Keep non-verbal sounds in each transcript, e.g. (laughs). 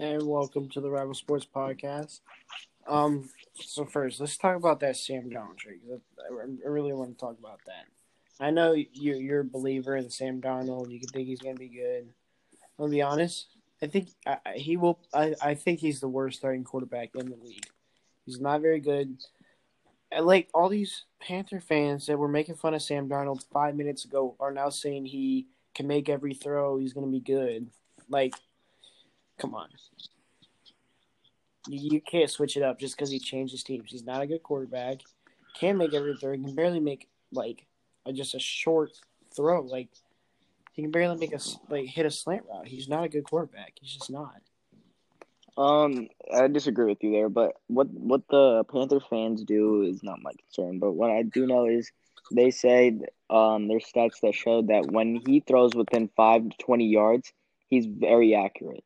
and welcome to the Rival Sports Podcast. Um, so first, let's talk about that Sam Darnold trade. I, really want to talk about that. I know you're you're a believer in Sam Darnold. You can think he's going to be good. I'll be honest. I think I, he will. I, I think he's the worst starting quarterback in the league. He's not very good. And like all these Panther fans that were making fun of Sam Darnold five minutes ago are now saying he can make every throw. He's going to be good. Like, come on. You, can't switch it up just because he changed his teams. He's not a good quarterback. Can't make every throw. He can barely make like a, just a short throw. Like he can barely make a like hit a slant route. He's not a good quarterback. He's just not. Um, I disagree with you there, but what what the Panther fans do is not my concern. But what I do know is they say um there's stats that show that when he throws within five to twenty yards, he's very accurate.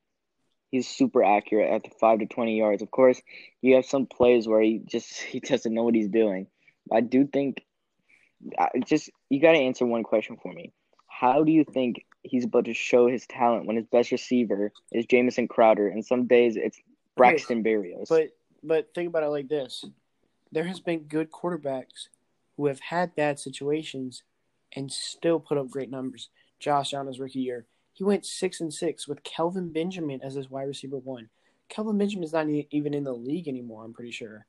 He's super accurate at the five to twenty yards. Of course, you have some plays where he just (laughs) he doesn't know what he's doing. I do think, I just you got to answer one question for me. How do you think he's about to show his talent when his best receiver is Jamison Crowder, and some days it's Braxton Berrios? But but think about it like this: there has been good quarterbacks who have had bad situations and still put up great numbers. Josh Allen his rookie year, he went six and six with Kelvin Benjamin as his wide receiver one. Kelvin Benjamin's not e- even in the league anymore. I'm pretty sure.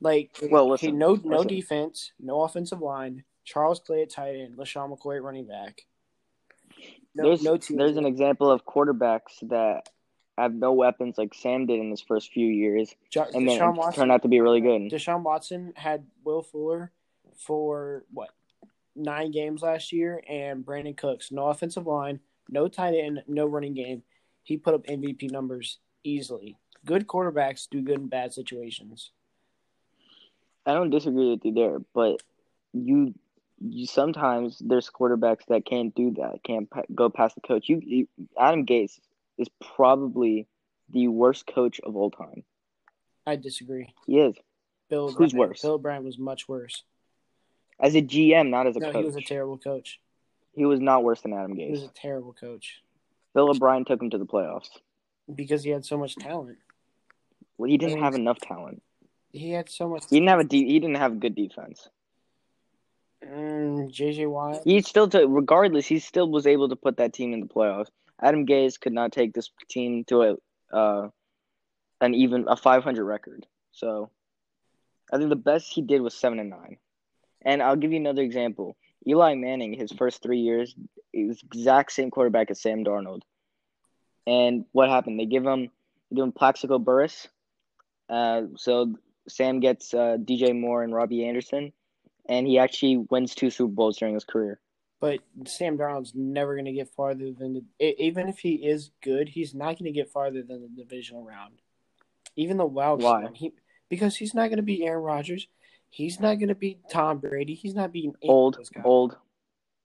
Like, Well, listen, no no listen. defense, no offensive line. Charles Clay at tight end, LeSean McCoy at running back. No, there's no team. there's an example of quarterbacks that have no weapons like Sam did in his first few years, Jo- and then Deshaun it Watson turned out to be really good. Deshaun Watson had Will Fuller for what nine games last year, and Brandin Cooks. No offensive line, no tight end, no running game. He put up MVP numbers easily. Good quarterbacks do good in bad situations. I don't disagree with you there, but you you sometimes there's quarterbacks that can't do that, can't pa- go past the coach. You, you Adam Gase is probably the worst coach of all time. I disagree. He is Bill Who's worse? Bill O'Brien was much worse. as a GM, not as a No, coach. he was a terrible coach. He was not worse than Adam Gase. He was a terrible coach Bill O'Brien took him to the playoffs. because he had so much talent. Well, he didn't mean, have enough talent. He had so much. He didn't have a de- he didn't have good defense. Mm, JJ Watt. He still took, regardless, he still was able to put that team in the playoffs. Adam Gase could not take this team to a uh, an even a 500 record. So, I think the best he did was seven and nine. And I'll give you another example. Eli Manning, his first three years, he was exact same quarterback as Sam Darnold. And what happened? They give him they give him Plaxico Burress. Uh, so Sam gets uh, DJ Moore and Robbie Anderson, and he actually wins two Super Bowls during his career. But Sam Darnold's never going to get farther than the, even if he is good, he's not going to get farther than the divisional round. Even the wild Why? he because he's not going to be Aaron Rodgers. He's not going to beat Tom Brady. He's not beating Old, those guys. old.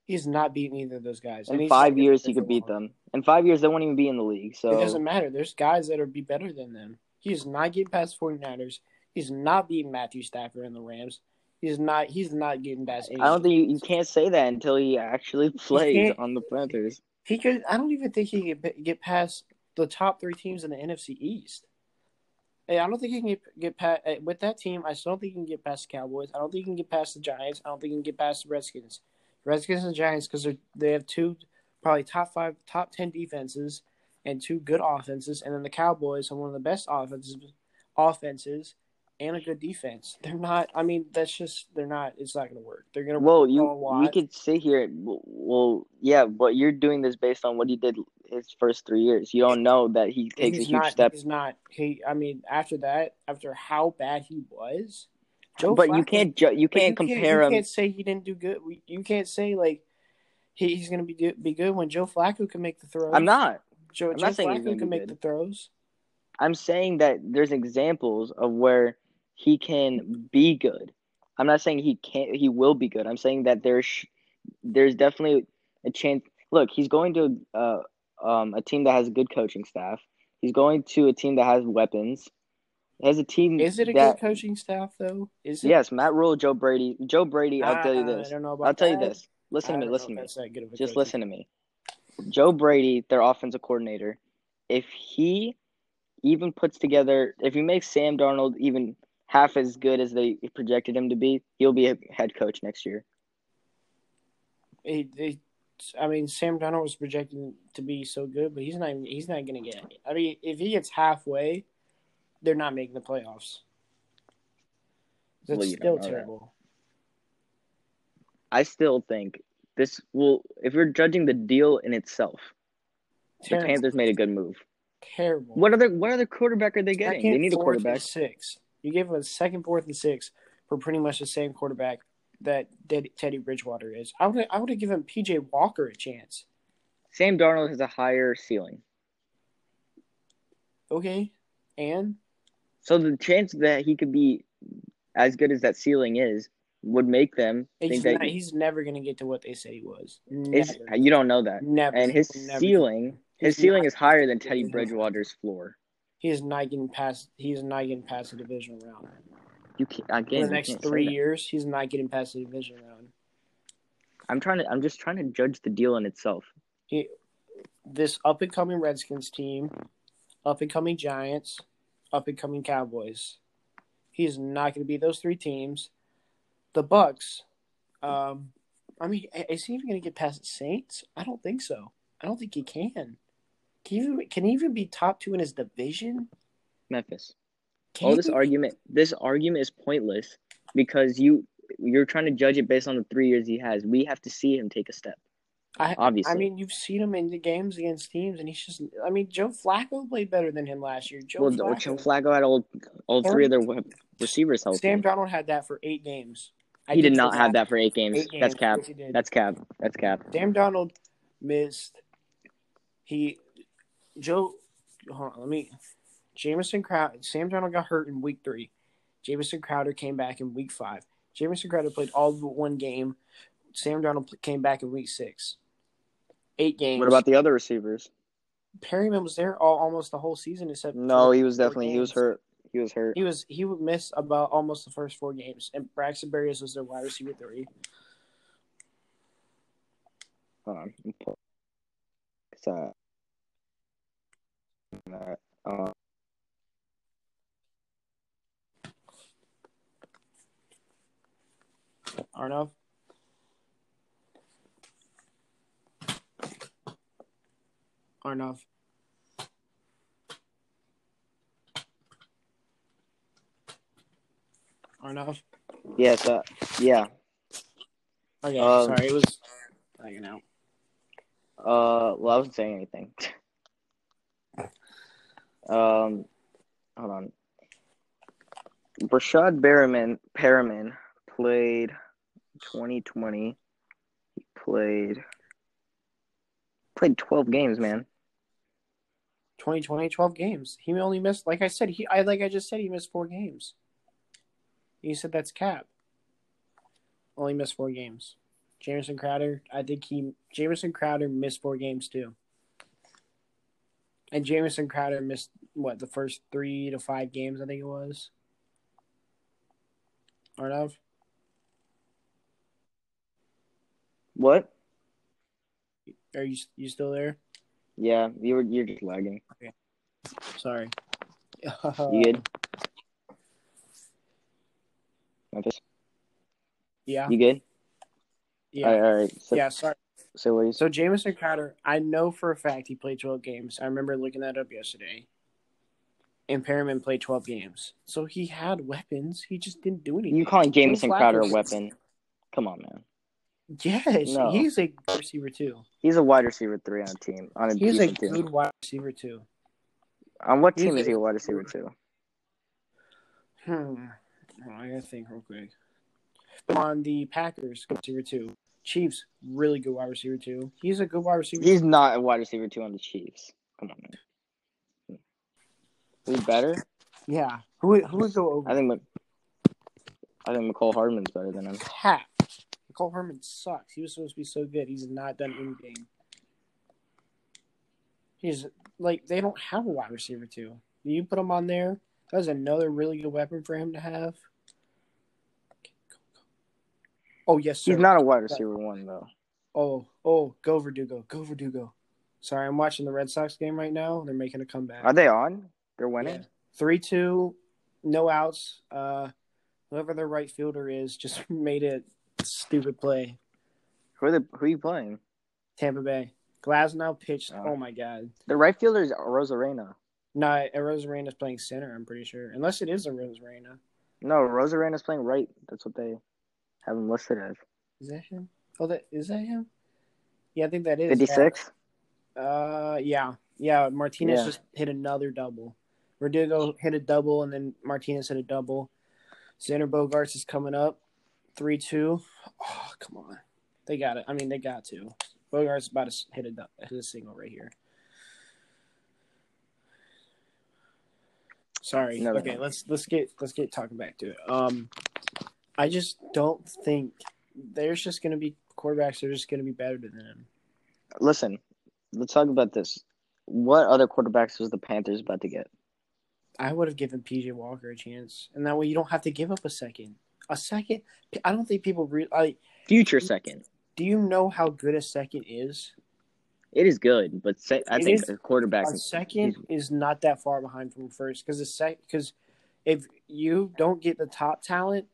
He's not beating either of those guys. In five years, he could beat long. them. In five years, they won't even be in the league. So it doesn't matter. There's guys that are be better than them. He's not getting past 49ers. He's not beating Matthew Stafford and the Rams. He's not. He's not getting past. Any I don't think you, you can't say that until he actually plays can't- on the Panthers. He could. I don't even think he could get past the top three teams in the NFC East. Hey, I don't think he can get, get past with that team. I still don't think he can get past the Cowboys. I don't think he can get past the Giants. I don't think he can get past the Redskins. Redskins and Giants because they they have two probably top five, top ten defenses and two good offenses, and then the Cowboys have one of the best offenses, offenses, and a good defense. They're not. I mean, that's just they're not. It's not going to work. They're going to. Well, you we could sit here. Well, yeah, but you're doing this based on what he did his first three years. You don't know that he takes a huge not, step. He's not. He. I mean, after that, after how bad he was, Joe. But you can't ju- you can't compare you him. You can't say he didn't do good. You can't say like he, he's going to be do, be good when Joe Flacco can make the throws. I'm not. Joe, I'm Joe not saying he's Flacco can make good. the throws. I'm saying that there's examples of where he can be good. I'm not saying he can't. He will be good. I'm saying that there's there's definitely a chance. Look, he's going to uh, um, a team that has a good coaching staff. He's going to a team that has weapons. Has a team. Is it a that, good coaching staff though? Is it? Yes, Matt Rhule, Joe Brady. Joe Brady. I'll tell you Ah, this. I don't know about I'll tell you this. Listen I to me. Listen to me. that's that good of a Just coaching listen to me. Joe Brady, their offensive coordinator, if he even puts together, if he makes Sam Darnold even half as good as they projected him to be, he'll be a head coach next year. He, he, I mean, Sam Darnold was projected to be so good, but he's not. He's not going to get. I mean, if he gets halfway, they're not making the playoffs. That's Well, still don't that. terrible. I still think this will, if we're judging the deal in itself, the Panthers made a good move. terrible. What other what other quarterback are they getting? Second, They need a quarterback. Six. You gave him a second, fourth, and six for pretty much the same quarterback that Teddy Bridgewater is. I would. I would have given PJ Walker a chance. Sam Darnold has a higher ceiling. Okay, and So the chance that he could be as good as that ceiling is would make them think he's, that he's never going to get to what they said he was. you don't know that. Never. And his Never. ceiling his He's ceiling not- is higher than Teddy Bridgewater's floor. He is not getting past. He is not getting past the division round. You can't In again. the next three years, he's not getting past the division round. I'm trying to. I'm just trying to judge the deal in itself. He, This up and coming Redskins team, up and coming Giants, up and coming Cowboys. He's not going to be those three teams. The Bucks. Um, I mean, is he even going to get past the Saints? I don't think so. I don't think he can. Can he even, can he even be top two in his division? Memphis. Can oh, All this be- argument. This argument is pointless because you you're trying to judge it based on the three years he has. We have to see him take a step. I- Obviously. I mean, you've seen him in the games against teams, and he's just. I mean, Joe Flacco played better than him last year. Joe well, Flacco. Joe Flacco had all all three of their receivers healthy. Sam Darnold had that for eight games. I he did not have that. for eight games. Eight games. That's cap. Yes. That's cap. That's cap. Sam Donald missed. He, Joe, hold on, let me. Jamison Crowder. Sam Darnold got hurt in week three. Jamison Crowder came back in week five. Jamison Crowder played all but one game. Sam Darnold came back in week six. Eight games. What about the other receivers? Perriman was there all almost the whole season except No, he was definitely he was hurt. He was hurt. He was he would miss about almost the first four games, and Braxton Berrios was their wide receiver three. Hold on. let me pull- It's, uh, uh, Arnav. Arnav. Arnav. yes, uh, yeah. Okay, Um, sorry, it was hanging out. Uh, well, I wasn't saying anything. (laughs) um, hold on. Brashad Berriman, Perriman played 2020. He played played 12 games, man. 2020, 12 games. He only missed, like I said, he I like I just said, he missed four games. You said that's cap. Only missed four games. Jamison Crowder, I think he Jamison Crowder missed four games too. And Jamison Crowder missed what the first three to five games, I think it was. Arnav, What? are you you still there? Yeah, you were you're just lagging. Sorry. You good? (laughs) Memphis, yeah, you good? yeah, All right, all right. So, yeah. Sorry. so what you So Jamison Crowder, I know for a fact he played 12 games. I remember looking that up yesterday. And Perriman played 12 games. So he had weapons. He just didn't do anything. you calling Jamison Joe Crowder a weapon? Come on, man. Yes, No. he's a receiver too. He's a wide receiver three on a team on a He's a team. good wide receiver too. On what he's team a- is he a wide receiver two? Hmm. Oh, I gotta think real quick. On the Packers, good receiver too. Chiefs, really good wide receiver too. He's a good wide receiver. He's not a wide receiver two on the Chiefs. Come on, man. Who's better? yeah. Who who would go over? I think. I think Mecole Hardman's better than him. Half. Mecole Hardman sucks. He was supposed to be so good. He's not done anything. He's like they don't have a wide receiver too. You put him on there. That's another really good weapon for him to have. Oh yes, sir. He's not a wide receiver one though. Oh oh, go Verdugo, go Verdugo. Sorry, I'm watching the Red Sox game right now. They're making a comeback. Are they on? They're winning. Yeah. Three two, no outs. Uh, whoever their right fielder is just (laughs) made a stupid play. Who are the who are you playing? Tampa Bay. Glasnow pitched. Oh. Oh my god. The right fielder is Arozarena. No, Arozarena's playing center. I'm pretty sure, unless it is a Arozarena. No, Arozarena's playing right. That's what they have him listed as. Is that him? Oh, that is that him? Yeah, I think that is. Fifty six. Uh, yeah, yeah. Martinez Yeah. just hit another double. Verdugo hit a double, and then Martinez hit a double. Xander Bogaerts is coming up, three two. Oh, come on, they got it. I mean, they got to. Bogaerts about to hit a hit a single right here. Sorry. Okay, let's let's get let's get talking back to it. Um, I just don't think there's just going to be quarterbacks that are just going to be better than him. Listen, let's talk about this. What other quarterbacks was the Panthers about to get? I would have given PJ Walker a chance, and that way you don't have to give up a second. A second, I don't think people really. Like, Future second. do you know how good a second is? It is good, but se- I It think is- a quarterback. A second is not that far behind from first because the sec because if you don't get the top talent,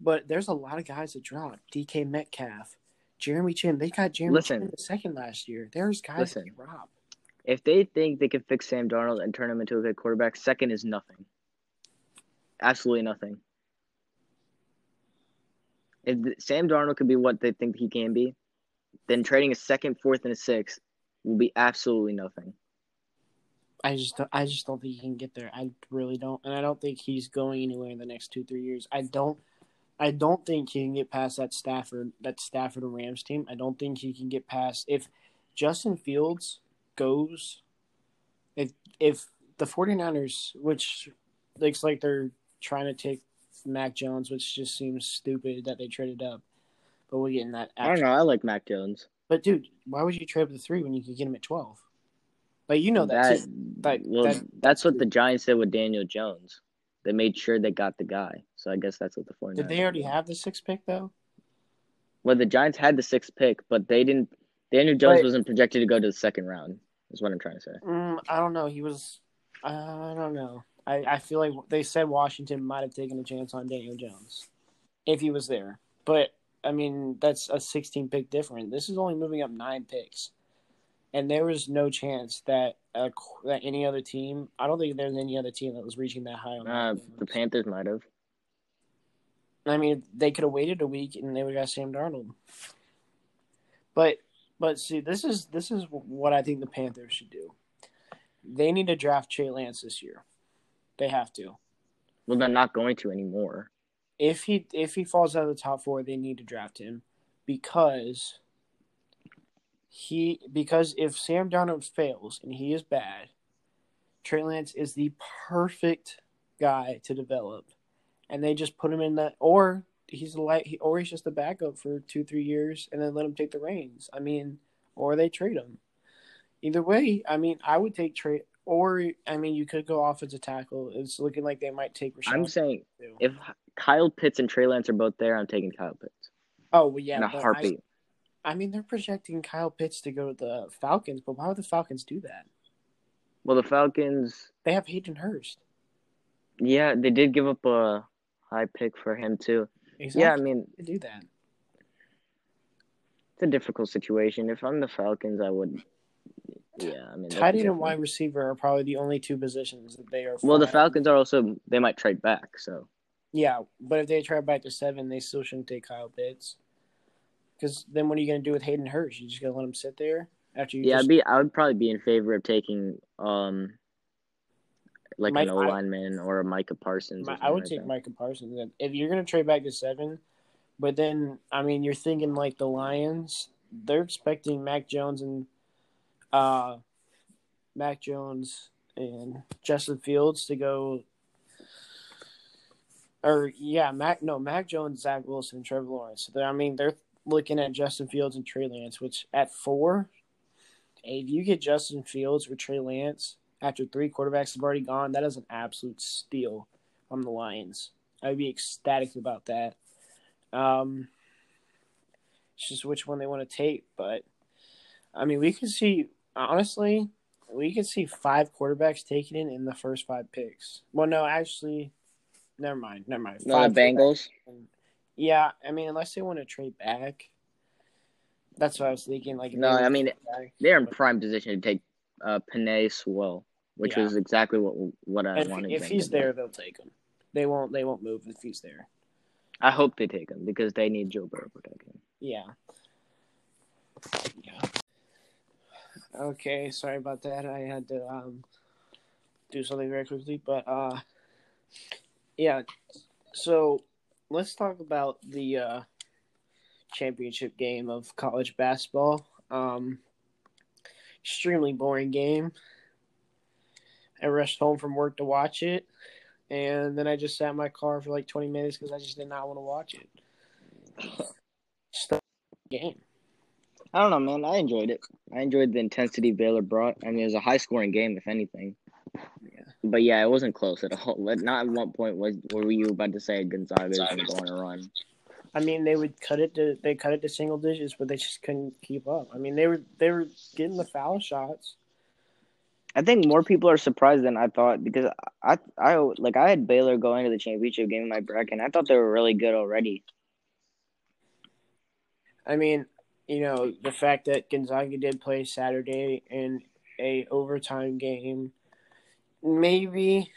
but there's a lot of guys that drop. DK Metcalf, Jeremy Chinn, they got Jeremy Listen. Chinn in the second last year. There's guys Listen. that drop. If they think they can fix Sam Darnold and turn him into a good quarterback, second is nothing. Absolutely nothing. If Sam Darnold could be what they think he can be, then trading a second, fourth, and a sixth will be absolutely nothing. I just don't, I just don't think he can get there. I really don't, and I don't think he's going anywhere in the next two three years. I don't, I don't think he can get past that Stafford that Stafford and Rams team. I don't think he can get past if Justin Fields goes. If if the 49ers, which looks like they're trying to take Mac Jones, which just seems stupid that they traded up, but we'll get in that. I don't know. I like Mac Jones. But dude, why would you trade up to three when you could get him at twelve? But you know that, too. Like, well, that- that's what the Giants did with Daniel Jones. They made sure they got the guy. So I guess that's what the 49ers Did they already have the sixth pick though? Well, the Giants had the sixth pick, but they didn't. Daniel Jones But- wasn't projected to go to the second round. Is what I'm trying to say. Mm, I don't know. He was. I don't know. I, I feel like they said Washington might have taken a chance on Daniel Jones if he was there. But I mean, that's a 16 pick difference. This is only moving up nine picks, and there was no chance that uh, that any other team. I don't think there's any other team that was reaching that high on. Uh, the Panthers might have. I mean, they could have waited a week and they would have got Sam Darnold. But but see, this is this is what I think the Panthers should do. They need to draft Trey Lance this year. They have to. Well, they're not going to anymore. If he if he falls out of the top four, they need to draft him because he because if Sam Darnold fails and he is bad, Trey Lance is the perfect guy to develop, and they just put him in that or he's like he, or he's just a backup for two three years and then let him take the reins. I mean, or they trade him. Either way, I mean, I would take trade. Or I mean, you could go offensive tackle. It's looking like they might take Rashawn. I'm saying too. if Kyle Pitts and Trey Lance are both there, I'm taking Kyle Pitts Oh well, yeah. in a but I- heartbeat. I mean, they're projecting Kyle Pitts to go to the Falcons, but why would the Falcons do that? Well, the Falcons, They have Hayden Hurst. yeah, they did give up a high pick for him too. Exactly. Yeah, I mean, to do that. it's a difficult situation. If I'm the Falcons, I would. Yeah, I mean, Tight end and wide receiver are probably the only two positions that they are. Well, the. Falcons are also they might trade back. So Yeah, but if they trade back to seven, they still shouldn't take Kyle Pitts. Because then, what are you going to do with Hayden Hurst? You just going to let him sit there after you? yeah, just, I'd be I would probably be in favor of taking um like Mike- an O lineman or a Micah Parsons. I would something take like Micah Parsons if you're going to trade back to seven. But then, I mean, you're thinking like the Lions. They're expecting Mac Jones and uh, Mac Jones and Justin Fields to go. Or yeah, Mac no Mac Jones, Zach Wilson, Trevor Lawrence. So I mean, they're looking at Justin Fields and Trey Lance, which at four, if you get Justin Fields or Trey Lance after three quarterbacks have already gone, that is an absolute steal on the Lions. I'd be ecstatic about that. Um, it's just which one they want to take, but I mean, we could see honestly, we could see five quarterbacks taken in in the first five picks. Well, no, actually, never mind. Never mind. No, the Bengals. Yeah, I mean, unless they want to trade back, that's what I was thinking. Like, no, I mean, back, they're in prime position to take uh, Penei Sewell, which yeah. is exactly what what I if, wanted. If he's there, they'll take him. They won't. They won't move if he's there. I hope they take him because they need Joe Burrow protecting. Yeah. Yeah. Okay, sorry about that. I had to um do something very quickly, but uh, yeah. So let's talk about the uh, championship game of college basketball. Um, extremely boring game. I rushed home from work to watch it, and then I just sat in my car for like 20 minutes because I just did not want to watch it. Just game. I don't know, man. I enjoyed it. I enjoyed the intensity Baylor brought. I mean, it was a high scoring game, if anything. Yeah. But yeah, it wasn't close at all. Not at one point was were you about to say Gonzaga is going to go on a run. I mean, they would cut it to they cut it to single digits, but they just couldn't keep up. I mean, they were they were getting the foul shots. I think more people are surprised than I thought because I I like I had Baylor going to the championship game in my bracket. and I thought they were really good already. I mean, you know, the fact that Gonzaga did play Saturday in a overtime game, maybe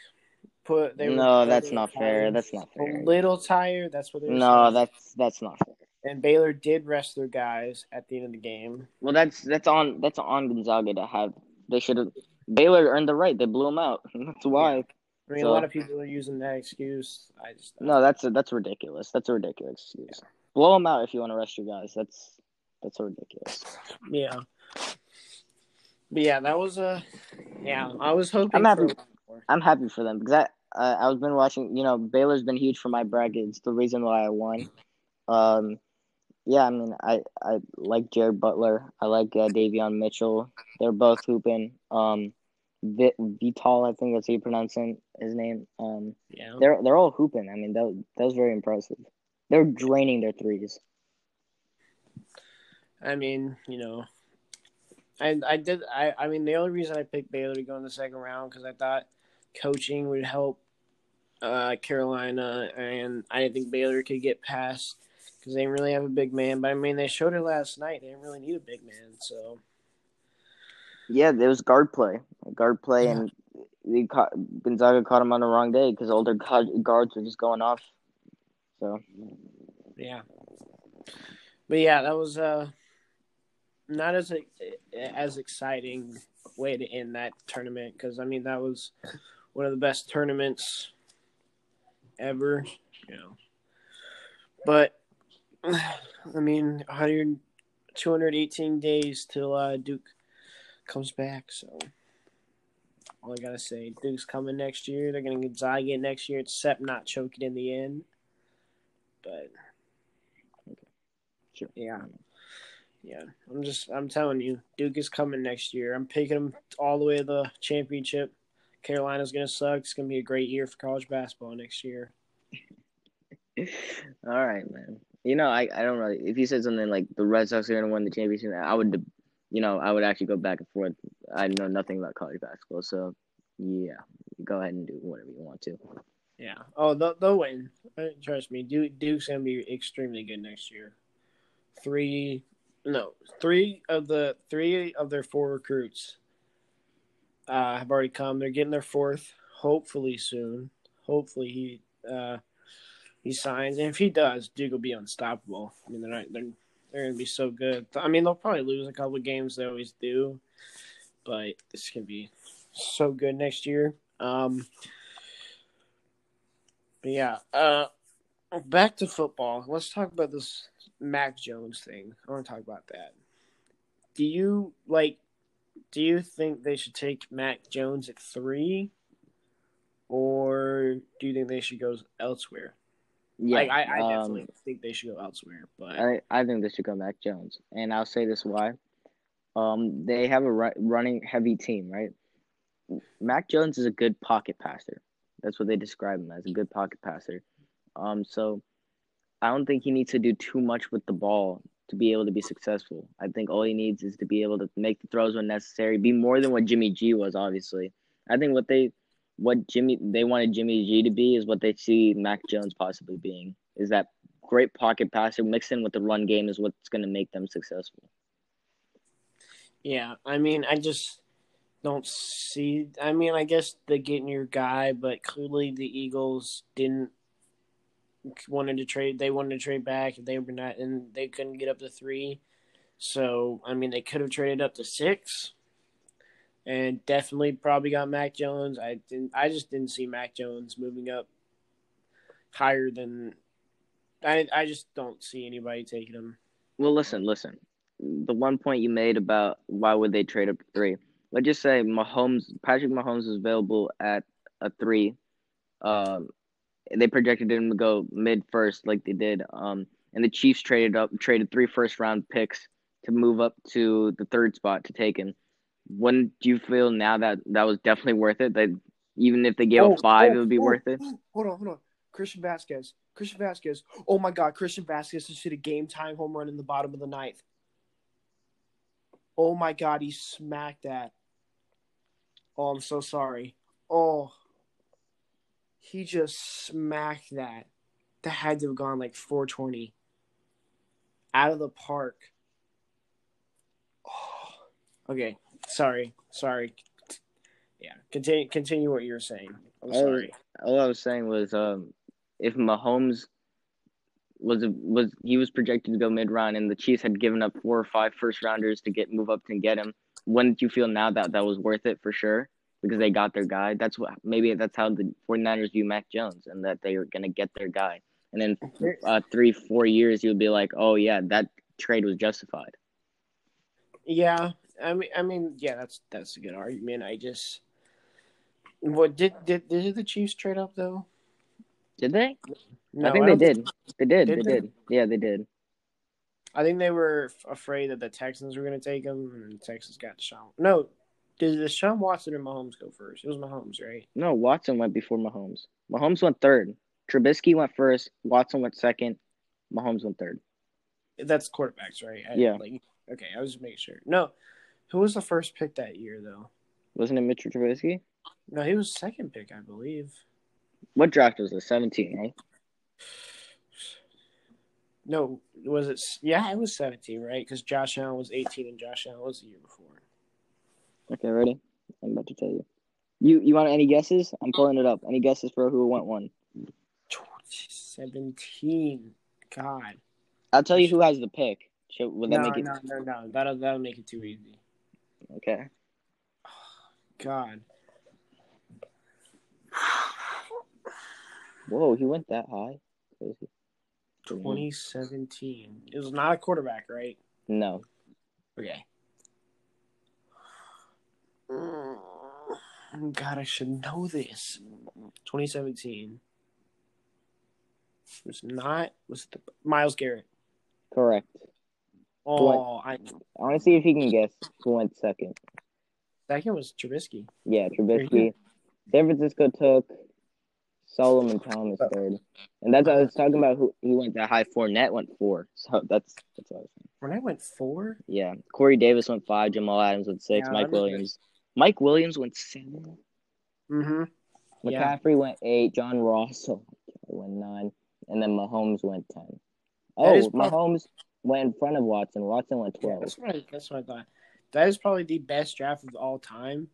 put they no, that's not fair. That's not fair. A little tired. That's what. They No, saying. that's that's not fair. And Baylor did rest their guys at the end of the game. Well, that's that's on that's on Gonzaga to have. They should have. Baylor earned the right. They blew them out. (laughs) that's why. I mean, so, a lot of people are using that excuse. I just no, that's a, that's ridiculous. That's a ridiculous excuse. Yeah. Blow them out if you want to rest your guys. That's that's ridiculous. Yeah. But yeah, that was a uh, yeah. I was hoping. I'm happy. For... I'm happy for them because I uh, I've been watching. You know, Baylor's been huge for my bracket. It's the reason why I won. Um, yeah, I mean, I I like Jared Butler. I like uh, Davion Mitchell. They're both hooping. Um, Vital, I think that's how you pronounce his name. Um, yeah, they're they're all hooping. I mean, that that was very impressive. They're draining their threes. I mean, you know, I I did I I mean the only reason I picked Baylor to go in the second round because I thought coaching would help uh, Carolina, and I didn't think Baylor could get past because they didn't really have a big man. But I mean, they showed it last night; they didn't really need a big man. So yeah, there was guard play, guard play, yeah. and they caught, Gonzaga caught him on the wrong day because older guards were just going off. So yeah, but yeah, that was uh not as a, as exciting way to end that tournament because I mean that was one of the best tournaments ever, you know. But (sighs) I mean, 100, 218 days till uh, Duke comes back, so all I gotta say, Duke's coming next year. They're gonna get Zyget next year, except not choking in the end. But okay. sure. yeah. Yeah, I'm just I'm telling you, Duke is coming next year. I'm picking them all the way to the championship. Carolina's gonna suck. It's gonna be a great year for college basketball next year. (laughs) all right, man. You know, I, I don't really. If you said something like the Red Sox are gonna win the championship, I would, you know, I would actually go back and forth. I know nothing about college basketball, so yeah, go ahead and do whatever you want to. Yeah. Oh, they'll, they'll win. Uh, trust me, Duke, Duke's gonna be extremely good next year. Three no, three of the three of their four recruits uh, have already come. They're getting their fourth, hopefully soon. Hopefully he uh, he signs, and if he does, Duke will be unstoppable. I mean, they're not, they're they're gonna be so good. I mean, they'll probably lose a couple of games. They always do, but this can be so good next year. Um, but yeah, uh, back to football. Let's talk about this Mac Jones thing. I want to talk about that. Do you like? Do you think they should take Mac Jones at three, or do you think they should go elsewhere? Yeah, like, I, I um, definitely think they should go elsewhere. But I, I think they should go Mac Jones, and I'll say this why. Um, they have a running heavy team, right? Mac Jones is a good pocket passer. That's what they describe him as a good pocket passer. Um, so I don't think he needs to do too much with the ball to be able to be successful. I think all he needs is to be able to make the throws when necessary, be more than what Jimmy G was. Obviously, I think what they what Jimmy they wanted Jimmy G to be is what they see Mac Jones possibly being. Is that great pocket passer mixed in with the run game is what's going to make them successful. Yeah, I mean, I just don't see. I mean, I guess they getting your guy, but clearly the Eagles didn't wanted to trade. They wanted to trade back if they were not, and they couldn't get up to three. So I mean, they could have traded up to six, and definitely probably got Mac Jones. I didn't. I just didn't see Mac Jones moving up higher than. I I just don't see anybody taking him. Well, listen, listen. The one point you made about why would they trade up to three? Let's just say Mahomes, Patrick Mahomes is available at a three. Um, they projected him to go mid first, like they did. Um, and the Chiefs traded up, traded three first round picks to move up to the third spot to take him. When do you feel now that that was definitely worth it? That even if they gave oh, up five, oh, it would be oh, worth it. Hold on, hold on. Christian Vasquez. Christian Vasquez. Oh my God, Christian Vasquez just hit a game time home run in the bottom of the ninth. Oh my God, he smacked that. Oh, I'm so sorry. Oh, he just smacked that. That had to have gone like 420 out of the park. Oh, okay, sorry, sorry. Yeah, continue. Continue what you're saying. I'm sorry. all I was saying was, um, if Mahomes was was he was projected to go mid round, and the Chiefs had given up four or five first rounders to get move up and get him. Wouldn't you feel now that that was worth it for sure? Because they got their guy. That's what maybe that's how the 49ers view Mac Jones, and that they were gonna get their guy. And then uh, three four years, you'll be like, oh yeah, that trade was justified. Yeah, I mean, I mean, yeah, that's that's a good argument. I just, what did did did the Chiefs trade up though? Did they? No, I think I they did. They did. Did they, they did. Yeah, they did. I think they were afraid that the Texans were going to take him, and Texas got Deshaun. No, did Deshaun Watson or Mahomes go first? It was Mahomes, right? No, Watson went before Mahomes. Mahomes went third. Trubisky went first. Watson went second. Mahomes went third. That's quarterbacks, right? I, yeah. Like, okay, I was just making sure. No, who was the first pick that year, though? Wasn't it Mitchell Trubisky? No, he was second pick, I believe. What draft was it? Seventeen, right? No, was it? Yeah, it was seventeen, right? Because Josh Allen was eighteen, and Josh Allen was the year before. Okay, ready? I'm about to tell you. You you want any guesses? I'm pulling it up. Any guesses for who went one? Seventeen. God. I'll tell you who has the pick. Should, would that no, make it? No, no, no. That'll that'll make it too easy. Okay. (sighs) God. (sighs) Whoa, he went that high. Crazy. 2017. It was not a quarterback, right? No. Okay. Mm, God, I should know this. 2017. It was not was the Myles Garrett. Correct. Oh, I, I want to see if he can guess who went second. Second was Trubisky. Yeah, Trubisky. San Francisco took Solomon Thomas oh. third, and that's what I was talking about. Who he went that high. Fournette went four, (laughs) so that's that's what I was saying. Fournette went four. Yeah, Corey Davis went five. Jamal Adams went six. Yeah, Mike Williams. Mike Williams went 7 Mm-hmm. McCaffrey yeah. went eight. John Ross went nine, and then Mahomes went ten. Oh, Mahomes went in front of Watson. Watson went twelve. Yeah, that's what I, that's what I thought. That is probably the best draft of all time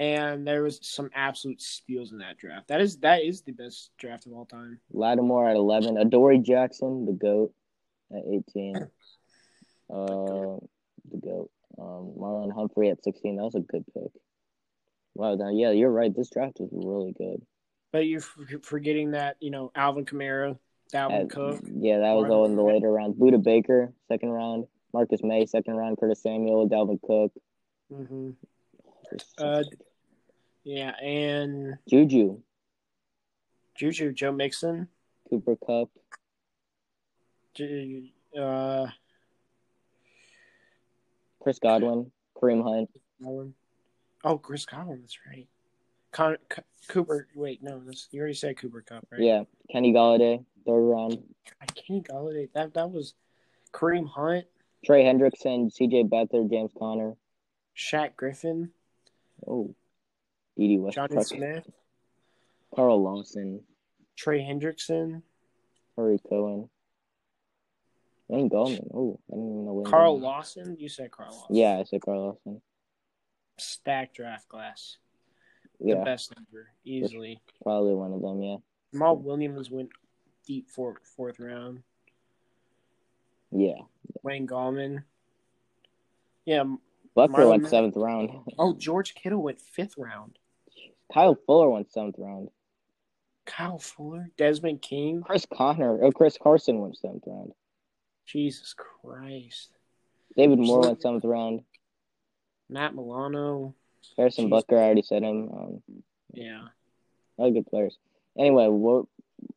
and there was some absolute steals in that draft. That is that is the best draft of all time. Lattimore at eleven, Adoree Jackson, the goat, at eighteen. (clears throat) uh, the goat. Um, Marlon Humphrey at sixteen. That was a good pick. Wow, now yeah, you're right. This draft was really good. But you're forgetting that you know Alvin Kamara, Dalvin at, Cook. Yeah, that was all in the later rounds. Budda Baker, second round. Marcus Maye, second round. Curtis Samuel, Dalvin Cook. Mm-hmm. Uh, yeah, and Juju. Juju, Joe Mixon. Cooper Kupp. Uh, Chris Godwin. Kareem Hunt. Oh, Chris Godwin, that's right. Con- C- Cooper, wait, no, this, you already said Cooper Kupp, right? Yeah, Kenny Golladay, third round. Kenny Golladay, that that was Kareem Hunt, Trey Hendrickson, C.J. Beathard, James Conner. Shaq Griffin, Oh, D.D. West, Jonnu Smith, Carl Lawson, Trey Hendrickson, Curry Cohen, Wayne Gallman. Oh, I didn't even know Wayne. Carl Gallman. Lawson. You said Carl Lawson. Yeah, I said Carl Lawson. Stack draft class. The Yeah, best ever, easily. probably one of them. Yeah, Jamaal Williams went deep fourth fourth round. yeah. Wayne Gallman. Yeah. Butler Marlon went seventh round. Oh, George Kittle went fifth round. Kyle Fuller went seventh round. Kyle Fuller, Desmond King. Chris Connor, oh Chris Carson went seventh round. Jesus Christ. David Moore went seventh round. Matt Milano. Harrison Jeez. Butker, I already said him. Um, Yeah. all good players. Anyway, what?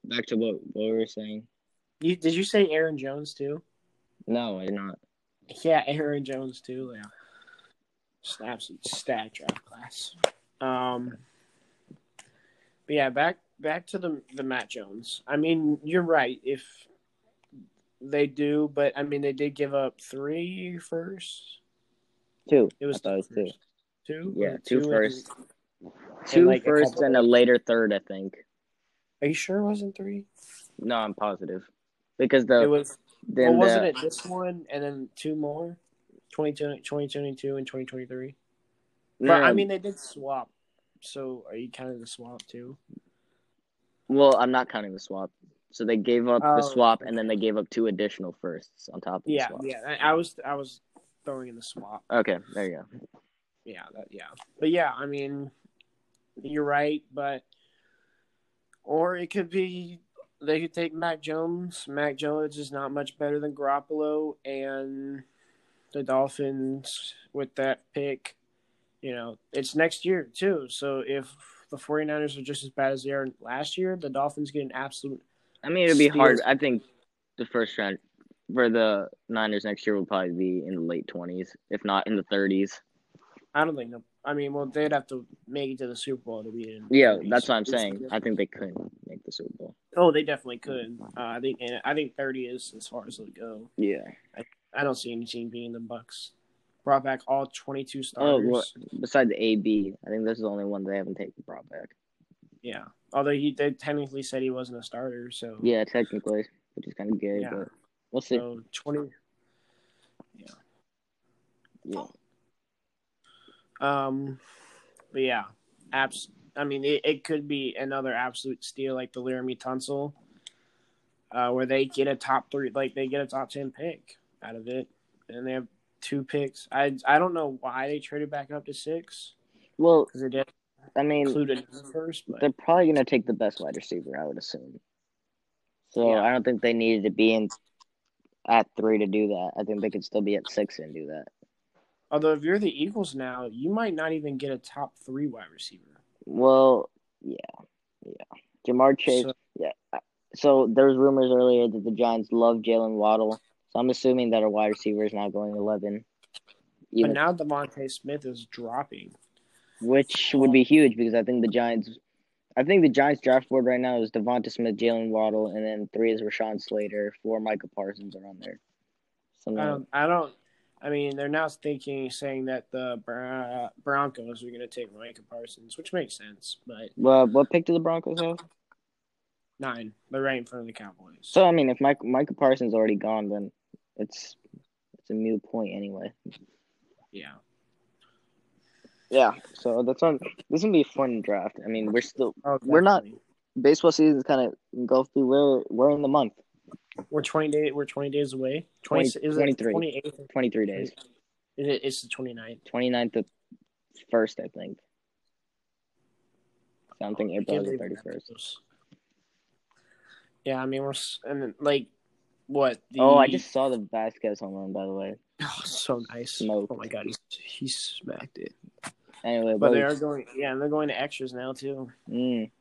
Back to what what we were saying. You, did you say Aaron Jones too? No, I did not. Yeah, Aaron Jones too. Yeah. Just an absolute stat draft class. Um. But yeah, back back to the the Matt Jones. I mean, you're right. If they do, but I mean, they did give up three first. Two. It was was two two. first. Two. Yeah, Or two and- Two like, a first couple- and a later third, I think. Are you sure it wasn't three? No, I'm positive. Because the it was. then well, wasn't the, it this one and then two more? 2020 2022 and 2023. no, But I mean, they did swap. So are you counting the swap too? well, I'm not counting the swap. So they gave up Oh, the swap and then they gave up two additional firsts on top of Yeah, the swap. yeah. I, I was I was throwing in the swap. Okay, there you go. Yeah, that, yeah. But yeah, I mean, you're right. But or it could be they could take Mac Jones. Mac Jones is not much better than Garoppolo, and the Dolphins with that pick. You know, it's next year too. So if the 49ers are just as bad as they are last year, the Dolphins get an absolute I mean, it'd be hard. I think the first round for the Niners next year will probably be in the late 20s, if not in the 30s. I don't think. No, I mean, well, they'd have to make it to the Super Bowl to be in. Yeah, 30s. that's what I'm saying. I think they could make the Super Bowl. Oh, they definitely could. Uh, I think. and I think thirty is as far as it'll go. Yeah. I don't see any team beating the Bucks. Brought back all twenty-two starters. well, besides AB, I think this is the only one they haven't taken brought back. Yeah. Although he they technically said he wasn't a starter, so Yeah, technically, which is kind of gay, Yeah. but we'll see. So twenty. Yeah. Um, but yeah, abs. I mean, it, it could be another absolute steal like the Laremy Tunsil, uh, where they get a top three, like they get a top ten pick out of it, and they have two picks. I I don't know why they traded back up to six Well, because they did I mean, include it first, but they're probably gonna take the best wide receiver, I would assume. So Yeah. I don't think they needed to be in at three to do that. I think they could still be at six and do that. although if you're the Eagles now, you might not even get a top three wide receiver. Well, yeah, yeah. Ja'Marr Chase, So- yeah. So there was rumors earlier that the Giants love Jalen Waddle. So I'm assuming that our wide receiver is now going eleven, But even, now DeVonta Smith is dropping. Which would be huge because I think the Giants, I think the Giants draft board right now is DeVonta Smith, Jalen Waddle, and then three is Rashawn Slater, four Micah Parsons are on there. Something I don't. Um, I don't. I mean, they're now thinking, saying that the Bra- Broncos are going to take Micah Parsons, which makes sense. But Well, what pick do the Broncos have? nine, they're right in front of the Cowboys. So I mean, if Mike Micah Parsons already gone, then it's it's a moot point anyway. yeah, Yeah. So that's on. This is gonna be a fun draft. I mean, we're still oh, We're not- baseball season is kind of engulfed. through- We're we're in the month, We're twenty days. We're twenty days away. Twenty. 20 is 23. it twenty eighth? twenty three days, Is it? It's the 29th. 29th to first, I think. Something I April can't the believe thirty that first. was- Yeah, I mean we're and then, like what? The, Oh, I just saw the Vasquez home run, by the way. oh, so nice. Smoked. Oh my god, he he smacked it. Anyway, But but they are going. Yeah, and they're going to extras now too. mm,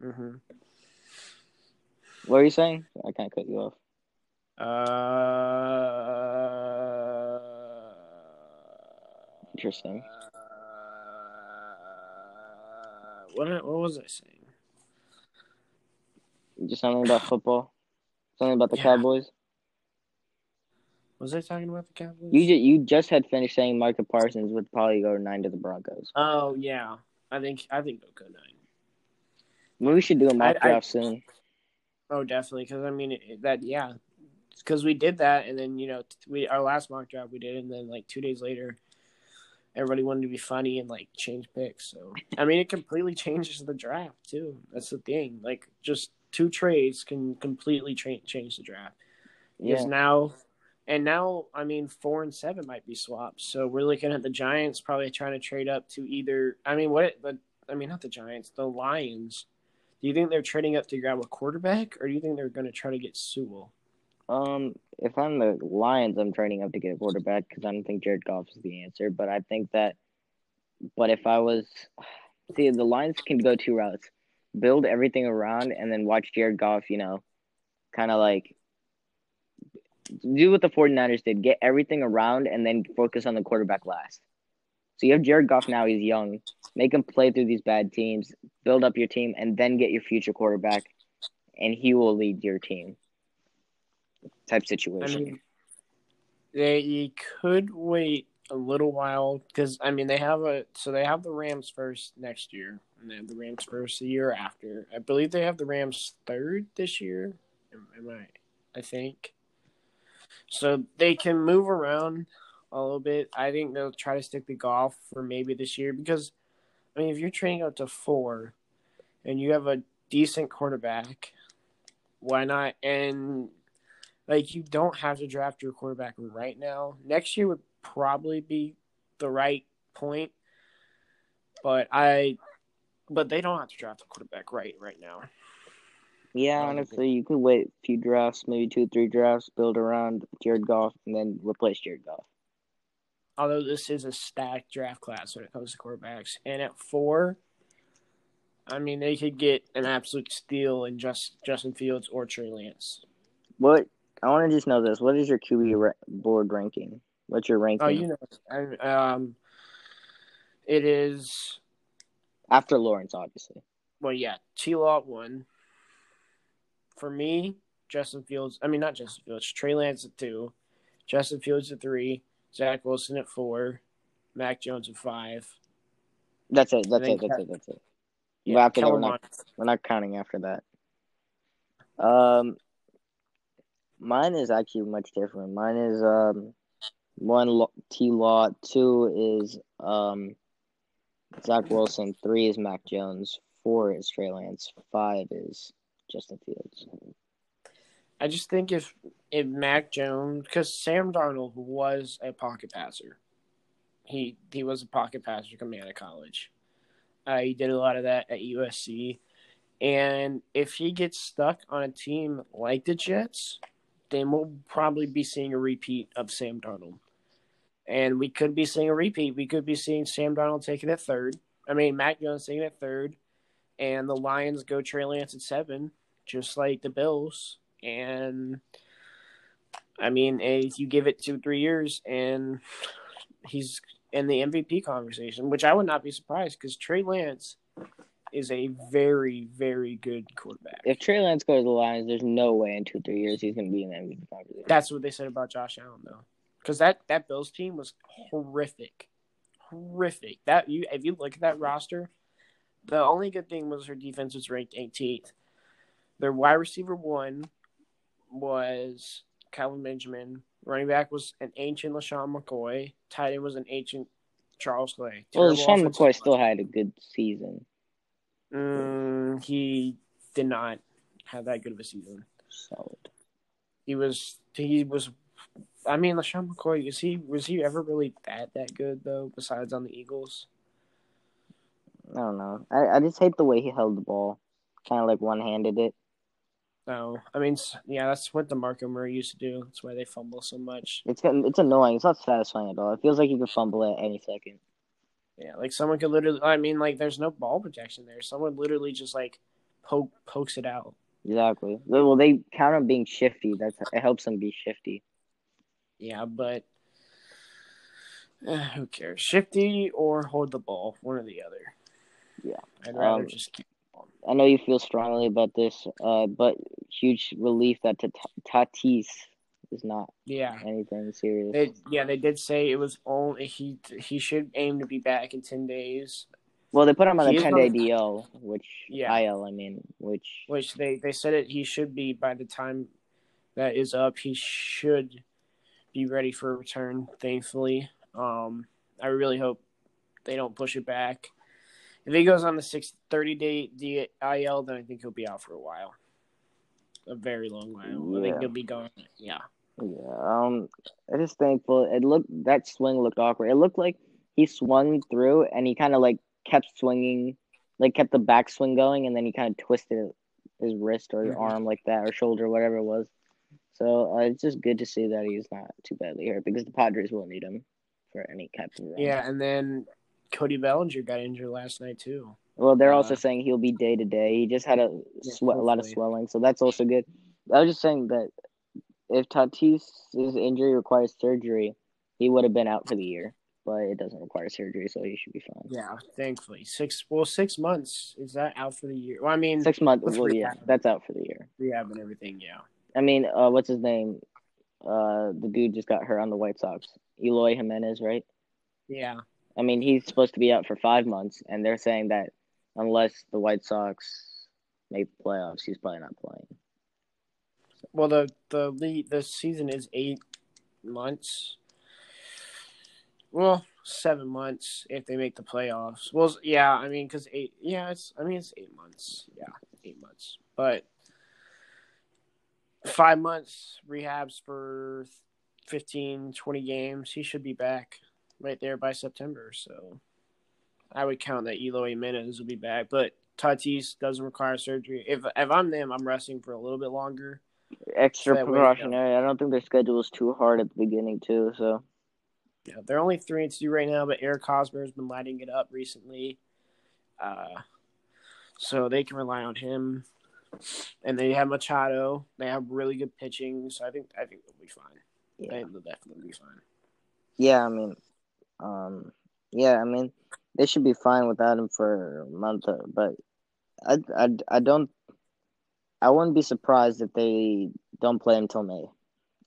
hmm what are you saying? I can't cut you off. Uh, Interesting. Uh, what what was I saying? Just something about football. Something about the Yeah. Cowboys. Was I talking about the Cowboys? You just, you just had finished saying Micah Parsons would probably go nine to the Broncos. Oh yeah, I think I think they'll go nine. We should do a mock I- I- draft soon. Oh, definitely. Because I mean it, that. Yeah, because we did that, and then you know t- we our last mock draft we did, and then like two days later, everybody wanted to be funny and like change picks. So I mean, it completely changes the draft too. That's the thing. Like just two trades can completely tra- change the draft. Because Yeah, now, and now, I mean, four and seven might be swapped. So we're looking at the Giants probably trying to trade up to either. I mean, what? The, I mean, not the Giants, the Lions. Do you think they're trading up to grab a quarterback, or do you think they're going to try to get Sewell? Um, if I'm the Lions, I'm trading up to get a quarterback because I don't think Jared Goff is the answer. But I think that, but if I was, see, the Lions can go two routes: build everything around and then watch Jared Goff. You know, kind of like do what the 49ers did: get everything around and then focus on the quarterback last. So you have Jared Goff now; he's young. Make him play through these bad teams, build up your team, and then get your future quarterback, and he will lead your team. Type I situation. mean, they could wait a little while because I mean they have a so they have the Rams first next year, and they have the Rams first the year after. I believe they have the Rams third this year. Am, am I? I think. So they can move around a little bit. I think they'll try to stick to Goff for maybe this year because, I mean, if you're training up to four, and you have a decent quarterback, why not? And like you don't have to draft your quarterback right now. Next year would probably be the right point, but I, but they don't have to draft a quarterback right right now. Yeah, honestly, you could wait a few drafts, maybe two, three drafts, build around Jared Goff, and then replace Jared Goff. Although this is a stacked draft class when it comes to quarterbacks, and at four, I mean they could get an absolute steal in just Justin Fields or Trey Lance. What I want to just know this: what is your QB board ranking? What's your ranking Oh, you know, I, um, it is after Lawrence? Obviously, well, yeah, T. At one. For me, Justin Fields. I mean, not Justin Fields. Trey Lance at two. Justin Fields at three. Zach Wilson at four. Mac Jones at five. that's it. That's it. That's that- it. That's it. Yeah, But after that, we're not, we're not counting after that. Um, mine is actually much different. Mine is um, one T Law, two is um, Zach Wilson, three is Mac Jones, four is Trey Lance, five is Justin Fields. I just think if if Mac Jones, because Sam Darnold was a pocket passer, he he was a pocket passer coming out of college. Uh, he did a lot of that at USC, and if he gets stuck on a team like the Jets, then we'll probably be seeing a repeat of Sam Darnold, and we could be seeing a repeat. We could be seeing Sam Darnold taking it third. I mean, Mac Jones taking it third, and the Lions go Trey Lance at seven, just like the Bills. And I mean, if you give it two, three years, and he's in the MVP conversation, which I would not be surprised because Trey Lance is a very, very good quarterback. If Trey Lance goes to the Lions, there's no way in two, three years he's going to be in the MVP conversation. That's what they said about Josh Allen, though, because that that Bills team was horrific, horrific. That you, if you look at that roster, the only good thing was her defense was ranked 18th. Their wide receiver one was Kelvin Benjamin. Running back was an ancient LeSean McCoy. Tight end was an ancient Charles Clay. Well, Terrible offensive McCoy still had a good season. Mm, he did not have that good of a season. Solid. He was he was I mean LeSean McCoy is he was he ever really that that good though, besides on the Eagles? I don't know. I, I just hate the way he held the ball. Kind of like one handed it. No. I mean yeah, that's what the DeMarco Murray used to do. That's why they fumble so much. It's it's annoying. It's not satisfying at all. It feels like you could fumble at any second. Yeah, like someone could literally I mean like there's no ball protection there. Someone literally just like poke pokes it out. Exactly. Well, they count on being shifty. That's it helps them be shifty. Yeah, but uh, who cares? Shifty or hold the ball, one or the other. Yeah. I'd rather Um, just keep I know you feel strongly about this, uh, but huge relief that Tat- Tatis is not Yeah. anything serious. They, yeah, they did say it was only he he should aim to be back in ten days, well, they put him on he a is 10 on day DL, which Yeah. IL, I mean, which which they they said it he should be by the time that is up. He should be ready for a return. Thankfully, um, I really hope they don't push it back. If he goes on the six, 30 day DIL, then I think he'll be out for a while, a very long while. I think he'll be gone. Yeah, Yeah, um, I just thankful. It looked that swing looked awkward. It looked like he swung through and he kind of like kept swinging, like kept the backswing going, and then he kind of twisted his wrist or his Mhm. arm like that or shoulder, whatever it was. So uh, it's just good to see that he's not too badly hurt because the Padres will need him for any type of run. yeah, and then Cody Bellinger got injured last night too. Well, they're Uh, also saying he'll be day to day. He just had a Yeah, a lot of swelling, so that's also good. I was just saying that if Tatis's injury requires surgery, he would have been out for the year, but it doesn't require surgery, so he should be fine. Yeah, thankfully six. Well, six months is that out for the year? Well, I mean, Six months, well, yeah, that's out for the year. rehab and everything. Yeah. I mean, uh, what's his name? Uh, the dude just got hurt on the White Sox. Eloy Jimenez, right? Yeah. I mean, he's supposed to be out for five months, and they're saying that unless the White Sox make the playoffs, he's probably not playing. Well, the the lead, the season is eight months. Well, seven months if they make the playoffs. Well, yeah, I mean, because eight. Yeah, it's. I mean, it's eight months. Yeah, eight months. But five months rehabs for 15, 20 games. He should be back right there by September. So I would count that Eloy Jimenez will be back, but. Tatis doesn't require surgery. If if I'm them, I'm resting for a little bit longer. Extra That way, precautionary. I don't think their schedule is too hard at the beginning, too. So Yeah, they're only three and two right now, but Eric Hosmer has been lighting it up recently. Uh, so they can rely on him. And they have Machado. They have really good pitching, so I think I think they'll be fine. yeah, They- They'll definitely be fine. yeah. I mean, um, yeah. I mean, they should be fine without him for a month, but I, I, I don't. I wouldn't be surprised if they don't play him till May.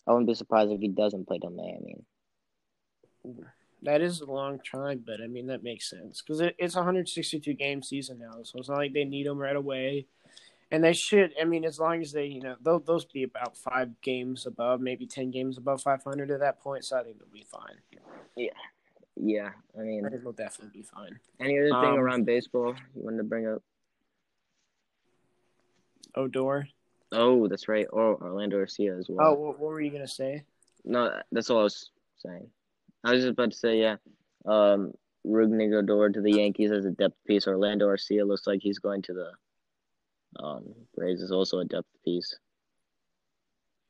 I wouldn't be surprised if he doesn't play till May. I mean, That is a long time, but I mean that makes sense because it, it's 162 game season now, so it's not like they need him right away. And they should. I mean, as long as they, you know, they'll those be about five games above, maybe ten games above 500 at that point. So I think they'll be fine. yeah. I mean, I think they'll definitely be fine. any other thing Um, around baseball you wanted to bring up? Odor. Oh, that's right. Or Orlando Arcia as Oh, well. what, what were you gonna say? No, that's all I was saying. I was just about to say, yeah. Um, Rougned Odor to the Yankees as a depth piece. Orlando Arcia looks like he's going to the um, Braves is also a depth piece.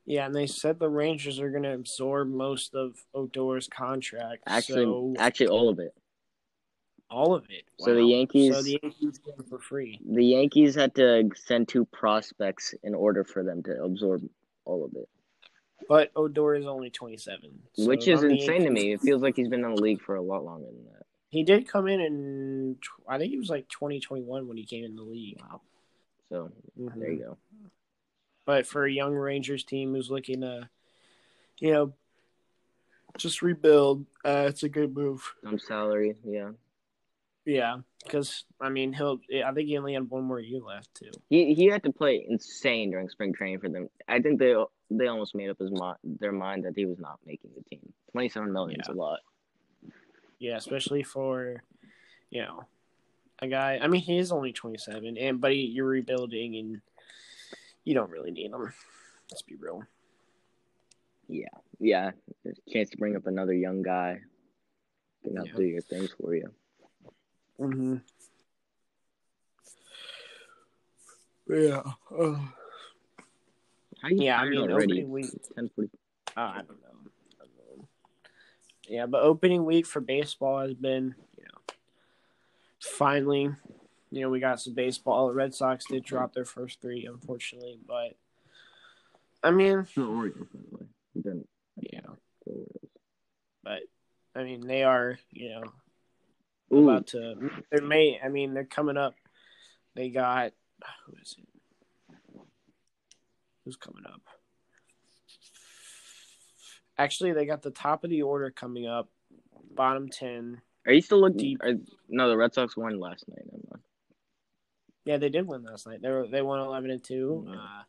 Yeah, and they said the Rangers are gonna absorb most of Odor's contract. Actually, so actually, all of it. all of it. So the Yankees- So the Yankees for free. The Yankees had to send two prospects in order for them to absorb all of it, But Odor is only 27, so which is insane to me. It feels like he's been in the league for a lot longer than that. He did come in in I think he was like 2021 when he came in the league. Wow. So Mhm. there you go. But for a young Rangers team who's looking to, you know, just rebuild, uh, it's a good move. Some salary, yeah. Yeah, because I mean, he'll. I think he only had one more year left too. He he had to play insane during spring training for them. I think they they almost made up his mind their mind that he was not making the team. Twenty seven million is a lot. Yeah, especially for, you know, a guy. I mean, he is only 27, and but he, you're rebuilding, and you don't really need them. Let's be real. Yeah, there's a chance to bring up another young guy. Can help Yeah. do your things for you. Mm-hmm. Yeah. Uh, How you yeah, I mean, already? opening week. Ten forty. Uh, I don't know. I don't know. Yeah, but opening week for baseball has been, you know, finally, you know, we got some baseball. The Red Sox did drop their first three, unfortunately, but I mean, The Orioles, by the way. Then yeah, the Orioles. but I mean, they are, you know, Ooh, about to. They may. I mean, they're coming up. They got who is it? Who's coming up? Actually, they got the top of the order coming up, bottom ten. Are you still looking? Deep. Are, no, the Red Sox won last night. Never mind. Yeah, they did win last night. They were, they won eleven and two. Uh,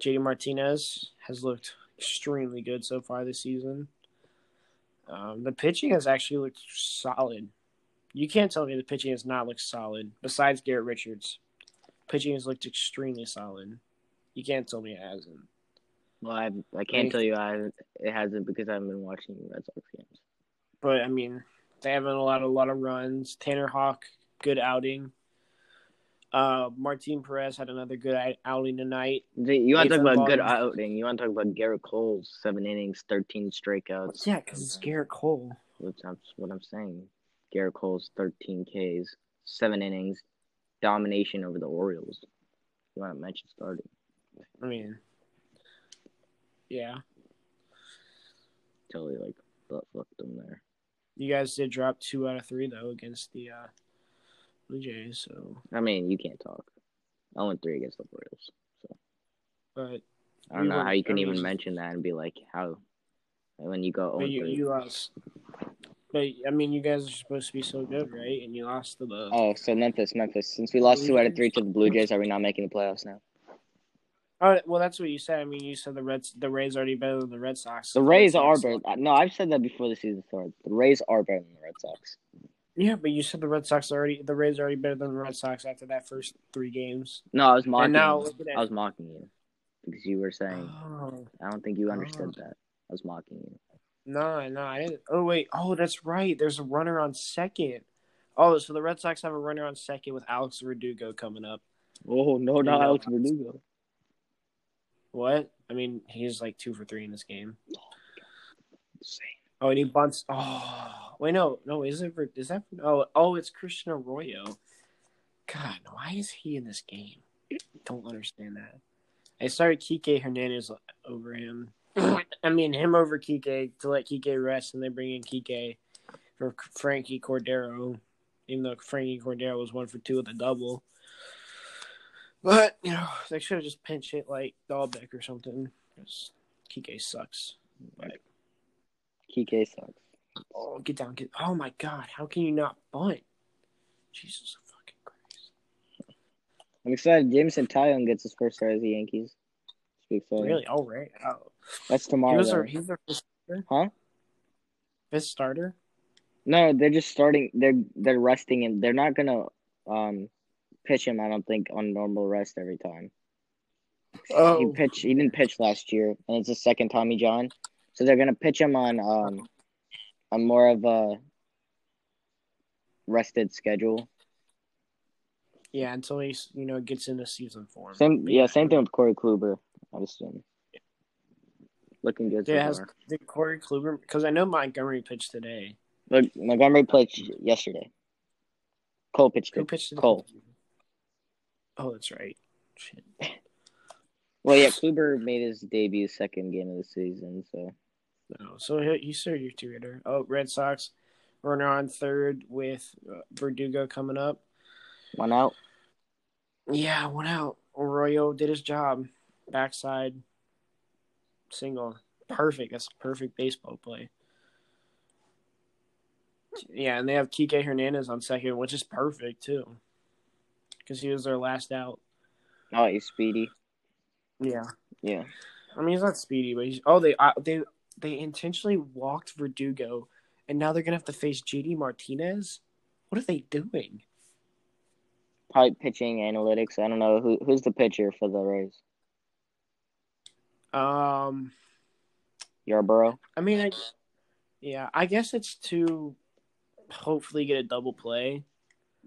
JD Martinez has looked extremely good so far this season. Um, the pitching has actually looked solid. You can't tell me the pitching has not looked solid. Besides Garrett Richards, pitching has looked extremely solid. You can't tell me it hasn't. Well, I I can't tell you I it hasn't because I haven't been watching Red Sox games. But I mean, they haven't allowed a lot of runs. Tanner Houck, good outing. Uh, Martin Perez had another good outing tonight. You want to talk about good outing? You want to talk about Gerrit Cole's seven innings, thirteen strikeouts? Yeah, because it's Gerrit Cole. That's what I'm saying. Gerrit Cole's 13 Ks, seven innings, domination over the Orioles. You want to mention starting? I mean, yeah, Totally like butt fucked them there. you guys did drop two out of three though against the uh, Blue Jays. So, I mean, you can't talk. I went three against the Orioles. but I don't know how you can even mention that and be like, how when you go but you, oh you lost. But I mean, you guys are supposed to be so good, right? And you lost to the. Oh, so Memphis, Memphis. Since we lost two out of three to the Blue Jays, are we not making the playoffs now? Oh, well, that's what you said. I mean, you said the Reds, the Rays already better than the Red Sox. The Rays are better. No, I've said that before the season started. The Rays are better than the Red Sox. Yeah, but you said the Red Sox are already the Rays are already better than the Red Sox after that first three games. No, I was mocking. and now you. I was mocking you because you were saying. Oh, I don't think you understood Oh. that. I was mocking you. no, no, I didn't. Oh wait, oh that's right. There's a runner on second. Oh, so the Red Sox have a runner on second with Alex Verdugo coming up. Oh no, not Yeah. Alex Verdugo. What? I mean, he's like two for three in this game. Oh, oh and he bunts. Oh, wait, no, no, is it? Is that? Oh, oh, it's Christian Arroyo. God, why is he in this game? Don't understand that. I started Kike Hernandez over him. I mean, him over Kike to let Kike rest, and they bring in Kike for Franchy Cordero, even though Franchy Cordero was one for two with a double. But you know, they should have just pinch hit like Dalbec or something. Because Kike sucks. But Kike sucks. Oh, get down, get. Oh my God, how can you not bunt? Jesus fucking Christ! I'm excited. Jameson Taillon gets his first start as the Yankees. Really? All right. Oh, That's he tomorrow. was though. their, he's their fifth starter. Huh? Fifth starter. No, they're just starting. They're they're resting and They're not gonna um pitch him. I don't think on normal rest every time. Oh. He Oh, pitched. He didn't pitch last year, and it's his second Tommy John. So they're gonna pitch him on um on more of a rested schedule. yeah. Until he you know gets into season form. Same, But yeah, same thing with Corey Kluber. I'd assume. Looking good Yeah, has did Corey Kluber because I know Montgomery pitched today. Look, Montgomery played yesterday. Cole pitched Who pitched? Cole. Oh, that's right. Shit. Well, yeah, (laughs) Kluber made his debut second game of the season, so No, so he, he's their two hitter. Oh, Red Sox runner on third with uh, Verdugo coming up. one out. Yeah, one out. Arroyo did his job. Backside single. Perfect. That's a perfect baseball play. Yeah, and they have Kike Hernandez on second, which is perfect too. Because he was their last out. Oh, he's speedy. Yeah. Yeah. I mean he's not speedy, but he's oh they uh, they they intentionally walked Verdugo and now they're gonna have to face JD Martinez? What are they doing? Probably pitching analytics. I don't know who who's the pitcher for the Rays. Um Yarbrough. I mean, I, yeah, I guess it's to hopefully get a double play,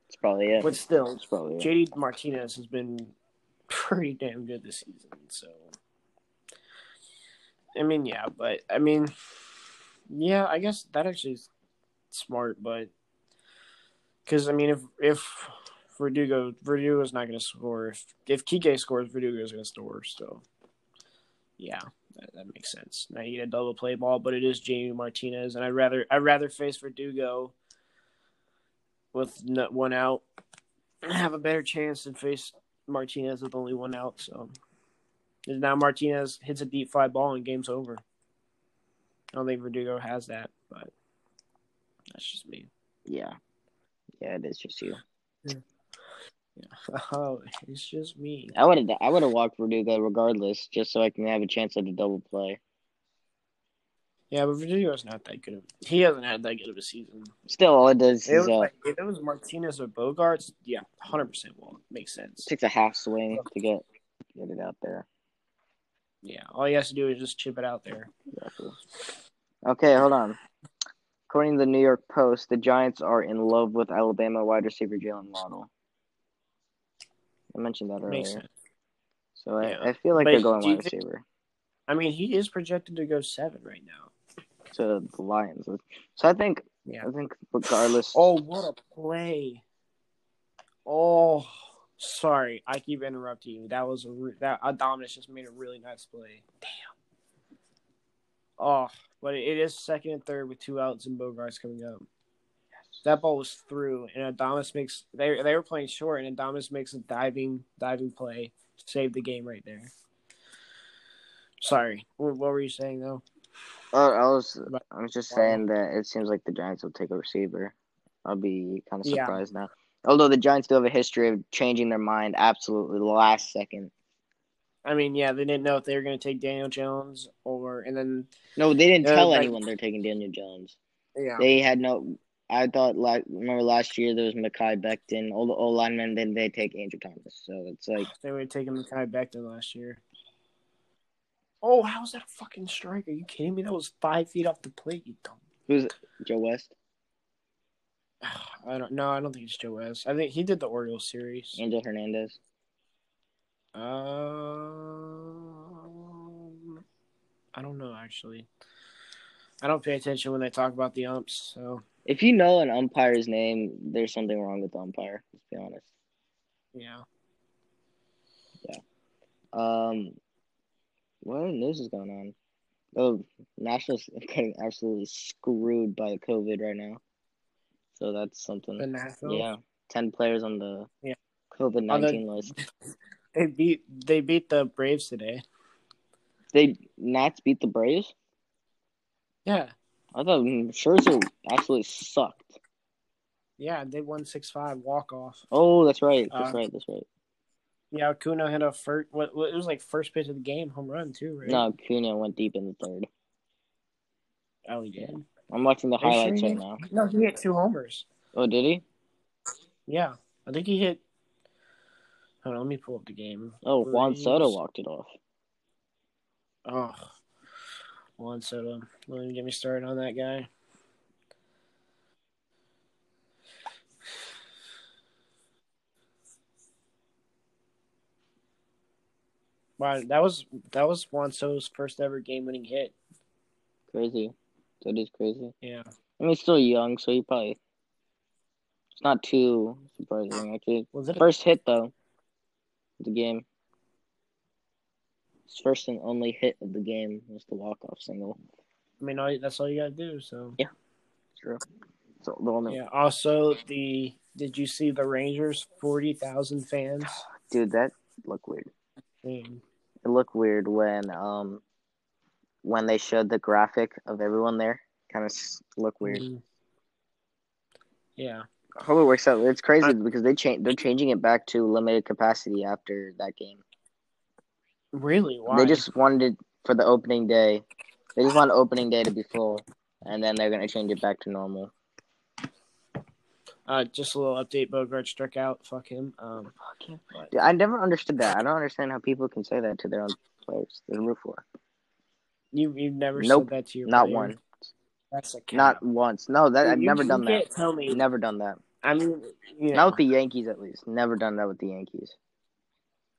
It's probably it. but still, It's probably it. JD Martinez has been pretty damn good this season. So, I mean, yeah, but I mean, yeah, I guess that actually is smart, but because I mean, if if Verdugo Verdugo is not going to score, if if Kike scores, Verdugo is going to score. So, yeah, that, that makes sense. Now you get a double play ball, but it is Jamie Martinez, and I'd rather I'd rather face Verdugo with one out have a better chance than face Martinez with only one out. So and now Martinez hits a deep fly ball and game's over. I don't think Verdugo has that, but that's just me. Yeah, yeah, it is just you. Yeah. (laughs) Oh, it's just me. I would have I would have walked Verdugo regardless, just so I can have a chance at a double play. Yeah, but Verdugo's not that good. Of, he hasn't had that good of a season. Still, all it does It is was uh, like, if it was Martinez or Bogaerts, yeah, hundred percent will make sense. takes a half swing to get get it out there. Yeah, all he has to do is just chip it out there. Exactly. Okay, hold on. According to the New York Post, the Giants are in love with Alabama wide receiver Jaylen Waddle. I mentioned that earlier. Makes sense. So I, Yeah. I feel like But they're going wide think- receiver I mean, he is projected to go seven right now. to the Lions. So I think Yeah. I think regardless. Oh, what a play! Oh, sorry, I keep interrupting you. That was a re- that uh, Adames just made a really nice play. Damn. Oh, but it is second and third with two outs and Bogaerts coming up. Yes. That ball was through, and Adames makes they they were playing short, and Adames makes a diving diving play, saved the game right there. Sorry, what, what were you saying though? Oh, I was I was just saying that it seems like the Giants will take a receiver. I'll be kind of Yeah. surprised now. Although the Giants do have a history of changing their mind absolutely the last second. I mean, yeah, they didn't know if they were going to take Daniel Jones or, and then No, they didn't uh, tell like- anyone they're taking Daniel Jones. yeah, They had no. I thought like remember last year there was Mekhi Becton, all the O linemen. Then they take Andrew Thomas. So it's like they have taken Mekhi Becton last year. Oh, how's that a fucking strike? Are you kidding me? That was five feet off the plate. You dumb. who's Joe West, (sighs) I don't. know. I don't think it's Joe West. I think he did the Orioles series. Angel Hernandez. Um, I don't know actually. I don't pay attention when they talk about the umps. So If you know an umpire's name, there's something wrong with the umpire. Let's be honest. Yeah. Yeah, Um, what other news is going on? Oh, Nationals are (laughs) getting absolutely screwed by COVID right now. So that's something. Yeah, ten players on the Yeah. COVID nineteen list. (laughs) They beat they beat the Braves today. They Nats beat the Braves. Yeah, I thought mm, Scherzer absolutely sucked. yeah, they won six five walk off. Oh, that's right. That's Uh, right. That's right. Yeah, Kuno hit a first. What, it was like first pitch of the game, home run too, right? No, Acuña went deep in the third. oh, he did. I'm watching the Are you sure highlights right now. No, he hit two homers. Oh, did he? Yeah, I think he hit. Hold on, let me pull up the game. Oh, Juan Soto walked it off. Oh, Juan Soto. Don't even get me started on that guy. Wow, that was that was Juan Soto's first ever game-winning hit. Crazy. That is crazy. Yeah, I mean, he's still young, so he probably. It's not too surprising, actually. was it? A, First hit, though. of The game. His first and only hit of the game was the walk-off single. I mean, all, that's all you gotta do. So yeah, True. So the only yeah. Also, the did you see the Rangers forty thousand fans? dude that looked weird. Mm. It looked weird when um when they showed the graphic of everyone there. Kind of look weird. Mm. Yeah. I hope it works out. It's crazy I- because they change. They're changing it back to limited capacity after that game. Really? Why? They just wanted it for the opening day. They just want opening day to be full, and then they're gonna change it back to normal. uh, just a little update. Bogaerts struck out. Fuck him. Um, but- Dude, I never understood that. I don't understand how people can say that to their own players. They root for. You you've never Nope, said that to your Not player. one. That's a. Not once. No, that I've you- never you done that. can't Tell me. Never done that. I mean, you know, Not with the Yankees, at least. Never done that with the Yankees.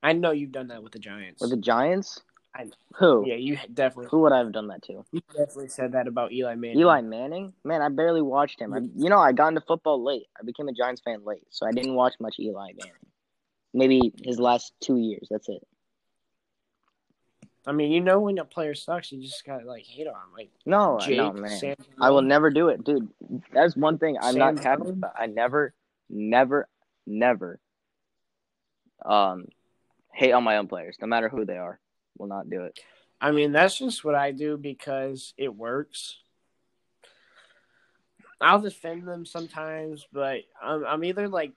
I know you've done that with the Giants. With the Giants? I- Who? yeah, you definitely Who would I have done that to? you definitely said that about Eli Manning. Eli Manning? Man, I barely watched him. I, you know, I got into football late. I became a Giants fan late, so I didn't watch much Eli Manning. Maybe his last two years. That's it. I mean, you know when a player sucks, you just gotta like hate on him. Like No, Jake, no, man. Sam. I will never do it, dude. That's one thing I'm Sam not happy about. I never, never, never, um, hate on my own players, no matter who they are. Will not do it. I mean, that's just what I do because it works. I'll defend them sometimes, but I'm, I'm either like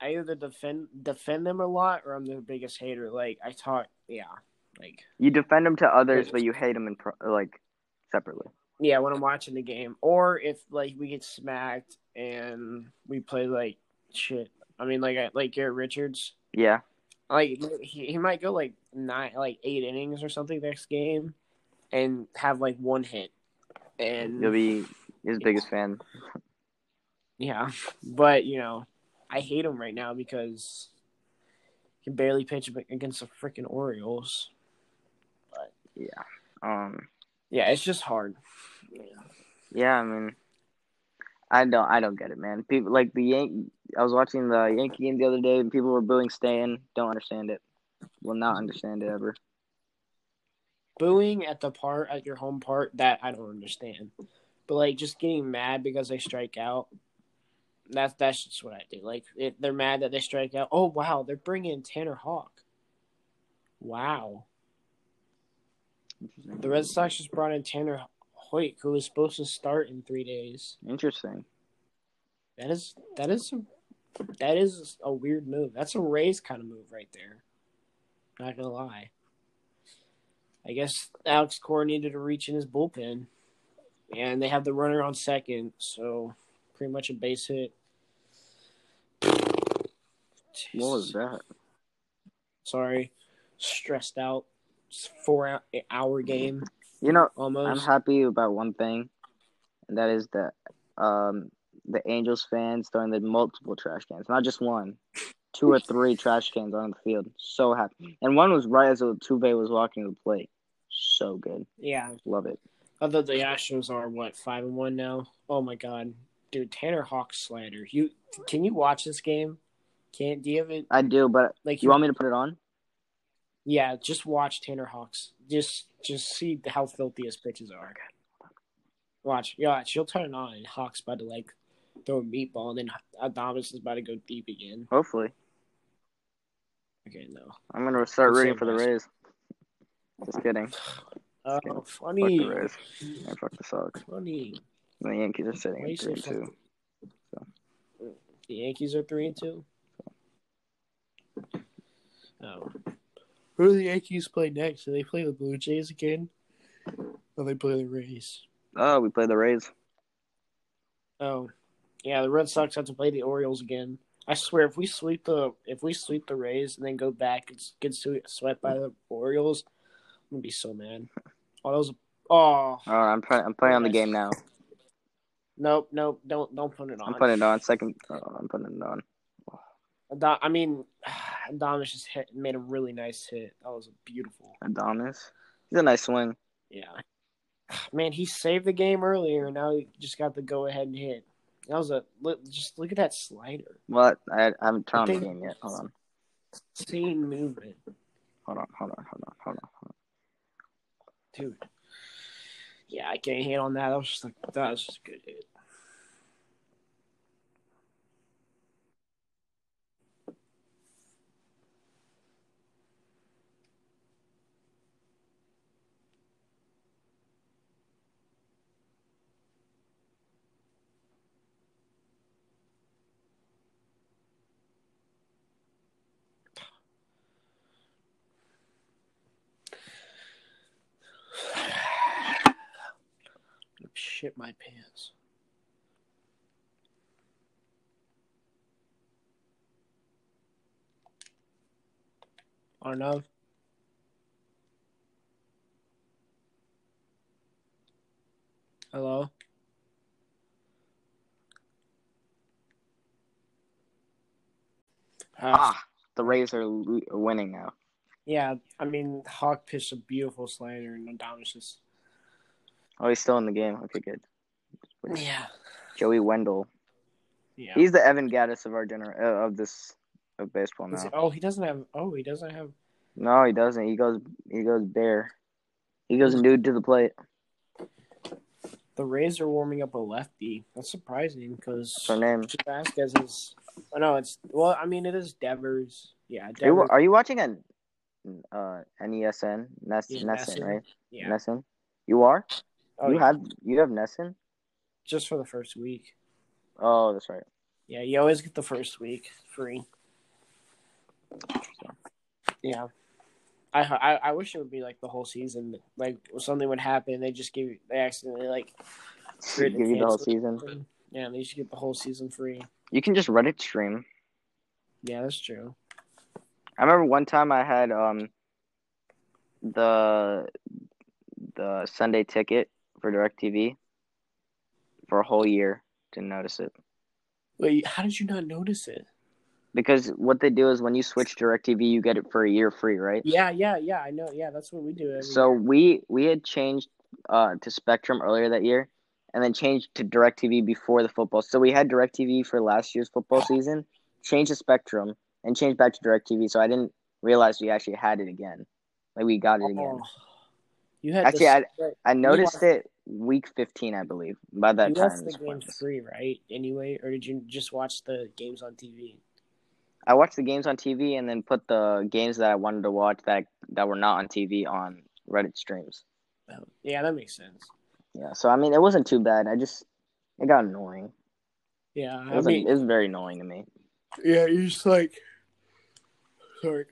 I either defend defend them a lot or I'm their biggest hater. Like I talk, yeah, like You defend them to others, but you hate them in pro- like separately. yeah when I'm watching the game, or if like we get smacked and we play like shit. I mean, like I, like Garrett Richards, Yeah, like he, he might go like nine, like eight innings or something next game, and have like one hit, and you'll be his biggest fan. Yeah, but you know, I hate him right now because he can barely pitch against the freaking Orioles. Yeah. Um. Yeah, it's just hard. Yeah, I mean, I don't, I don't get it, man. People like the Yan- I was watching the Yankee game the other day, and people were booing Stan. Don't understand it. Will not understand it ever. Booing at the part at your home part that I don't understand, but like just getting mad because they strike out. That's that's just what I do. Like they're mad that they strike out. Oh wow, they're bringing in Tanner Houck. Wow, the Red Sox just brought in Tanner Houck, who was supposed to start in three days. Interesting. That is that is a, that is a weird move. That's a Rays kind of move right there. Not gonna lie. I guess Alex Cora needed to reach in his bullpen, and they have the runner on second, so pretty much a base hit. What was that? Sorry, stressed out. Four hour game You know, almost. I'm happy about one thing, and that is that um the Angels fans throwing the multiple trash cans, not just one, two or three trash cans on the field. So happy, and one was right as Tuve was walking to the plate. So good, yeah, love it. Although the Astros are what five and one now. Oh my god, dude, Tanner Houck slider. You can you watch this game? Can't do you have it? I do, but Like you want me to put it on? Yeah, just watch Tanner Houck's. Just just see how filthy his pitches are. Watch, yeah, watch. You'll turn it on, and Houck's about to like throw a meatball, and then Adames is about to go deep again. Hopefully, Okay, no. I'm gonna start rooting for the. Rays. Just kidding. (sighs) Oh. Fuck funny, the Rays. And fuck the Sox. funny. And the Yankees are sitting at three and two. the- The Yankees are three and two. Oh, who do the Yankees play next? Do they play the Blue Jays again, or they play the Rays? Oh, we play the Rays. Oh, yeah, the Red Sox have to play the Orioles again. I swear, if we sweep the if we sweep the Rays and then go back and get swept by the Orioles, I'm gonna be so mad. Oh, that was oh Oh, I'm. I'm playing on the game now. nope nope don't don't put it on. I'm putting it on. Second. Oh, I'm putting it on. Adon- I mean, (sighs) Adames just hit, made a really nice hit. That was beautiful. Adames. He's a nice swing. Yeah, (sighs) man, he saved the game earlier. and Now he just got the go ahead and hit. That was a look. Just look at that slider. What? I, I haven't turned on the game yet. Hold on. Insane movement, Hold on. Hold on. Hold on. Hold on. Hold dude. Yeah, I can't hit on that. That was just like that was just a good hit. Shit my pants. Arnav. Hello. Uh, Ah, the Rays are winning now. Yeah, I mean, Houck pitched a beautiful slider, and Adames just. Oh, he's still in the game. Okay, good. Yeah. Joey Wendle. Yeah. He's the Evan Gattis of our gener- uh, of this of baseball now. he- oh, he doesn't have. Oh, he doesn't have. No, he doesn't. He goes he goes bare. He goes nude to the plate. The Rays are warming up a lefty. That's surprising because her name? Vasquez is. Oh no, it's well. I mean, it is Devers. Yeah, Are you, are you watching a uh NESN Ness Yeah, NESN, NESN. right? Yeah. NESN. You are? Oh, you yeah. have you have NESN? just for the first week. Oh, that's right. Yeah, you always get the first week free. Yeah. I, I I wish it would be like the whole season. Like something would happen, they just give you, they accidentally like (laughs) Give you the whole season. Yeah, they should get the whole season free. You can just Reddit stream. Yeah, that's true. I remember one time I had um the the Sunday ticket for DirecTV for a whole year. Didn't notice it. Wait, how did you not notice it? Because what they do is when you switch DirecTV, you get it for a year free, right? Yeah, yeah, yeah. I know. Yeah, that's what we do. So year. we we had changed uh, to Spectrum earlier that year, and then changed to DirecTV before the football. So we had DirecTV for last year's football season, changed to Spectrum, and changed back to DirecTV. So I didn't realize we actually had it again. Like we got it again. Oh. You had Actually, this, I noticed it week fifteen, I believe. By that you time, watched the games pointless. free, right? Anyway, or did you just watch the games on TV? I watched the games on TV and then put the games that I wanted to watch that that were not on TV on Reddit streams. Oh, Yeah, that makes sense. Yeah, so I mean, it wasn't too bad. I just it got annoying. Yeah, It I was, mean, it was very annoying to me. yeah, you're just like, sorry.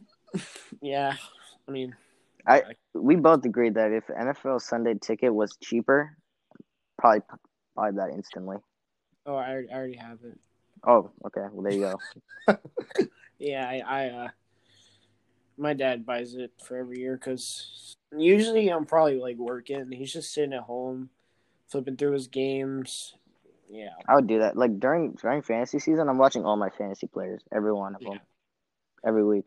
yeah, I mean, I we both agreed that if NFL Sunday ticket was cheaper, probably buy that instantly. oh, I already, I already have it. Oh, okay. Well, there you go. (laughs) Yeah, I, I uh, my dad buys it for every year because usually I'm probably like working. He's just sitting at home, flipping through his games. Yeah, I would do that. Like during during fantasy season, I'm watching all my fantasy players, every one of them, Yeah. every week.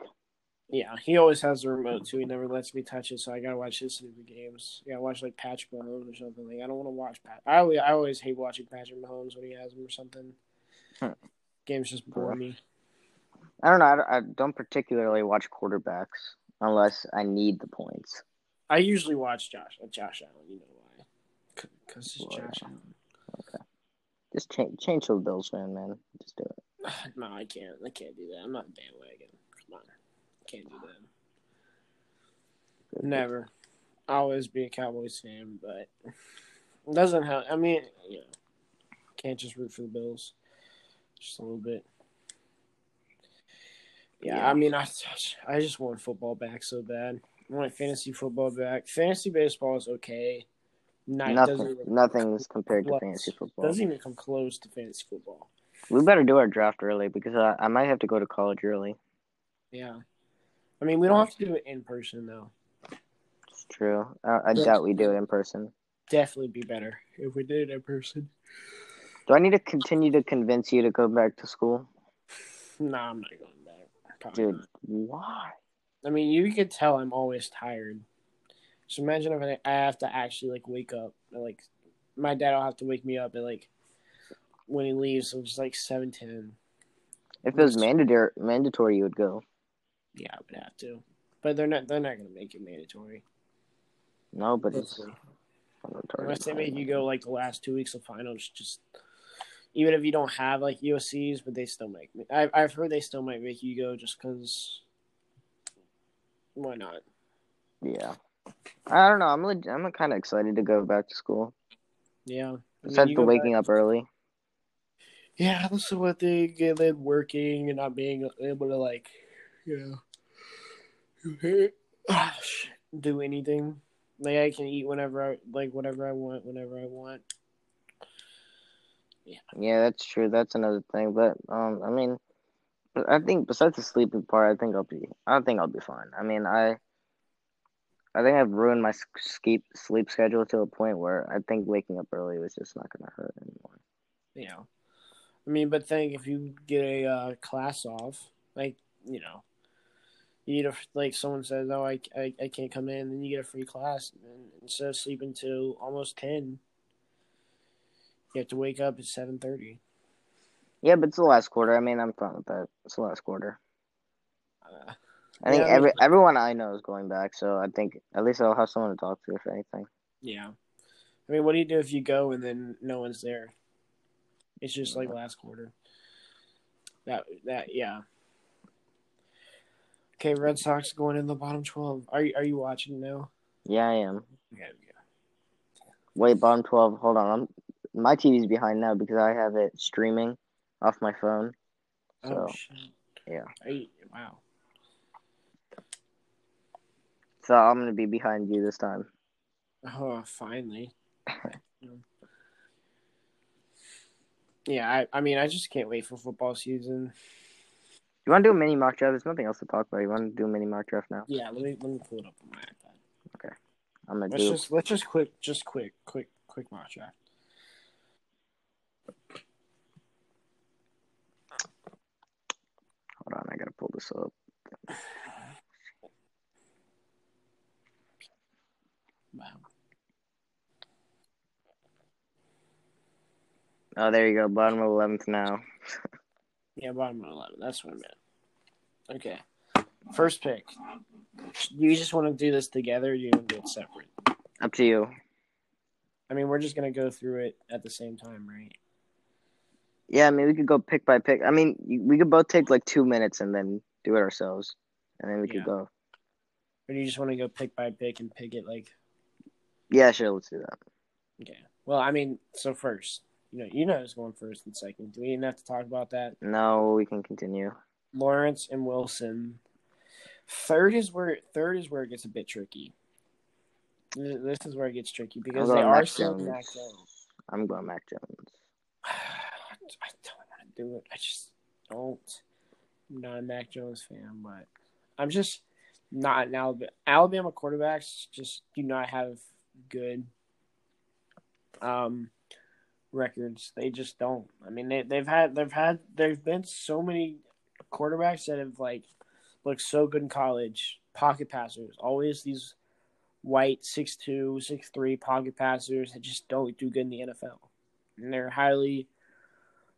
Yeah. He always has the remote too. He never lets me touch it, so I gotta watch his stupid games. Yeah, watch like Patrick Mahomes or something. Like I don't want to watch Pat. I always, I always hate watching Patrick Mahomes when he has him or something. Hmm. Games just bore me. I don't know. I don't, I don't particularly watch quarterbacks unless I need the points. I usually watch Josh, uh, Josh Allen. You know why? Because it's Why? Josh Allen. Okay. Just change change to the Bills fan, man. Just do it. (sighs) No, I can't. I can't do that. I'm not a bandwagon. Come on, can't do that. Never. I'll always be a Cowboys fan, but it doesn't help. I mean, yeah, can't just root for the Bills. Just a little bit. Yeah, Yeah. I mean, I I just want football back so bad. I want fantasy football back. Fantasy baseball is okay. Not, Nothing, nothing is compared to fantasy football. doesn't even come close to fantasy football. We better do our draft early because I, I might have to go to college early. Yeah. I mean, we don't have to do it in person though. It's true. I, I doubt we do it in person. Definitely be better if we did it in person. Do I need to continue to convince you to go back to school, Nah, I'm not going back. Probably dude? not. Why? I mean, you could tell I'm always tired. So imagine if I, I have to actually like wake up. Like my dad will have to wake me up at like when he leaves. So it's like seven ten. If it was mandatory, mandatory, you would go. Yeah, I would have to. But they're not. They're not going to make it mandatory. No, but it's Unless they make you go like the last two weeks of finals, just even if you don't have like USCs, but they still make me. I've I've heard they still might make you go just because. Why not? Yeah. I don't know. I'm leg- I'm kind of excited to go back to school. Yeah. Besides the waking back- up early. Yeah, that's what they get them working and not being able to like, you know, ah, shit, do anything. Like I can eat whenever I like, whatever I want, whenever I want. Yeah, Yeah, that's true. That's another thing. But um, I mean, but I think besides the sleeping part, I think I'll be. I think I'll be fine. I mean, I. I think I've ruined my sleep sleep schedule to a point where I think waking up early was just not gonna hurt anymore. You know, I mean, but think if you get a uh, class off, like you know, you get a like someone says, "Oh, I, I, I can't come in," then you get a free class, and instead of sleeping till almost ten, you have to wake up at seven thirty. Yeah, but it's the last quarter. I mean, I'm fine with that. It's the last quarter. Uh, I think Yeah, I mean- every everyone I know is going back, so I think at least I'll have someone to talk to if anything. Yeah. I mean, what do you do if you go and then no one's there? It's just like last quarter. That that yeah. Okay, Red Sox going in the bottom twelve. Are you are you watching now? Yeah, I am. Yeah, yeah. Wait, bottom twelve. Hold on. I'm my TV's behind now because I have it streaming off my phone. Oh, so oh shit. yeah. You, wow. So I'm gonna be behind you this time. Oh, finally. (laughs) yeah, I, I mean, I just can't wait for football season. You want to do a mini mock draft? There's nothing else to talk about. You want to do a mini mock draft now? Yeah, let me let me pull it up on my iPad. Okay, I'm gonna Let's do. just let's just quick, just quick, quick, quick mock draft. Hold on, I gotta pull this up. Wow. Oh, there you go. Bottom of eleventh now. Yeah, bottom of eleven. That's what I meant. Okay. First pick. Do you just want to do this together or do you want to do it separate? Up to you. I mean, we're just gonna go through it at the same time, right? Yeah, I mean, we could go pick by pick. I mean, we could both take like two minutes and then do it ourselves, and then we Yeah. could go. Or do you just want to go pick by pick and pick it like Yeah, sure. Let's do that. okay. Well, I mean, so first, you know, you know who's going first and second. Do we even have to talk about that? No, we can continue. Lawrence and Wilson. Third is where third is where it gets a bit tricky. This is where it gets tricky because they are Mac still Jones. Mac Jones. I'm going Mac Jones. (sighs) I don't want to do it. I just don't. I'm not a Mac Jones fan, but I'm just not an Alabama. Alabama quarterbacks just do not have good um records. They just don't. I mean, they they've had they've had there've been so many quarterbacks that have like looked so good in college. Pocket passers, always these white six two, six three pocket passers that just don't do good in the NFL. And they're highly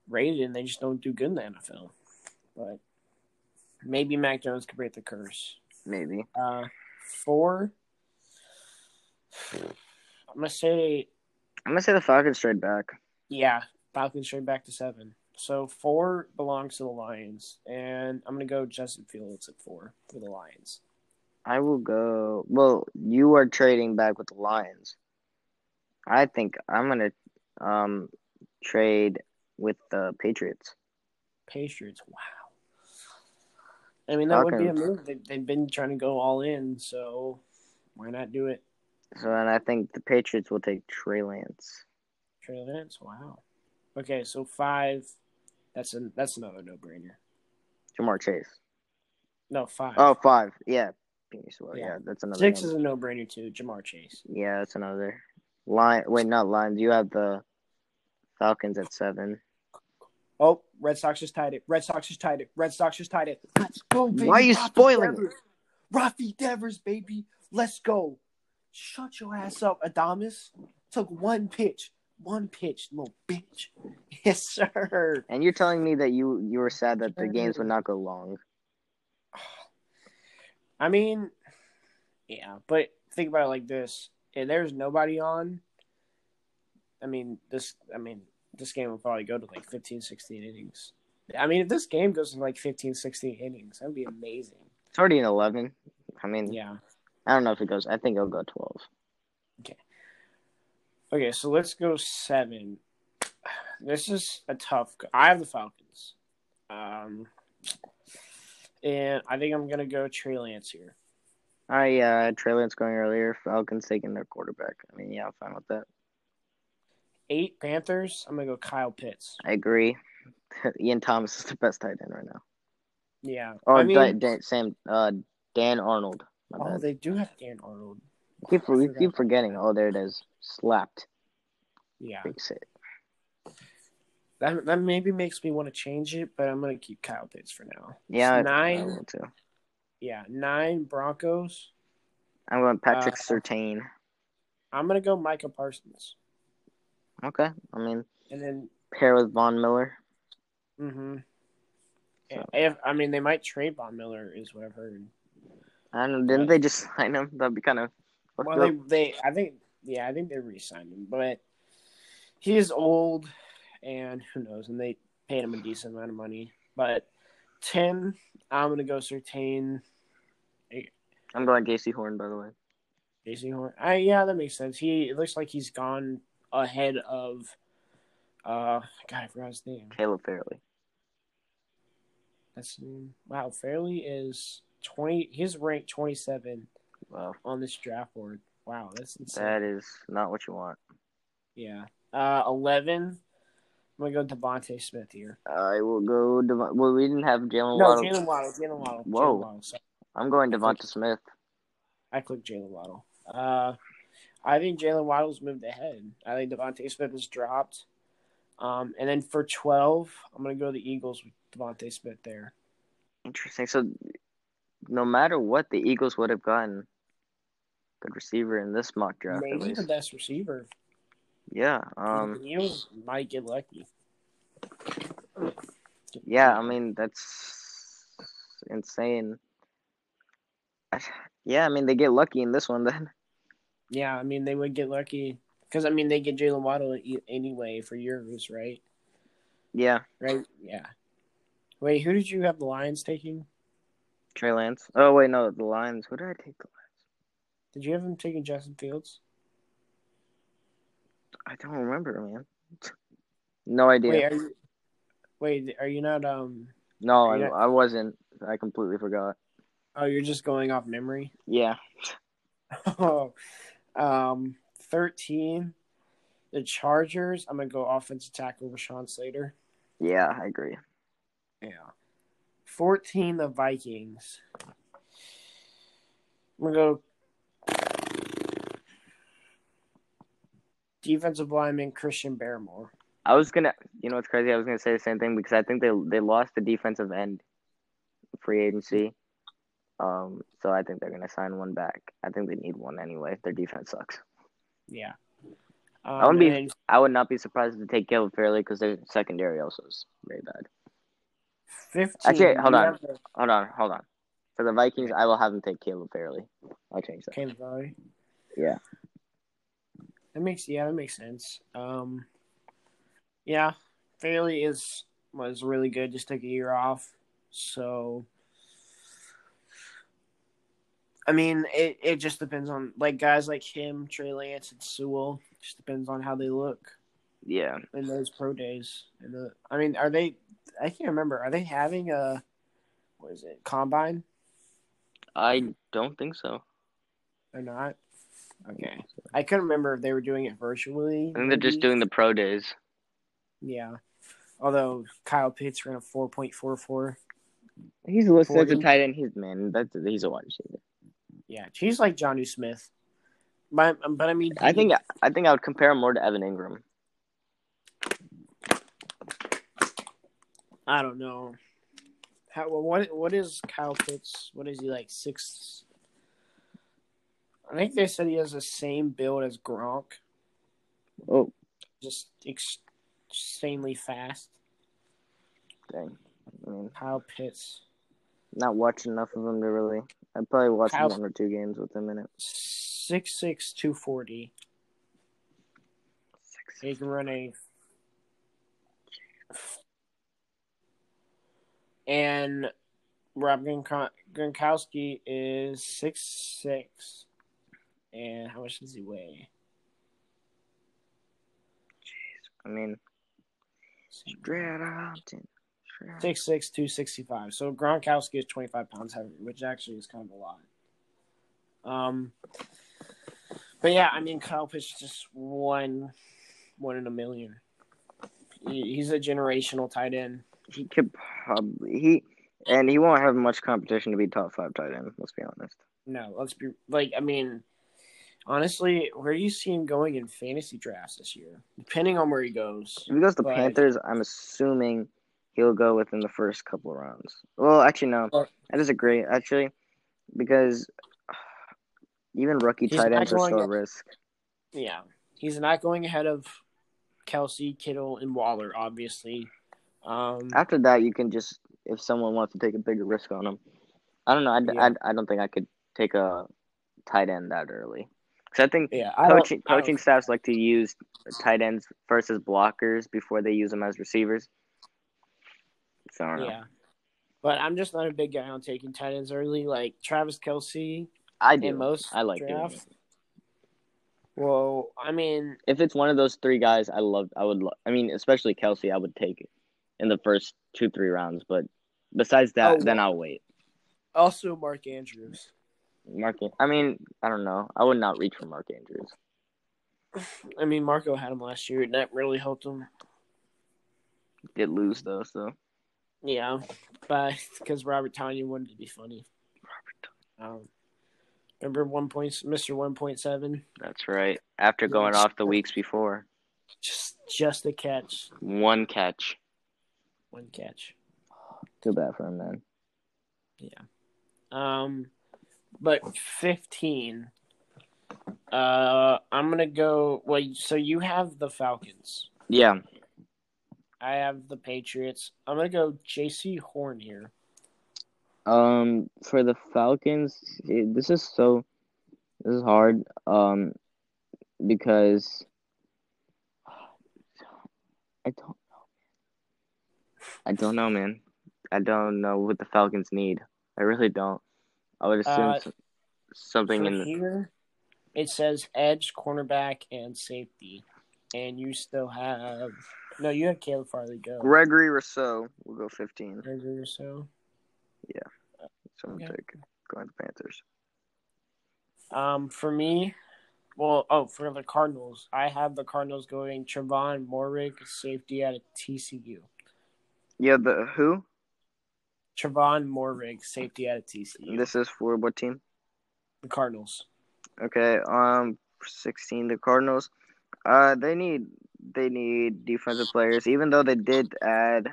rated and they just don't do good in the NFL. But maybe Mac Jones could break the curse. Maybe. Uh, four. I'm gonna say I'm gonna say the Falcons straight back. Yeah. Falcons straight back to seven. So four belongs to the Lions, and I'm gonna go Justin Fields at four for the Lions. I will go. Well, you are trading back with the Lions. I think I'm gonna um trade with the Patriots. Patriots. Wow. I mean that would be a move. They, they've been trying to go all in, so why not do it? So, and I think the Patriots will take Trey Lance. Trey Lance. Wow. Okay, so five. That's a that's another no brainer. Ja'Marr Chase. No five. Oh, five. Yeah. Well, Yeah. yeah. that's another. Six one. is a no brainer too. Ja'Marr Chase. Yeah, that's another. Line. Wait, not Lions. You have the Falcons at seven. Oh, Red Sox just tied it. Red Sox just tied it. Red Sox just tied it. Let's go, baby. Why are you Rafi spoiling it? Devers. Rafi Devers, baby. Let's go. Shut your ass up, Adames. Took one pitch. One pitch, little bitch. (laughs) Yes, sir. And you're telling me that you you were sad that the games would not go long. (sighs) I mean, yeah, but think about it like this: if there's nobody on, I mean, this, I mean, this game will probably go to like 15, 16 innings. I mean, if this game goes to like 15, 16 innings, that'd be amazing. It's already an eleven. I mean, Yeah. I don't know if it goes. I think it'll go twelve. Okay, so let's go seven. This is a tough. I have the Falcons, um, and I think I'm gonna go Trey Lance here. I yeah, Trey Lance going earlier. Falcons taking their quarterback. I mean, yeah, I'm fine with that. Eight Panthers. I'm gonna go Kyle Pitts. I agree. (laughs) Ian Thomas is the best tight end right now. Yeah, Or I mean, Dan, Sam, uh, Dan Arnold. Oh, bad. they do have Dan Arnold. Keep, we keep forgetting. Oh, there it is. Slapped. Yeah, Fix it. that that maybe makes me want to change it, but I'm gonna keep Kyle Pitts for now. Yeah, I- I nine. Yeah, nine Broncos. I'm going Patrick Uh, Surtain. I'm gonna go Micah Parsons, Okay, I mean, and then pair with Von Miller. mm-hmm. So- If I mean they might trade Von Miller, is what I've heard. I don't know. Didn't Right. they just (laughs) sign him? That'd be kind of. Well, they, they, I think, yeah, I think they re-signed him, but he is old, and who knows? And they paid him a decent amount of money. But ten, I'm gonna go Surtain. I'm going Jaycee Horn, by the way. Jaycee Horn. I, yeah, that makes sense. He it looks like he's gone ahead of. Uh, God, I forgot his name. Caleb Farley. That's wow. Farley is twenty. He's ranked twenty seven Wow, on this draft board. Wow, that's insane. that is not what you want. Yeah. Uh, eleven. I'm gonna go DeVonta Smith here. I will go. Dev- well, we didn't have Jaylen No, Waddle. Jaylen Waddle. Jaylen Waddle. Whoa. Jaylen Waddle. I'm going DeVonta Smith. I clicked Jaylen Waddle. Uh, I think Jaylen Waddle's moved ahead. I think DeVonta Smith has dropped. Um, and then for twelve, I'm gonna go the Eagles with DeVonta Smith there. Interesting. So, no matter what, the Eagles would have gotten good receiver in this mock draft. Maybe the best receiver. Yeah. Um. Eagles might get lucky. Yeah. I mean, that's insane. Yeah. I mean, they get lucky in this one then. Yeah, I mean they would get lucky because I mean they get Jaylen Waddle anyway for yours, right? Yeah. Right? Yeah. Wait, who did you have the Lions taking? Trey Lance. Oh wait, no, the Lions. Who did I take? The Did you have him taking Justin Fields? I don't remember, man. No idea. Wait, are you? Wait, are you not? Um. no, I, not- I wasn't. I completely forgot. Oh, you're just going off memory. Yeah. (laughs) Oh, um, thirteen. The Chargers. I'm gonna go offensive tackle Rashawn Slater. Yeah, I agree. Yeah. Fourteen. The Vikings. I'm gonna go defensive lineman Christian Barmore. I was gonna, you know, what's crazy. I was gonna say the same thing because I think they they lost the defensive end free agency. Um, so I think they're gonna sign one back. I think they need one anyway. Their defense sucks. Yeah. Um, wouldn't be- then I would not be surprised to take Caleb Farley because their secondary also is very bad. Fifteen. Actually, hold on. Hold on, hold on. For the Vikings, I will have them take Caleb Farley. I'll change that. Caleb Valley. Yeah. That makes yeah, that makes sense. Um, yeah, Farley is was really good. Just took a year off, so I mean, it it just depends on like guys like him, Trey Lance, and Sewell. Just depends on how they look Yeah. in those pro days. And the I mean, are they? I can't remember. Are they having a what is it combine I don't think so. or not? Okay, I couldn't remember if they were doing it virtually. I think they're just doing the pro days. Yeah. Although Kyle Pitts ran a four point four four. He's listed as a Forty. tight end. He's man. That's he's a wide receiver. Yeah, he's like Jonnu Smith. But but I mean, I think I think I would compare him more to Evan Engram. I don't know. How well, what what is Kyle Pitts? What is he like six? I think they said he has the same build as Gronk, Oh, just ex- insanely fast. dang. I mean, Kyle Pitts, not watching enough of him to really. I probably watched Kyle- one or two games with him in it. six six two forty. He can run a. And Rob Gronk- Gronkowski is six six. And how much does he weigh? Jeez, I mean, straight out. Six six two sixty five. So Gronkowski is twenty five pounds heavier, which actually is kind of a lot. Um, but yeah, I mean Kyle Pitts is just one, one in a million. He, he's a generational tight end. He could probably he, and he won't have much competition to be top five tight end. Let's be honest. No, let's be like I mean, honestly, where do you see him going in fantasy drafts this year? Depending on where he goes. If he goes to But- Panthers, I'm assuming he'll go within the first couple of rounds. Well, actually, no. Or- I disagree, actually, because even rookie tight ends are still a at- risk. Yeah, he's not going ahead of Kelce, Kittle, and Waller, obviously. Um, After that, you can just if someone wants to take a bigger risk on him. I don't know. I, Yeah. I, I don't think I could take a tight end that early. Because I think yeah, I coaching coaching staffs like to use tight ends first as blockers before they use them as receivers. So I don't know. Yeah. But I'm just not a big guy on taking tight ends early. Like Travis Kelce I do. in most I like doing it. Well, I mean, If it's one of those three guys, I love. I would. Lo- I mean, especially Kelce, I would take it in the first two three rounds. But besides that, Oh, then I'll wait. also Mark Andrews. Mark. I mean, I don't know. I would not reach for Mark Andrews. (sighs) I mean, Marco had him last year, and that really helped him. Did lose though, so Yeah, but (laughs) because Robert Tonyan wanted to be funny. Robert. Um, remember one point, Mister One Point Seven, that's right. After going Yes. off the weeks before, just just a catch, one catch. one catch. Too bad for him, man. Yeah. Um, but fifteen. Uh, I'm gonna go. Well, so you have the Falcons. Yeah. I have the Patriots. I'm gonna go Jaycee Horn here. Um, for the Falcons, it- this is so. This is hard. Um, because I don't know. I don't know, man. I don't know what the Falcons need. I really don't. I would assume Uh, something in the. here, it says edge, cornerback, and safety, and you still have no. You have Caleb Farley go. Gregory Rousseau will go 15. Gregory or so. So I'm Okay. taking going to Panthers. Um, for me, well, oh, for the Cardinals, I have the Cardinals going Trevon Moehrig, safety out of TCU. Yeah, the who? Trevon Moehrig, safety out of TCU. This is for what team? the Cardinals. Okay, um, 16. The Cardinals. Uh, they need they need defensive players. Even though they did add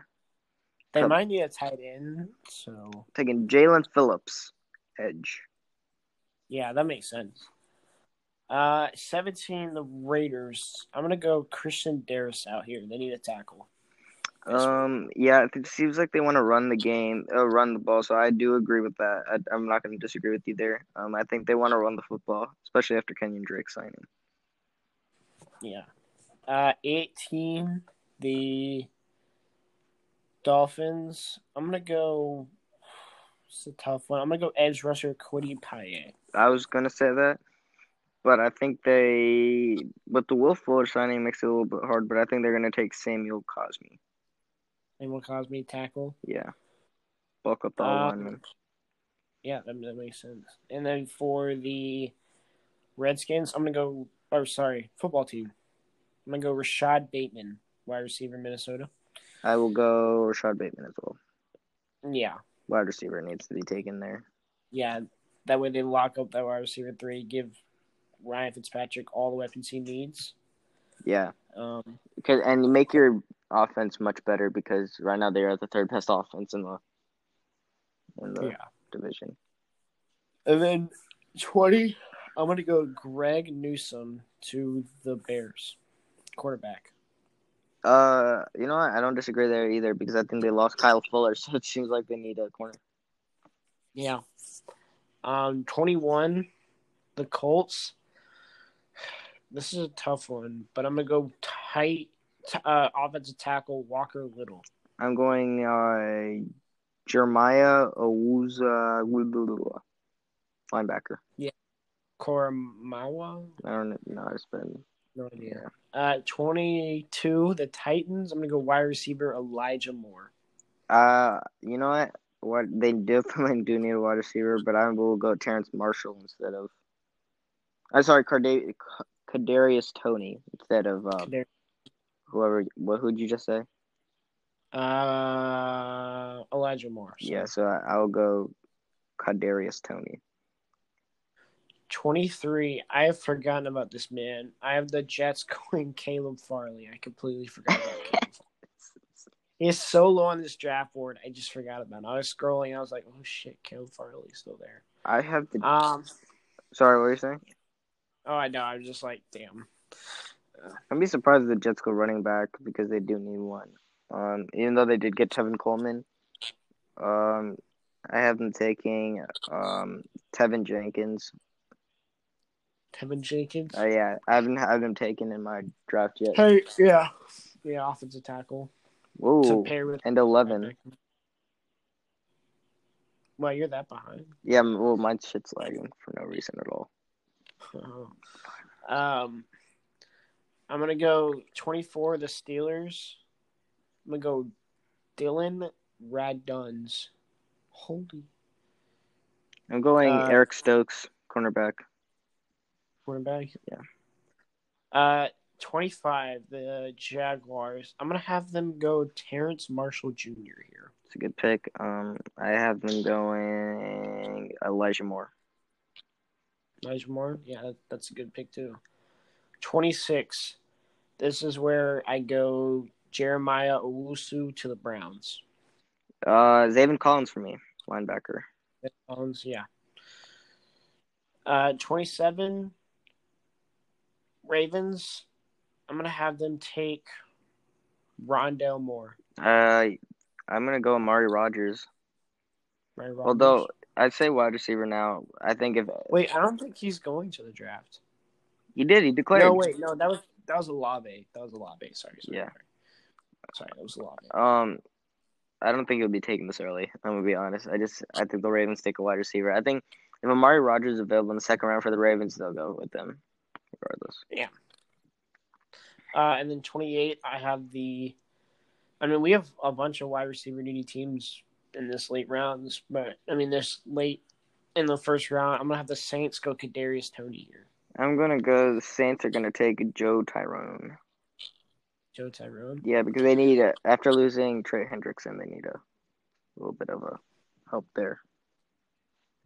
They might need a tight end, so taking Jaelan Phillips, edge. yeah, that makes sense. Uh, seventeen, the Raiders. I'm gonna go Christian Darrisaw here. They need a tackle. Um, yeah, it seems like they want to run the game, uh, run the ball. So I do agree with that. I, I'm not going to disagree with you there. Um, I think they want to run the football, especially after Kenyan Drake signing. Yeah. Uh, 18, the Dolphins. I'm going to go. It's a tough one. I'm going to go edge rusher Kwity Paye. I was going to say that, but I think they, but the Will Fuller signing, makes it a little bit hard. But I think they're going to take Samuel Cosmi. Samuel Cosmi tackle. Yeah, bulk up the Um. Yeah, that, that makes sense. And then for the Redskins, I'm going to go. Or, sorry, football team. I'm going to go Rashod Bateman, wide receiver, Minnesota. I will go Rashod Bateman as well. Yeah. Wide receiver needs to be taken there. Yeah. That way they lock up that wide receiver three, give Ryan Fitzpatrick all the weapons he needs. Yeah, Um, because and you make your offense much better because right now they are the third best offense in the in the yeah. division. And then 20, I'm going to go Greg Newsome to the Bears, quarterback. Uh, you know what? I don't disagree there either because I think they lost Kyle Fuller, (laughs) so it seems like they need a corner. Yeah. Um, 21, the Colts. This is a tough one, but I'm going to go tight t- uh, offensive tackle Walker Little. I'm going uh Jeremiah Owusu linebacker. Yeah. Koramoah? I don't know. It's been No idea. Uh, 22, the Titans. I'm going to go wide receiver Elijah Moore. uh you know what? What they definitely do need a wide receiver, but I will go Terrace Marshall instead of. I'm sorry, Carda- Kadarius Toney instead of There- whoever. What who'd you just say? Uh, Elijah Moore. Yeah, so I, I'll go Kadarius Toney. 23. I have forgotten about this man. I have the Jets (laughs) going Caleb Farley. I completely forgot about Caleb. (laughs) He is so low on this draft board. I just forgot about him. I was scrolling. I was like, oh shit, Caleb Farley's still there. I have the. Um. sorry, what were you saying? Oh, I know. I was just like, damn. I'd be surprised if the Jets go running back because they do need one. Um, even though they did get Tevin Coleman, um, I have them taking um Teven Jenkins. Teven Jenkins. Uh, yeah, I haven't had them taken in my draft yet. Hey, yeah, yeah, offensive tackle Whoa, to pair with and eleven. Well, you're that behind. Yeah, well, my shit's lagging for no reason at all. (laughs) um, I'm gonna go 24. The Steelers. I'm gonna go Dillon Radunz. Holy I'm going Uh, Eric Stokes, cornerback. quarterback. Yeah. Uh, 25. The Jaguars. I'm gonna have them go Terrace Marshall Jr. here. It's a good pick. Um, I have them going Elijah Moore. Elijah Moore. Yeah, that, that's a good pick too. 26. This is where I go Jeremiah Owusu to the Browns. Uh, Zaven Collins for me, linebacker. Browns, yeah. Uh, 27. Ravens. I'm gonna have them take Rondale Moore. Uh, I'm gonna go Amari Rodgers. Although I'd say wide receiver now. I think if wait, I don't think he's going to the draft. he did, he declared. No, wait, no, that was that was a Olave. That was a Olave. Sorry, sorry. Yeah. Sorry, that was a Olave. Um, I don't think he'll be taken this early. I'm gonna be honest. I just I think the Ravens take a wide receiver. I think if Amari Rodgers is available in the second round for the Ravens, they'll go with them, regardless. Yeah. Uh, and then 28, I have the. I mean, we have a bunch of wide receiver needy teams in this late rounds, but I mean, this late in the first round, I'm gonna have the Saints go Kadarius Toney here. I'm gonna go. The Saints are gonna take Joe Tryon. Joe Tryon. Yeah, because they need a, after losing Trey Hendrickson, they need a little bit of a help there.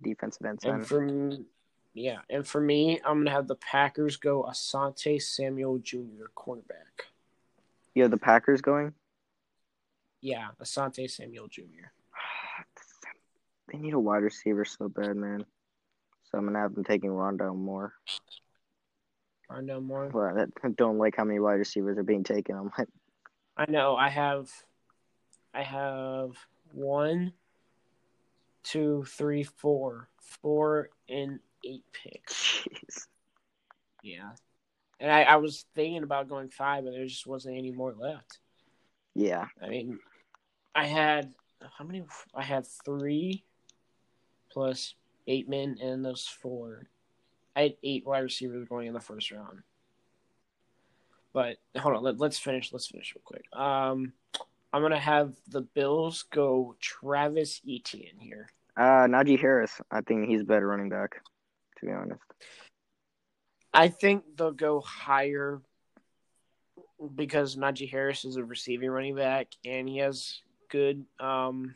Defensive end And for m- yeah, and for me, I'm gonna have the Packers go Asante Samuel Jr. cornerback. You have the Packers going. Yeah, Asante Samuel Jr. They need a wide receiver so bad, man. So I'm gonna have them taking Rondo more. Rondale Moore. Well, I (laughs) don't like how many wide receivers are being taken. I'm like, I know. I have, I have one, two, three, four, four and eight picks. jeez. Yeah, and I, I was thinking about going five, but there just wasn't any more left. Yeah, I mean, I had how many? I had three plus eight men and those four. I had eight wide receivers going in the first round. But hold on, let, let's finish. Let's finish real quick. Um, I'm gonna have the Bills go Travis Etienne here. uh, Najee Harris. I think he's better running back. To be honest. I think they'll go higher because Najee Harris is a receiving running back and he has good um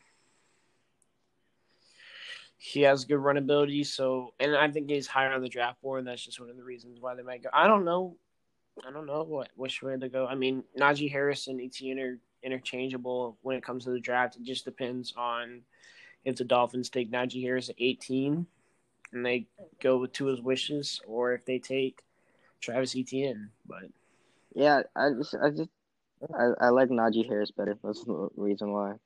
he has good run ability, so and I think he's higher on the draft board, and that's just one of the reasons why they might go. I don't know. I don't know what which way to go. I mean, Najee Harris and Etienne are interchangeable when it comes to the draft. It just depends on if the Dolphins take Najee Harris at 18 and they go with two of his wishes, or if they take Travis Etienne. But Yeah, I just, I just, I, I like Najee Harris better. That's the reason why.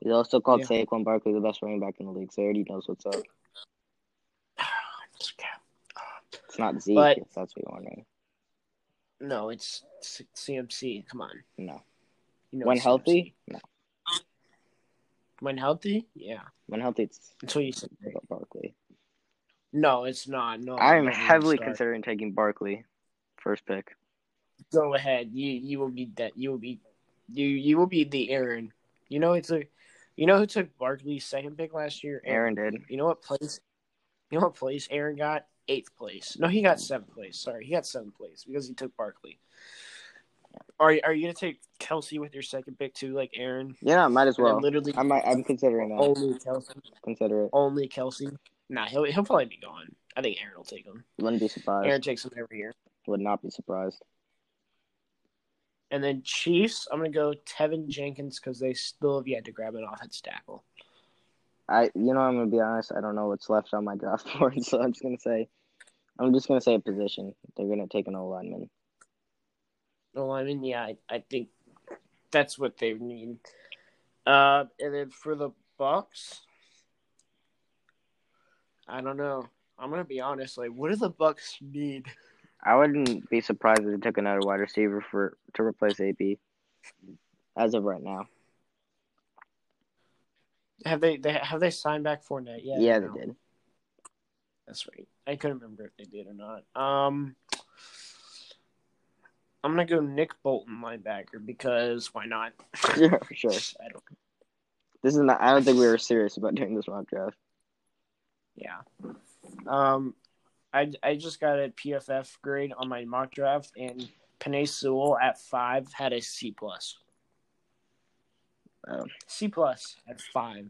He's also called Yeah. Saquon Barkley the best running back in the league, so he already knows what's up. It's not Zeke, But- if that's what you're wondering. no, it's CMC. Come on, No. you know when healthy, CMC. no. When healthy, yeah. When healthy, it's Until you say Barkley. no, it's not. No, I'm heavily considering taking Barkley first pick. Go ahead. You you will be that. You will be you you will be the Aaron. You know it's a. You know who took Barkley's second pick last year? Aaron did. You know what place? You know what place Aaron got? Eighth place. No, he got seventh place. Sorry, he got seventh place because he took Barkley. Are are you gonna take Kelce with your second pick too, like Aaron? Yeah, might as well. literally, I might. I'm considering that. only Kelce. Consider it. Only Kelce. Nah, he'll he'll probably be gone. I think Aaron will take him. Wouldn't be surprised. Aaron takes him every year. Would not be surprised. And then Chiefs, I'm gonna go Teven Jenkins because they still have yet to grab an offensive tackle. I, you know, I'm gonna be honest. I don't know what's left on my (laughs) draft board, so I'm just gonna say, I'm just gonna say a position. They're gonna take an O lineman. I mean, yeah, I, I think that's what they need. Uh, and then for the Bucks, I don't know. I'm gonna be honest. Like, what do the Bucks need? I wouldn't be surprised if they took another wide receiver for to replace AP. As of right now, Have they, they have they signed back Fournette yet? Yeah, No. they did. That's right. I couldn't remember if they did or not. Um, I'm gonna go Nick Bolton linebacker because why not? (laughs) Yeah, for sure. (laughs) I don't. This is not. I don't think we were serious about doing this mock draft. Yeah. Um, I I just got a PFF grade on my mock draft, and Penei Sewell at five had a C plus. Oh. C plus at five.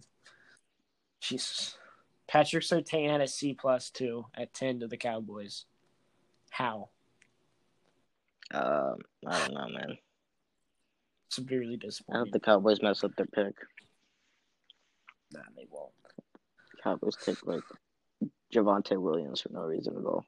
Jesus. Patrick Surtain had a C plus too at ten to the Cowboys. How? Um, I don't know, man. Severely disappointed. I hope the Cowboys mess up their pick. Nah, they won't. Cowboys take like Javonte Williams for no reason at all.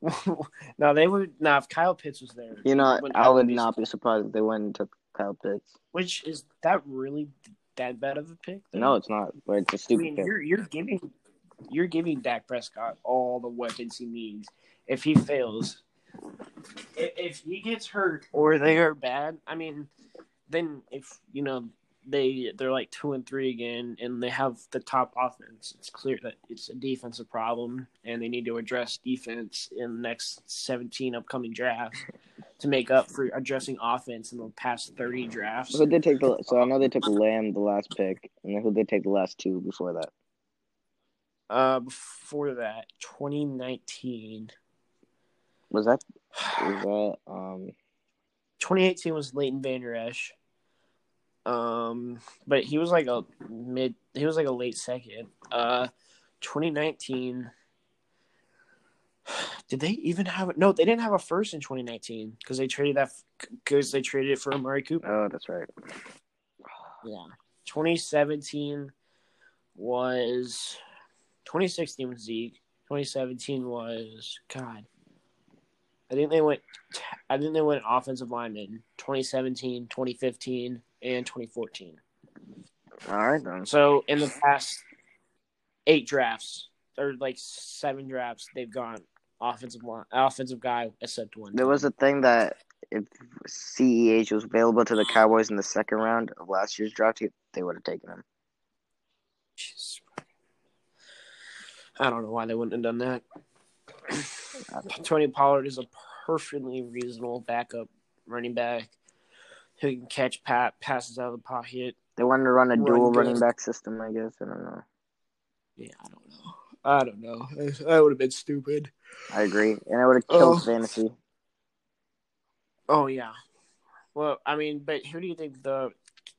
(laughs) no, they would. Nah, if Kyle Pitts was there, You know, I would be not be surprised if they went and took Kyle Pitts. Which is that really that bad of a pick? though? No, it's not. But it's a I stupid mean, pick. you're you're giving you're giving Dak Prescott all the weapons he needs. If he fails, if, if he gets hurt or they are bad, I mean, then if you know they they're like two and three again, and they have the top offense, it's clear that it's a defensive problem, and they need to address defense in the next seventeen upcoming drafts (laughs) to make up for addressing offense in the past thirty drafts. Who did they take the? So I know they took Lamb the last pick, and who did they take the last two before that? Uh, before that, 2019. Was that? (sighs) Was that? Um, 2018 was Leighton Vander Esch. Um, but he was like a mid. He was like a late second. Uh, 2019. (sighs) Did they even have it? No, they didn't have a first in 2019 because they traded that because they traded it for Amari Cooper. oh, that's right. Yeah. 2017 was 2016 was Zeke. 2017 was God. I think they went I think they went offensive lineman 2017, 2015, and 2014. All right then. So in the past eight drafts or like seven drafts, they've gone offensive line, offensive guy except one. There was a thing that if CEH was available to the Cowboys in the second round of last year's draft, they would have taken him. Jeez. I don't know why they wouldn't have done that. Tony Pollard is a perfectly reasonable backup running back who can catch pat passes out of the pocket. They wanted to run a Run dual running back system, I guess. I don't know. Yeah, I don't know. I don't know. That would have been stupid. I agree, and it would have killed Oh. fantasy. Oh yeah. Well, I mean, but who do you think the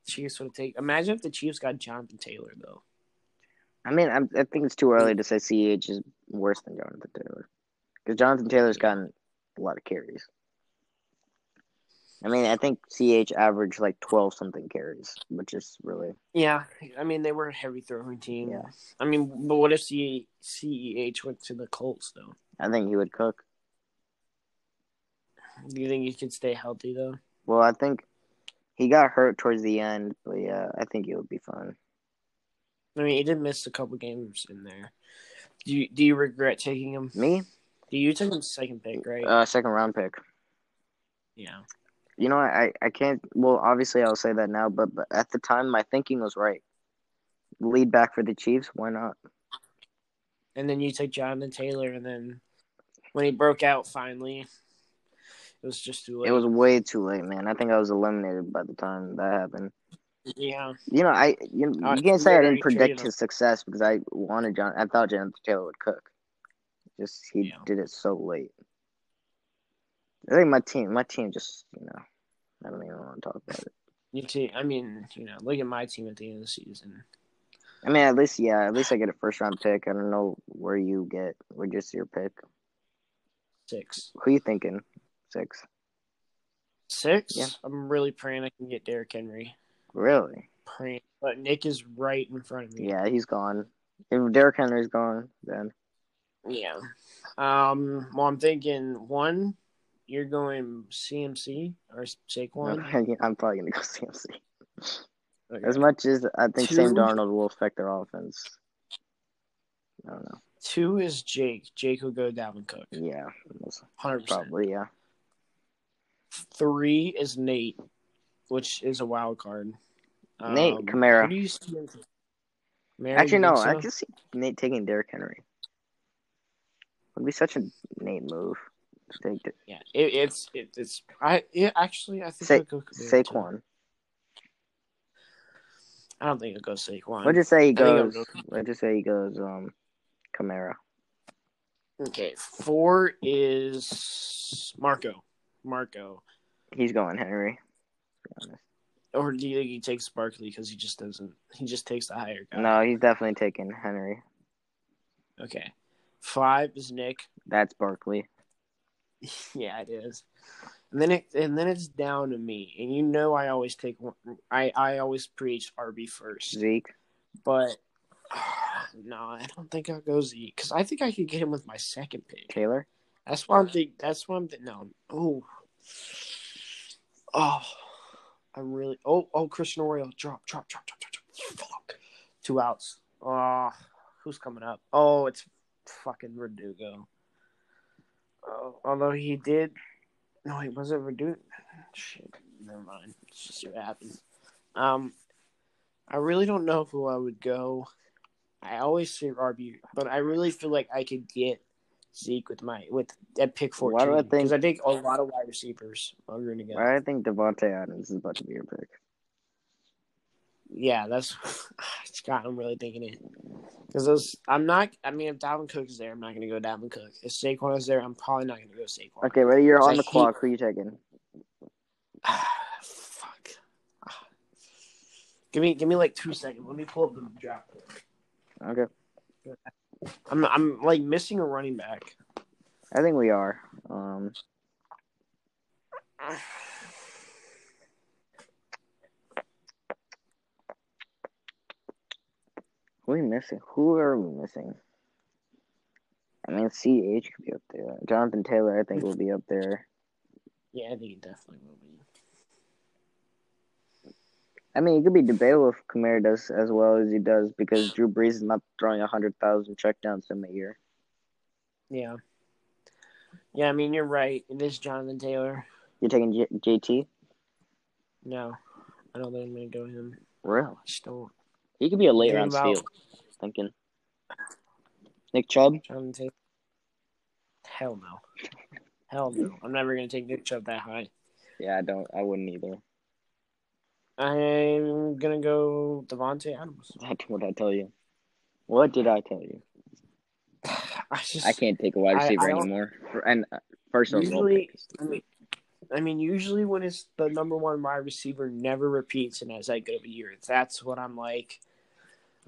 Chiefs would take? Imagine if the Chiefs got Jonathan Taylor though. I mean, I'm, I think it's too mm. early to say CEH is worse than Jonathan Taylor because Jonathan Taylor's gotten a lot of carries. I mean, I think CH averaged like twelve something carries, which is really Yeah, I mean they were a heavy throwing team. Yeah. I mean, but what if C- CEH went to the Colts though? I think he would cook. Do you think he could stay healthy though? Well, I think he got hurt towards the end, but yeah, I think he would be fine. I mean, he did miss a couple games in there. Do you do you regret taking him? Me, Do you took him second pick, right? uh, second round pick. yeah. You know, I I can't. Well, obviously, I'll say that now, but, but at the time, my thinking was right. Lead back for the Chiefs. Why not? And then you took Jonathan Taylor, and then when he broke out finally, it was just too late. It was way too late, man. I think I was eliminated by the time that happened. yeah. You know, I you, you can't say I didn't predict his success because I wanted John. I thought Jonathan Taylor would cook. Just he Yeah. did it so late. I think my team, my team, just you know, I don't even want to talk about it. You too. I mean, you know, look at my team at the end of the season. I mean, at least yeah, at least I get a first round pick. I don't know where you get. Where just your pick? Six. Who are you thinking? Six. Six? Yeah. I'm really praying I can get Derrick Henry. Really? Praying. But Nick is right in front of me. Yeah, he's gone. If Derrick Henry's gone, then Yeah. Um. Well, I'm thinking one. You're going CMC or Saquon. (laughs) I'm probably gonna go (laughs) CMC. Okay. As much as I think Two. Sam Darnold will affect their offense. I don't know. Two is Jake. Jake will go Dalvin Cook. Yeah, Hundred percent. probably. Yeah. Three is Nate, which is a wild card. Nate Um, Kamara. Who do you see? as- Kamara, Actually, no. think I can see Nate taking Derrick Henry. Would be such a Nate move. Take it. Yeah, it, it's it, it's I yeah, actually I think Sa- Saquon. I don't think it goes go Saquon. Let's just say he goes. go- Let's just say he goes. Um, Kamara. Okay, four is Marco. Marco. He's going Henry. Or do you think he takes Barkley because he just doesn't? He just takes the higher guy. No, he's definitely taking Henry. Okay. Five is Nick. That's Barkley. (laughs) yeah, it is. And then it and then it's down to me. And you know I always take one I, I always preach RB first. Zeke. But (sighs) no, I don't think I'll go Z because I think I could get him with my second pick. Taylor. That's why I'm think that's why I'm no. Oh. Oh. I'm really oh oh Christian Arroyo. Drop, drop, drop, drop, drop, drop. Fuck. Two outs. Oh who's coming up? Oh, it's fucking Verdugo. Oh, although he did no, he wasn't Verdugo. Shit. Never mind. It's just what happens. Um I really don't know who I would go. I always say RB, but I really feel like I could get Zeke with my with at pick Why fourteen do I think- I think a lot of wide receivers are going to go. I think Davante Adams is about to be your pick. Yeah, that's Scott. I'm really thinking it because those. I'm not. I mean, if Dalvin Cook is there, I'm not going to go Dalvin Cook. If Saquon is there, I'm probably not going to go Saquon. Okay, ready? You're on the he- clock. Who are you taking? Fuck. Give me, give me like two seconds. Let me pull up the draft. Okay. I'm, I'm like missing a running back. I think we are. Um, who are we missing? Who are we missing? I mean, CH could be up there. Jonathan Taylor, I think, will be up there. Yeah, I think he definitely will be. I mean, it could be debatable if Kamara does as well as he does because Drew Brees is not throwing a hundred thousand checkdowns to him a year. Yeah. Yeah, I mean you're right. It is Jonathan Taylor. You're taking J- JT, No, I don't think I'm gonna go him. really? I just don't. He could be a late round about- steal. Thinking Nick Chubb. Taylor. Hell no. Hell no. I'm never gonna take Nick Chubb that high. Yeah, I don't. I wouldn't either. I'm gonna go Davante Adams. That's (laughs) what I tell you. What did I tell you? (sighs) I just I can't take a wide receiver I don't- anymore. And uh, first Usually. I mean, I mean, usually when it's the number one wide receiver never repeats and has that good of a year, that's what I'm like.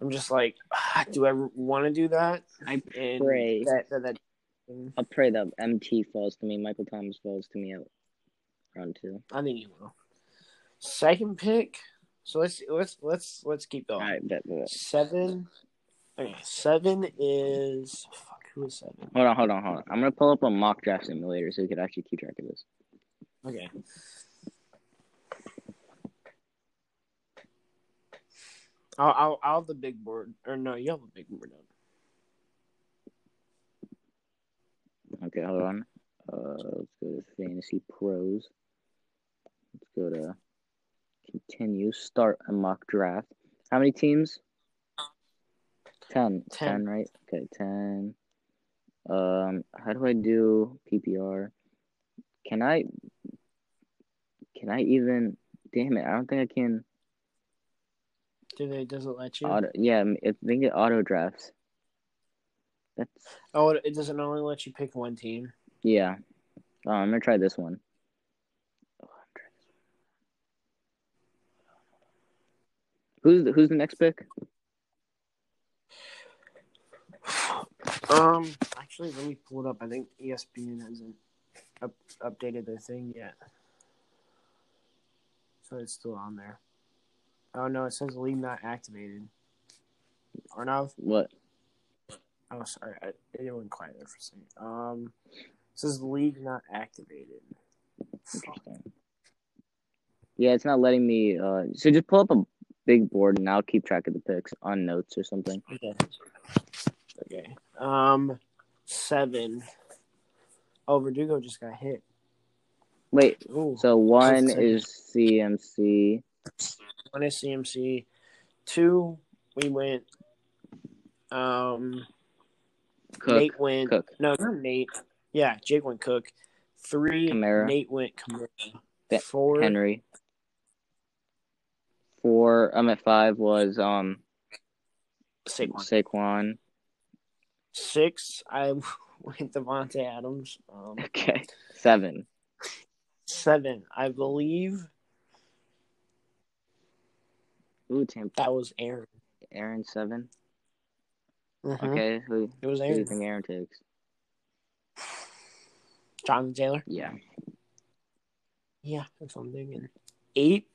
I'm just like, ah, do I want to do that? I And pray. that, that, that I'll pray that MT falls to me. Michael Thomas falls to me out round two. I think he will. Second pick. So let's let's let's let's keep going. All right, bet, bet, bet. Seven. Okay, seven is fuck. Who is seven? Hold on, hold on, hold on. I'm gonna pull up a mock draft simulator so we could actually keep track of this. Okay. I'll, I'll I'll have the big board or no, you have the big board up. Okay, hold on. Uh, let's go to Fantasy Pros. Let's go to continue. Start a mock draft. How many teams? Ten. Ten. Ten, right? Okay, ten. Um, how do I do PPR? Can I? Can I even? Damn it! I don't think I can. Do they does it let you? Auto, yeah, I think it auto drafts. That's oh, it, doesn't only let you pick one team. yeah. Oh, I'm gonna try this one. Oh, I'm this one. Who's the, who's the next pick? Um, actually, let me pull it up. I think ESPN hasn't up, updated their thing yet, so it's still on there. Oh no, it says league not activated. Arnav. What? Oh, sorry, I, it went quiet there for a second. Um, it says league not activated. Interesting. Yeah, it's not letting me. Uh, so just pull up a big board and I'll keep track of the picks on notes or something. Okay. Okay. Um, seven. Oh, Verdugo just got hit. Wait, Ooh. so one is CMC. One is CMC. Two, we went. Um, Cook, Nate went. Cook. No, not Nate. Yeah, Jake went Cook. Three, Kamara. Nate went Kamara. Four, Henry. Four. I'm at five. Was um Saquon. Saquon. Six, I (laughs) went Davante Adams. Um, Okay. Seven. seven, I believe Ooh, Tampa. that was Aaron. Aaron seven. Mhm. Okay. Who, It was Aaron. who do you think Aaron takes? Jonathan Taylor. Yeah. Yeah, that's what I'm thinking. Eight,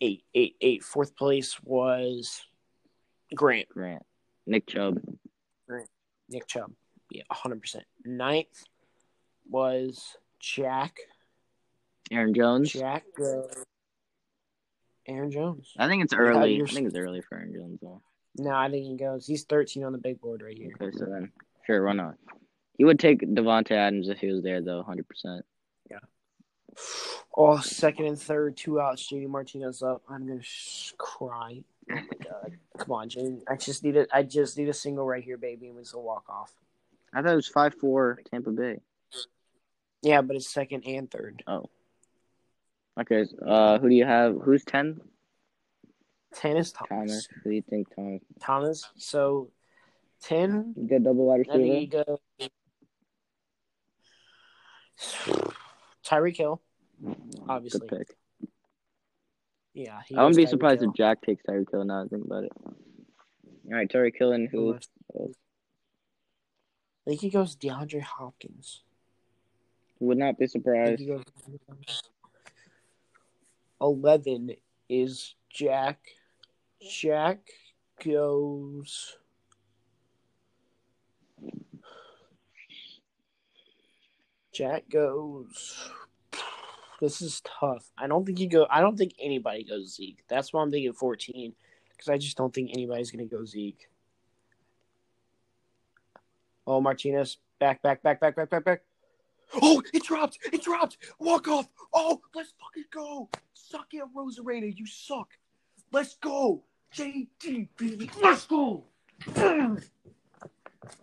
eight, eight, eight. Fourth place was Grant, Grant. Nick Chubb. Grant. Nick Chubb. Yeah, 100%. Ninth was Jack. Aaron Jones. Jack. Uh, Aaron Jones. I think it's early. I think it's early for Aaron Jones though. No, I think he goes. He's 13 on the big board right here. Okay, so then sure, why not? He would take Davante Adams if he was there though, hundred percent. Yeah. Oh, second and third, two outs. JD Martinez up. I'm gonna sh- cry. Oh my (laughs) god! Come on, JD. I just need a. I just need a single right here, baby, and we still walk off. I thought it was five four Tampa Bay. Yeah, but it's second and third. Oh. Okay, uh, who do you have? Who's ten? Ten is Thomas. Thomas. Who do you think Thomas? Thomas. So ten. You get double wide I think he receiver. goes. Tyreek Hill. Obviously. Good pick. Yeah. he I wouldn't be Tyreek surprised Hill. if Jack takes Tyreek Hill now. I think about it. All right, Tyreek Hill and who? I think he goes DeAndre Hopkins. Would not be I think surprised. Eleven is Jack. Jack goes. Jack goes. This is tough. I don't think he go. I don't think anybody goes Zeke. That's why I'm thinking 14, because I just don't think anybody's gonna go Zeke. Oh, Martinez, back, back, back, back, back, back, back. Oh, it dropped! It dropped! Walk off! Oh, let's fucking go! Suck it, Arozarena, you suck! Let's go! JT, baby, let's go! (clears throat)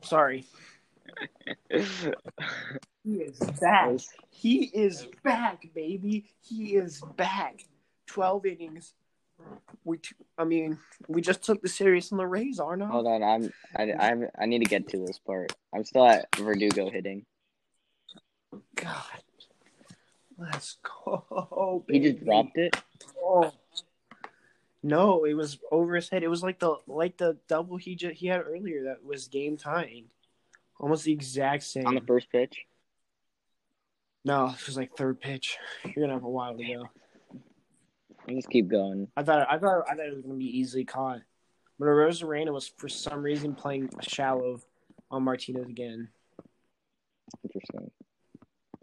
Sorry. (laughs) He is back. He is back, baby. He is back. 12 innings. We, t- I mean, we just took the series on the Rays, Arno. Hold on, I'm I I I need to get to this part. I'm still at Verdugo hitting. God. Let's go. He just dropped it. Oh. No, it was over his head. It was like the like the double he just he had earlier that was game tying. Almost the exact same. on the first pitch. no, it was like third pitch. You're gonna have a while to go. I'll just keep going. I thought I thought I thought it was gonna be easily caught. But Arozarena was for some reason playing shallow on Martinez again. Interesting.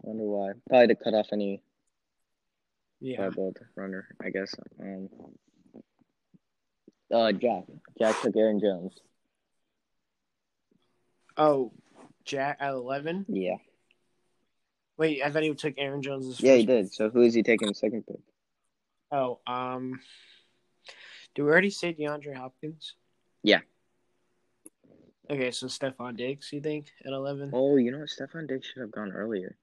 Wonder why. Probably to cut off any Yeah. runner, I guess. Um. Uh, Jack. Jack took Aaron Jones. Oh, Jack at eleven. Yeah. Wait, I thought he took Aaron Jones. Yeah, he did. So who is he taking the second pick? Oh, um, did we already say DeAndre Hopkins? Yeah. Okay, so Stefon Diggs, you think at eleven? Oh, you know what? Stefon Diggs should have gone earlier.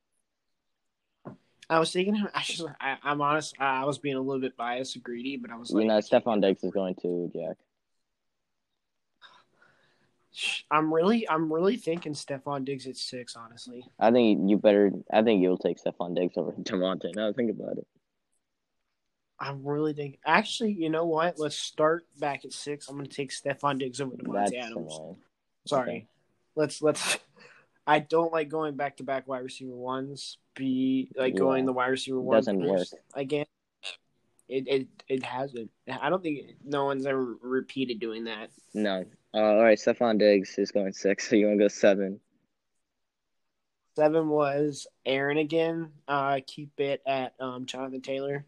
I was thinking him. (laughs) I just, I, I'm honest. I, was being a little bit biased, and greedy, but I was like, you know, Stefon Diggs is going to Jack. I'm really, I'm really thinking Stefon Diggs at six. Honestly, I think you better. I think you'll take Stefon Diggs over Davante. Now think about it. I'm really thinking. Actually, you know what? Let's start back at six. I'm going to take Stefon Diggs over That's Davante Adams. annoying. Sorry. Okay. Let's let's. I don't like going back to back wide receiver ones. Be like Yeah. going the wide receiver one Doesn't work. again. It it it hasn't. I don't think no one's ever repeated doing that. No. Uh, all right, Stefon Diggs is going six. So you want to go seven? Seven was Aaron again. Uh, keep it at um, Jonathan Taylor.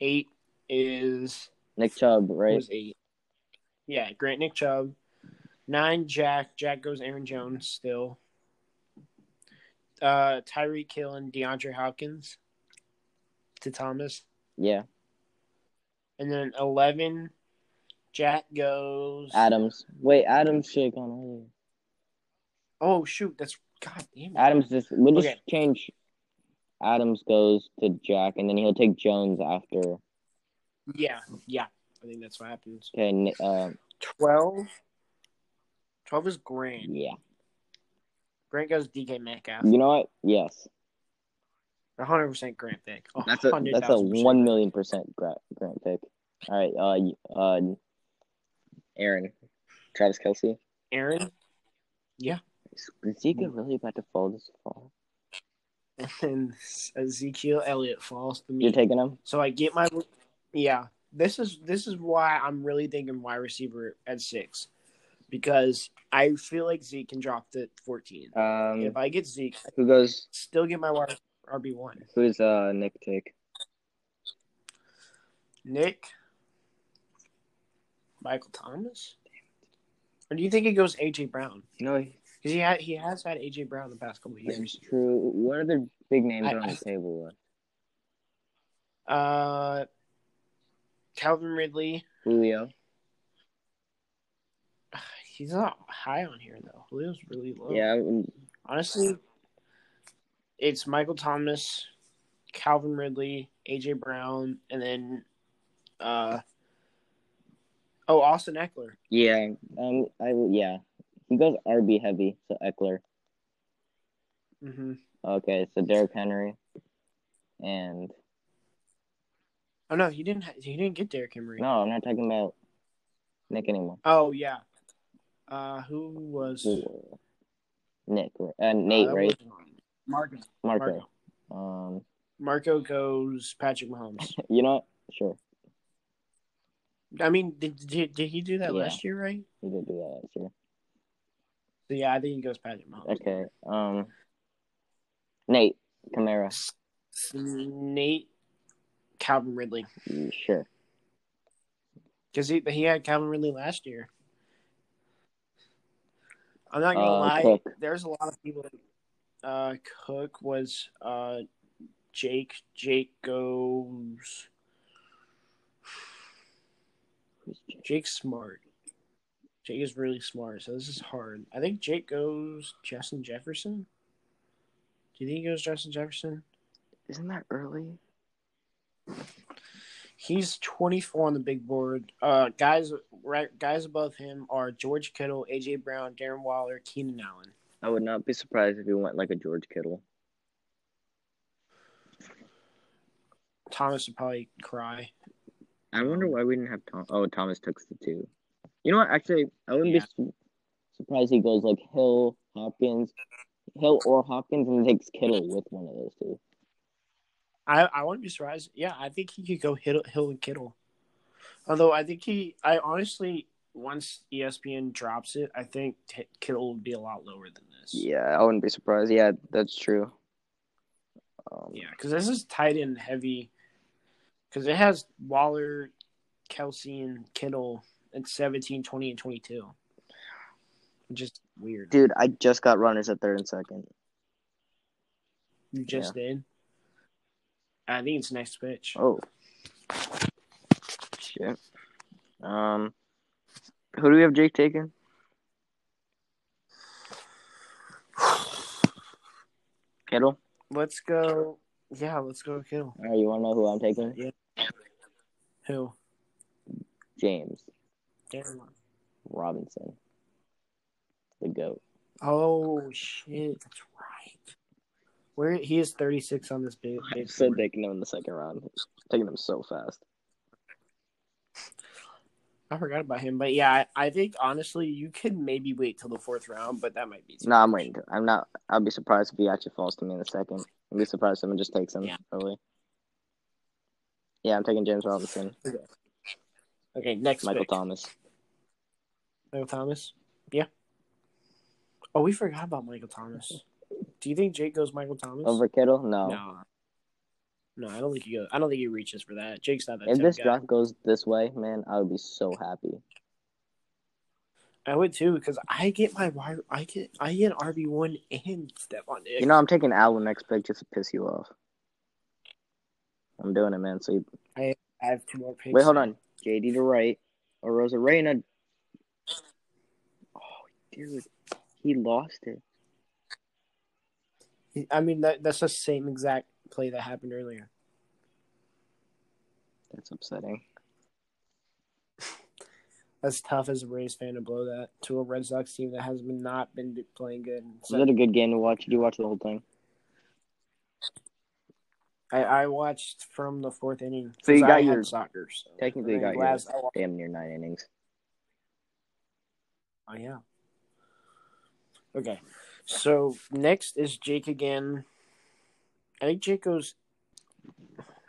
Eight is Nick Chubb, right? was eight. Yeah, Grant Nick Chubb. Nine Jack. Jack goes Aaron Jones still. Uh, Tyreek Hill and DeAndre Hopkins. to Thomas. Yeah, And then 11, Jack goes. Adams. Wait, Adams should have gone earlier. Oh, shoot. That's. God damn it. Adams just we'll just Okay. change. Adams goes to Jack, and then he'll take Jones after. Yeah, yeah. I think that's what happens. Okay, uh, 12. 12 is Grant. yeah. Grant goes DK Metcalf. You know what? Yes, 100% Grant pick. that's a that's a one million percent Grant Grant pick. All right, uh, uh, Aaron, Travis Kelce. Aaron. Yeah. Is Ezekiel really about to fall this fall? And then Ezekiel Elliott falls to me. You're taking him? So I get my yeah. This is this is why I'm really thinking wide receiver at six, because I feel like Zeke can drop to 14. Um, if I get Zeke, who goes? still get my RB one. Who's uh Nick take? Nick, Michael Thomas, or do you think it goes AJ Brown? No, Because he had he has had AJ Brown the past couple years. true. What are the big names I- on I- the table? Uh, Calvin Ridley. Julio. He's not high on here though. Julio's really low. Yeah, um, Honestly, it's Michael Thomas, Calvin Ridley, AJ Brown, and then uh oh Austin Ekeler. yeah. Um, I yeah. He goes RB heavy, so Ekeler. Mm-hmm. Okay, so Derrick Henry, and Oh no, he didn't. Ha- he didn't get Derrick Henry. no, I'm not talking about Nick anymore. Oh yeah. Uh, who was Nick, uh, Nate, uh, right? Marco. Marco. Marco. Um, Marco goes Patrick Mahomes. (laughs) you know what? Sure, I mean, did, did did he do that Yeah. last year? Right. he did do that last year. So yeah, I think he goes Patrick Mahomes. Okay. Um, Nate Kamara. Nate, Calvin Ridley, Sure. because he he had Calvin Ridley last year. I'm not gonna Uh, lie. Cook. There's a lot of people. Uh, Cook was uh, Jake. Jake goes. Jake? Jake's smart. Jake is really smart, so this is hard. I think Jake goes Justin Jefferson. Do you think he goes Justin Jefferson? Isn't that early? He's 24 on the big board. Uh, guys, right, guys above him are George Kittle, AJ Brown, Darren Waller, Keenan Allen. I would not be surprised if he went like a George Kittle. Thomas would probably cry. I wonder why we didn't have Tom. Oh, Thomas took the two. You know what? Actually, I wouldn't Yeah. be su- surprised he goes like Hill, Hopkins, Hill or Hopkins, and takes Kittle with one of those two. I I wouldn't be surprised. Yeah, I think he could go Hill, Hill and Kittle. Although I think he, I honestly, once ESPN drops it, I think T- Kittle would be a lot lower than this. Yeah, I wouldn't be surprised. Yeah, that's true. Um, Yeah, because this is tight end heavy. Because it has Waller, Kelce, and Kittle at 17, 20, and 22. Just weird. Dude, I just got runners at third and second. you just did. I think it's next pitch. Oh, shit. Um, who do we have Jake taking? (sighs) Kittle. Let's go. Yeah, let's go Kittle. All right, you want to know who I'm taking? Yeah. Who? James Darren. Robinson, the goat. Oh shit, that's. Where he is 36 on this big. I'm big so board. taking him in the second round. Taking him so fast. I forgot about him, but yeah, I, I think honestly you could maybe wait till the fourth round, but that might be. too No, I'm waiting. I'm not. I'll be surprised if he actually falls to me in the second. I'll be surprised if someone just takes him Yeah. early. Yeah, I'm taking James Robinson. Okay, next Michael pick. Thomas. Michael Thomas. Yeah. Oh, we forgot about Michael Thomas. Do you think Jake goes Michael Thomas? Over Kittle? No. No. No, I don't think he goes. I don't think he reaches for that. Jake's not that. If this guy. draft goes this way, man, I would be so happy. I would too because I get my. I get I get RB one and Stefon Diggs. You know, I'm taking Allen next pick just to piss you off. I'm doing it, man. So you, I have two more picks. wait, hold on. JD to right or Arozarena. Oh, dude, he lost it. I mean, that that's the same exact play that happened earlier. That's upsetting. (laughs) That's tough as a Rays fan to blow that to a Red Sox team that has been not been playing good. Was it a good game to watch? Did you watch the whole thing? I, I watched from the fourth inning. So you got I your- soccer. So. Technically, you got your last. Damn near nine innings. Oh yeah. Okay, so next is Jake again. I think Jake goes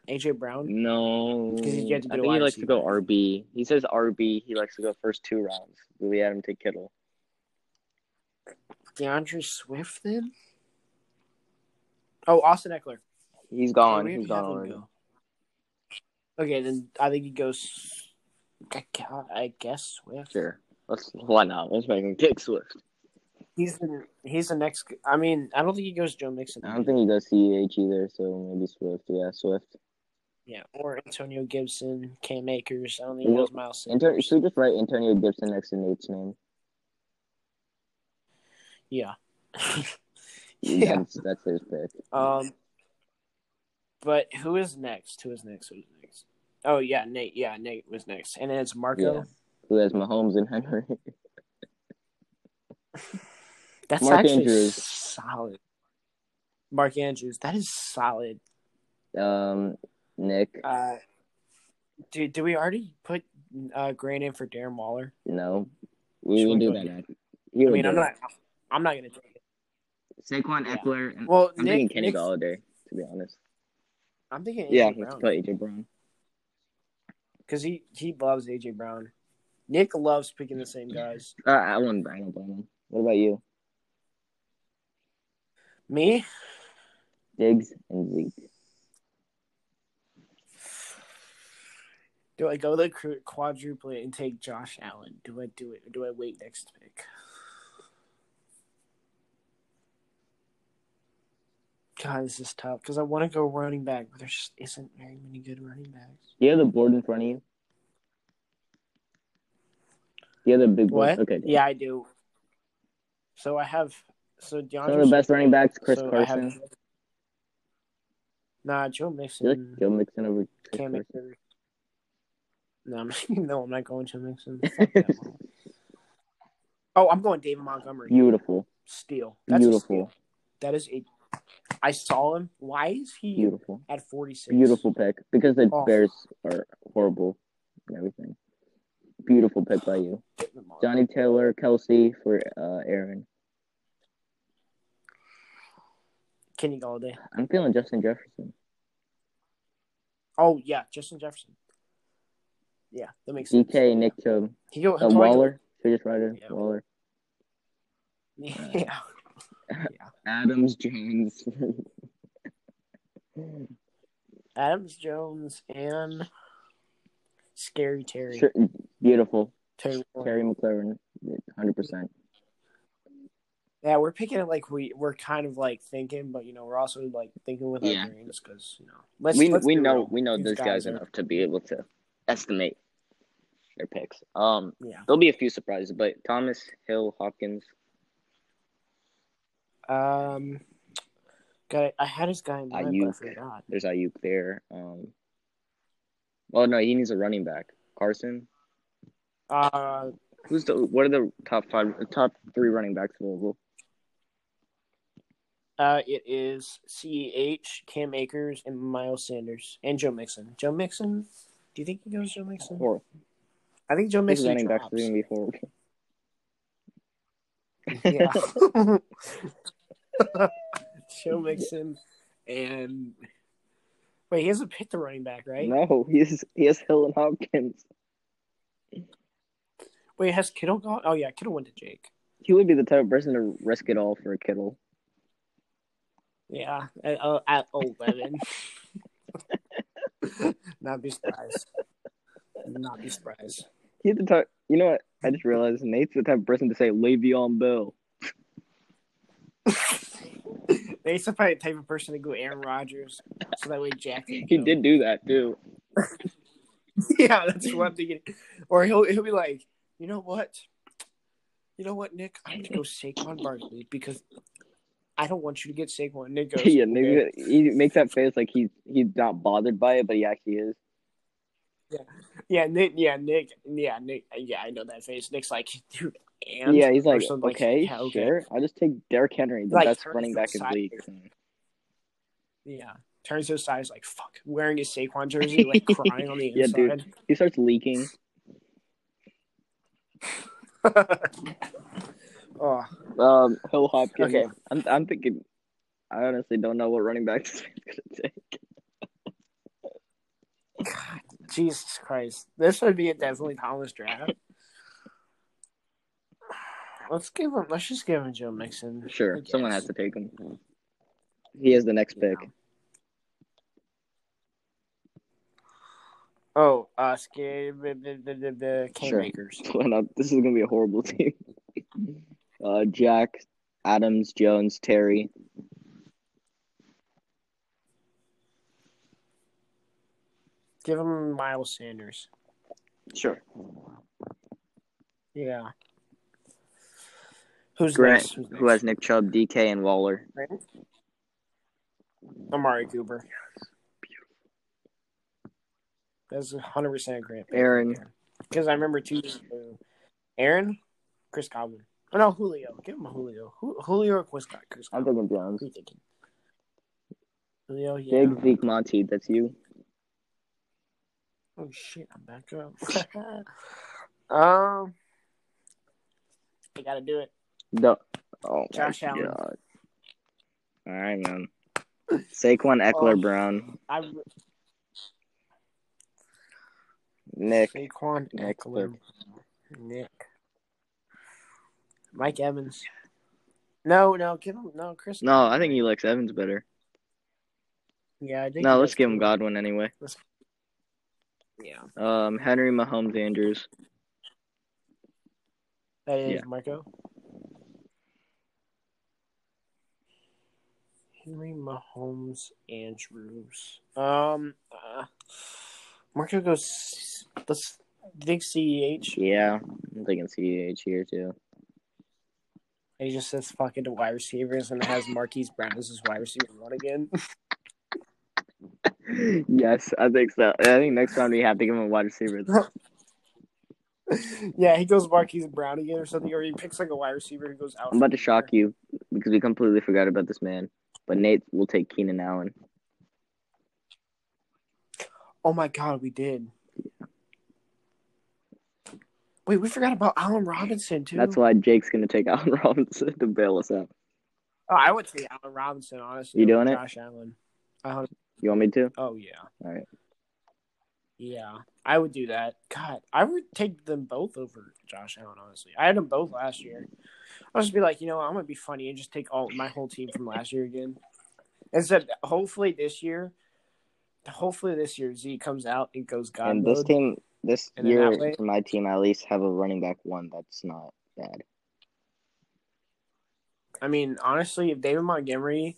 AJ Brown. No, 'Cause he's yet to I get think he likes to go. RB. He says RB. He likes to go first two rounds. But we had him take Kittle. D'Andre Swift then. Oh, Austin Ekeler. He's gone. we He's already gone already. go. Okay, then I think he goes. I guess Swift. Sure. Let's why not? Let's make him kick Swift. He's the he's the next. I mean, I don't think he goes Joe Mixon. I don't think he goes CEH either, so maybe Swift. Yeah, Swift. Yeah, or Antonio Gibson, Cam Akers. I don't think he goes Miles. Antonio, should we just write Antonio Gibson next to Nate's name? (laughs) Yeah. yeah. That's, that's his pick. Um. But who is next? Who is next? Who is next? Oh yeah, Nate. Yeah, Nate was next, and then it's Marco. Yeah. Who has Mahomes and Henry? (laughs) That's Mark actually Andrews. solid. Mark Andrews. That is solid. um, Nick. Uh, do do we already put uh Grant in for Darren Waller? No, we Should will we do that. ahead? I mean, I'm not. I'm not gonna take it. Saquon Yeah. Ekeler. And Well, I'm Nick, thinking Kenny Nick's- Golladay. To be honest. I'm thinking AJ Yeah, let's Brown put AJ Brown. because he he loves AJ Brown. Nick loves picking the same guys. Uh, I wouldn't. I don't blame him. What about you? Me, Diggs and Zeke. do I go the qu- quadruple and take Josh Allen? Do I do it or do I wait next pick? God, this is tough because I want to go running back, but there just isn't very many good running backs. Do you have the board in front of you? Do you have the big board? What? Okay. Yeah, I do. So I have so DeAndre. Of the best running backs, Chris so I have- Carson. Nah, Joe You Mixon. like Joe Mixon over Chris Cam Carson? No, I'm (laughs) no, I'm not going Joe Mixon. (laughs) Fuck that one. oh, I'm going David Montgomery. Beautiful. Steal. That's Beautiful. steal. That is a. I saw him. Why is he Beautiful. at 46? Beautiful pick. Because the Awful. Bears are horrible and everything. Beautiful pick by you. Johnny Taylor, Kelce for uh, Aaron. Kenny Golladay. I'm feeling Justin Jefferson. Oh yeah, Justin Jefferson. Yeah, that makes sense. DK, Nick Chubb, He go. uh, he'll probably go- Waller. Should just write it? Yeah. Waller. (laughs) Yeah. Adams, Jones. (laughs) Adams Jones and Scary Terry. Sure, beautiful. Terry. Terry McLaurin, 100%. Yeah, we're picking it like we we're kind of like thinking, but you know we're also like thinking with Yeah. our brains because you know let's we let's we know real. we know These those guys are- enough to be able to estimate their picks. Um, Yeah. there'll be a few surprises, but Thomas Hill, Hopkins, Um, got I had his guy in mind, but I forgot. there's Aiyuk there. Um, well, no, he needs a running back. Carson, Uh, who's the what are the top five, top three running backs available? Uh, it is Ceh, Cam Akers, and Miles Sanders, and Joe Mixon. Joe Mixon. Do you think he goes Joe Mixon? Horrible. I think Joe Mixon running drops. are gonna be horrible. Yeah. (laughs) (laughs) Joe Mixon and wait, he hasn't picked the running back, right? No, he's he has Hill and Hopkins. Wait, has Kittle gone? Oh yeah, Kittle went to Jake. He would be the type of person to risk it all for a Kittle. Yeah, at, uh, at eleven. (laughs) Not be surprised. Not be surprised. He's the type. You know what? I just realized Nate's the type of person to say Le'Veon Bell. Probably (laughs) the type of person to go Aaron Rodgers. so that way Jack. Can He go. did do that too. (laughs) yeah, that's what I'm thinking. Or he'll he'll be like, you know what, you know what, Nick, I'm gonna go Saquon Barkley because I don't want you to get Saquon. Nick (laughs) goes, yeah, "Okay." he makes that face like he's he's not bothered by it, but he actually is. Yeah, yeah, Nick. Yeah, Nick. Yeah, Nick. Yeah, I know that face. Nick's like, dude, and yeah, he's like, okay, yeah, okay. sure. I'll just take Derrick Henry, the Like, best running back in the league. Yeah, turns to his side. He's like, fuck, wearing his Saquon (laughs) jersey, like crying on the Yeah, dude. He starts leaking. (laughs) oh, Um, Hill Hopkins. Okay. I'm I'm thinking. I honestly don't know what running back this man's gonna take. God, Jesus Christ! This would be a definitely Thomas draft. Let's give him. Let's just give him Joe Mixon. Sure, someone has to take him. He has the next pick. Oh, uh, the the the, the, Sure. Kingmakers. (laughs) This is gonna be a horrible (laughs) team. Uh, Jack, Adams, Jones, Terry. Give him Miles Sanders. Sure. Yeah. Who's Grant, next? Who's who has Nick Chubb, DK, and Waller. next? Amari Cooper. That's hundred percent Grant. Aaron. Because I remember two years ago. Aaron, Chris Godwin. Oh no, Julio. Give him a Julio. Julio or Chris I'm thinking Jones. Who you thinking? Julio, yeah. Big Zeke Monty. That's you. Oh shit, I'm back up. (laughs) um, I gotta do it. No. Oh Josh my Allen. god. All right, man. Saquon, Ekeler, Oh. Brown, I Nick. Saquon Ekeler, Nick, Mike Evans. No, no, give him no Chris. No, I think he likes Evans better. Yeah, I think. No, let's give him. Godwin anyway. Yeah, Um, Henry, Mahomes, Andrews. that is Yeah. Marco. Henry Mahomes Andrews. Um, uh, Marco goes. Let's think CEH. Yeah, I'm thinking CEH here too. He just says fucking to wide receivers and has Marquise Brown as his wide receiver one again. (laughs) yes, I think so. I think next round we have to give him a wide receiver. (laughs) yeah, he goes Marquise Brown again or something, or he picks like a wide receiver who goes out. I'm about to shock you because we completely forgot about this man. But Nate will take Keenan Allen. Oh my god, we did. Wait, we forgot about Allen Robinson too. That's why Jake's gonna take (laughs) Allen Robinson to bail us out. Oh, I would say Allen Robinson, honestly. You doing it? Josh Allen. I You want me to? oh yeah, All right. yeah, I would do that. God, I would take them both over Josh Allen. Honestly, I had them both last year. I'll just be like, you know, what, I'm gonna be funny and just take all my whole team from last year again. Instead, hopefully this year, hopefully this year Z comes out and goes God and this mode. team, this And year for my team, I at least have a running back one that's not bad. I mean, honestly, if David Montgomery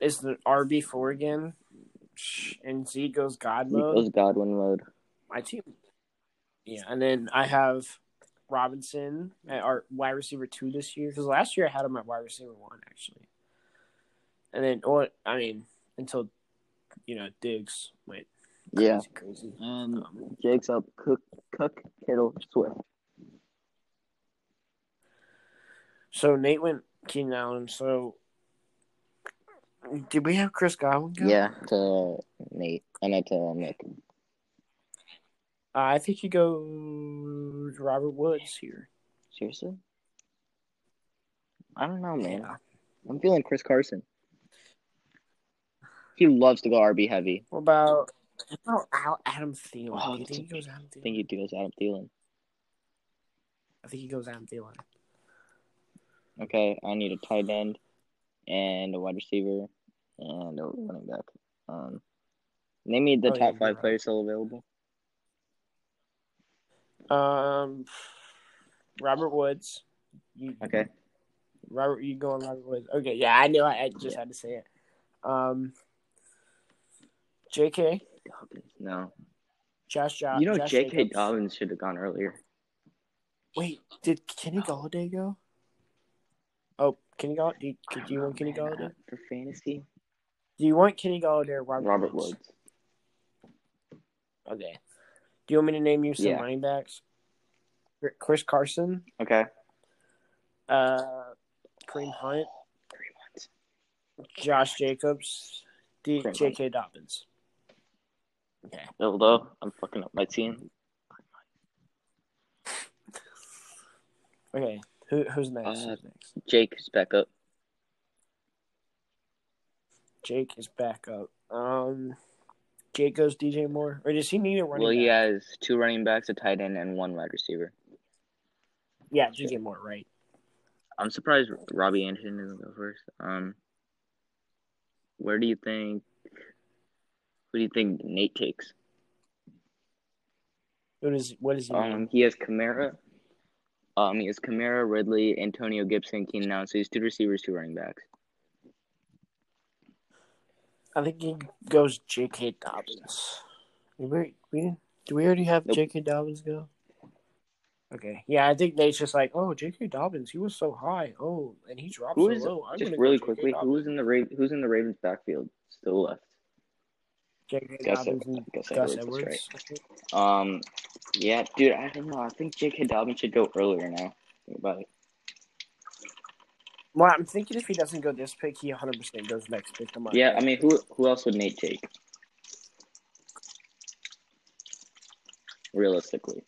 is the RB four again, and Z goes God mode, goes Godwin mode. my team. Yeah, and then I have Robinson at our wide receiver two this year because last year I had him at wide receiver one actually, and then or I mean until you know Diggs went Yeah. crazy, crazy. And Um, Jake's up. Cook, Cook, Kittle, Swift. so Nate went Keenan Allen. So did we have Chris Godwin? Go? Yeah, to Nate. And I to Nick. Uh, I think he goes Robert Woods here. Seriously? I don't know, man. Yeah. I'm feeling Chris Carson. He loves to go RB heavy. What about what about Al- Adam Thielen? Oh, Do you that's think he goes Adam I think he goes Adam Thielen. I think he goes Adam Thielen. Okay, I need a tight end and a wide receiver and a running back. Um, name me the Oh, yeah, top five you're players still available. Um, Robert Woods. You, Okay. Robert, you going Robert Woods? Okay, yeah, I knew. I, I just had to say it. Um, J.K. Dobbins. No. Josh. Jo- You know, Josh J.K. Jacobs. Dobbins should have gone earlier. Wait, did Kenny Golladay go? Oh, Kenny Golladay. Do you, do you want Kenny man, Golladay? uh, for fantasy? Do you want Kenny Golladay or Robert, Robert Woods? Woods. Okay. Do you want me to name you some Yeah. running backs? Chris Carson, Okay. uh, Kareem Hunt, Three months. Josh Jacobs, D- Kareem J.K. Dobbins. Okay. Although I'm fucking up my team. Okay. Who, who's next? Uh, who's next? Jake is back up. Jake is back up. Um, Jake goes DJ Moore, or does he need a running Well, he has two running backs, a tight end, and one wide receiver. Yeah, DJ Moore, right? I'm surprised Robbie Anderson didn't go first. Um, where do you think? Who do you think Nate takes? What is what is he? name? Um, he has Kamara. Um, he has Kamara, Ridley, Antonio Gibson, Keenan Allen. So he's two receivers, two running backs. I think he goes J.K. Dobbins. We, we. Do we already have Nope. J.K. Dobbins go? Okay. Yeah, I think Nate's just like, oh, J.K. Dobbins, he was so high. Oh, and he dropped Who so is low. I'm just really quickly? Who's in the Ra- Who's in the Ravens backfield still left? J.K. Gus, Dobbins Gus Gus Edwards. Edwards. Um, yeah, dude. I don't know. I think J.K. Dobbins should go earlier now. Think about it. Well, I'm thinking if he doesn't go this pick, he 100 percent goes next pick. I'm like, Yeah, I mean, who who else would Nate take? Realistically,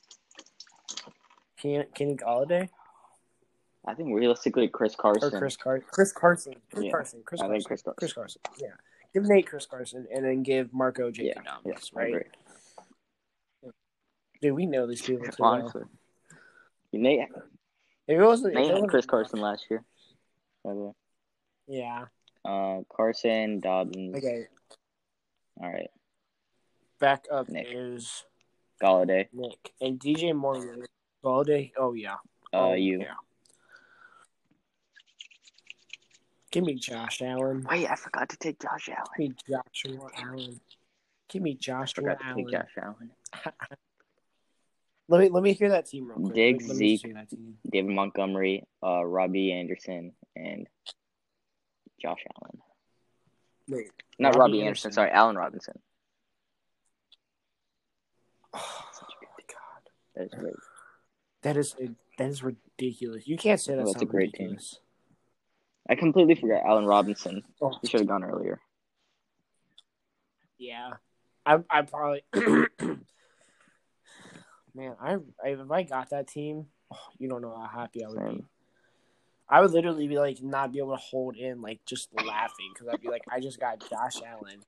Kenny, Kenny Golladay I think realistically, Chris Carson. or. Chris Carson. Chris Carson. Chris Yeah, Carson. Chris I Carson. think Chris Carson. Chris Carson. Yeah. Give Nate Chris Carson and then give Marco J.K. Yeah, Dobbins, right? Dude, we know these people too well. Honestly, Nate, If it wasn't, Nate had Chris Carson last year. By the way, Yeah. uh, Carson, Dobbins. Okay. All right, Back up Nick. is Golladay. Nick and DJ Moore. Golladay. Oh yeah. Uh, oh, you. Yeah. Give me Josh Allen. Wait, I forgot to take Josh Allen. Give me Joshua Allen. Give me Joshua Forgot to take Josh Allen. (laughs) Let me let me hear that team real quick. Diggs, let, let Zeke. see that team. David Montgomery, uh, Robbie Anderson, and Josh Allen. Wait. Not Robbie Robbie, Anderson. Anderson. Sorry, Allen Robinson. (sighs) Oh my god. That is great. That is that is ridiculous. You can't say that's, that's a great team. I completely forgot Allen Robinson. Oh, He should have gone earlier. yeah. I I probably (clears throat) man. I, I if I got that team, oh, you don't know how happy I would be. I would literally be like not be able to hold in, like just laughing because I'd be like, I just got Josh Allen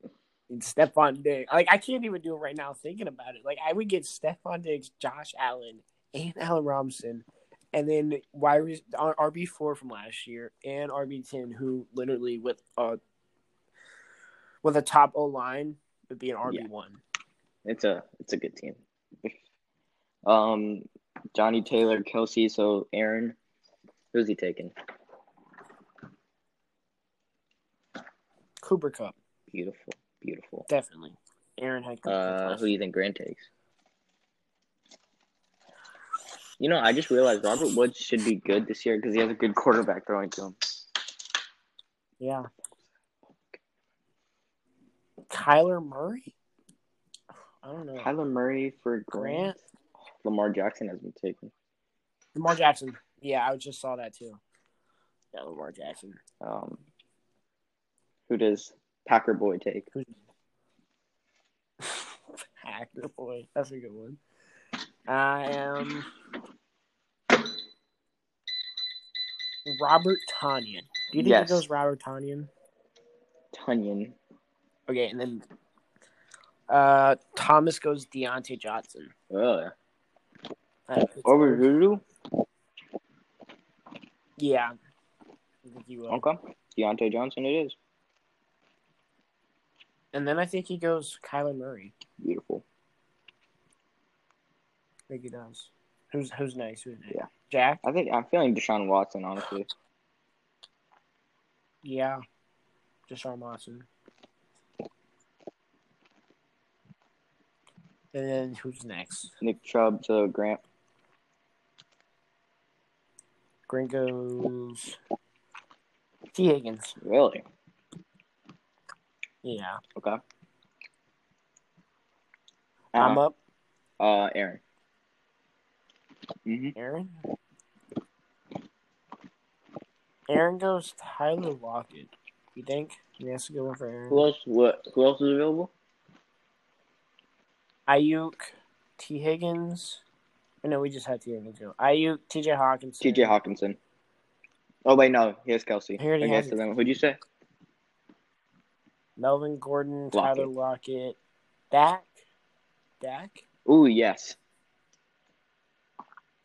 and Stefon Diggs. Like I can't even do it right now thinking about it. Like I would get Stefon Diggs, Josh Allen, and Allen Robinson, and then wide RB four from last year and RB ten, who literally with a with a top O line would be an RB one. It's a it's a good team. Um, Johnny Taylor, Kelce. So Aaron, who's he taking? Cooper Kupp, Beautiful, beautiful. definitely. Aaron had Uh, who do you think Grant takes? You know, I just realized Robert Woods should be good this year because he has a good quarterback throwing to him. Yeah. Kyler Murray? I don't know. Kyler Murray for Grant. Grant? Lamar Jackson has been taken. Lamar Jackson. Yeah, I just saw that too. Yeah, Lamar Jackson. Um, who does Packer boy take? (laughs) Packer boy. That's a good one. I am Robert Tonyan. Do you think Yes. it goes Robert Tonyan? Tonyan. Okay, and then uh Thomas goes Diontae Johnson. Oh, yeah. Over Voodoo? Yeah. I think he will. Okay. Diontae Johnson it is. And then I think he goes Kyler Murray. Beautiful. I think he does. Who's who's nice? Who's nice? Yeah. Jack? I think I'm feeling Deshaun Watson, honestly. Yeah. Deshaun Watson. And then who's next? Nick Chubb to Grant. Gringos. Tee Higgins. Really? Yeah. Okay. I'm Uh, up. uh, Aaron. Hmm Aaron. Aaron goes Tyler Lockett. You think? He has to go one for Aaron. Who else? What? Who else is available? Aiyuk, Tee Higgins. Oh, no, we just had Tee Higgins go. Aiyuk, T.J. Hockenson. T.J. Hockenson. Oh wait, no, he has Kelce. He already has it. who'd you say? Melvin Gordon, Lockett. Tyler Lockett, Dak, Dak, Ooh, yes.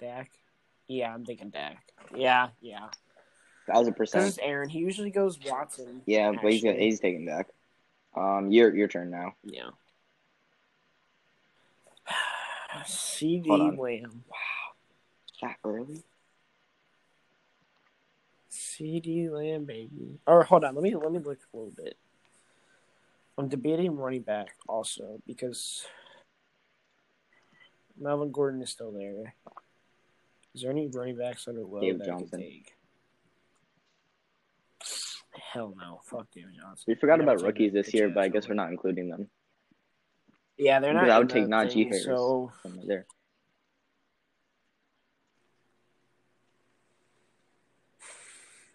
Dak. Yeah, I'm thinking Dak. Yeah, yeah. Thousand This percent. is Aaron. He usually goes Watson. Yeah, but he's actually. he's taking back. Um, your your turn now. Yeah. (sighs) CeeDee Lamb. That early? CeeDee Lamb, baby. Or hold on, let me let me look a little bit. I'm debating running back also because Melvin Gordon is still there. Is there any running backs under low David that I Johnson. could take? Hell no. Fuck David Johnson. We forgot about rookies this year, but I guess we're not including them. Yeah, they're not. I would take Najee thing, Harris. So from there.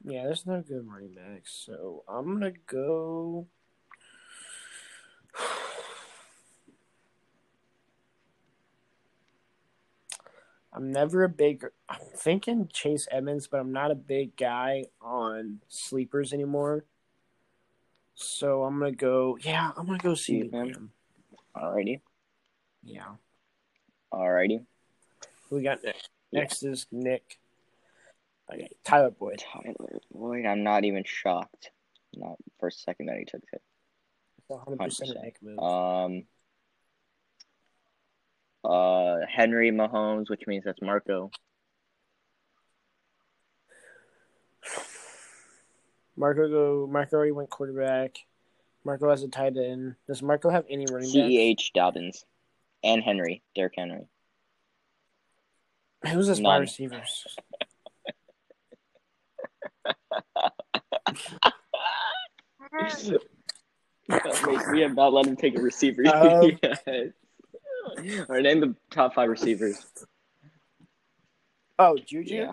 yeah, there's no good running backs. So I'm gonna go. I'm never a big. I'm thinking Chase Edmonds, but I'm not a big guy on sleepers anymore. So I'm gonna go. Yeah, I'm gonna go see him? Alrighty, Yeah. alrighty. Who we got next? Next is Nick. Okay, Tyler Boyd. Tyler Boyd. I'm not even shocked. Not for a second that he took it. 100% 100%. Nick move. Um. Uh, Henry Mahomes, which means that's Marco. Marco go. Marco already went quarterback. Marco has a tight end. Does Marco have any running backs? Ceh Dobbins, and Henry, Derrick Henry. Who's his wide receivers? We have not let him take a receiver (laughs) Um, yet. All right, name the top five receivers. Oh, Juju. Yeah.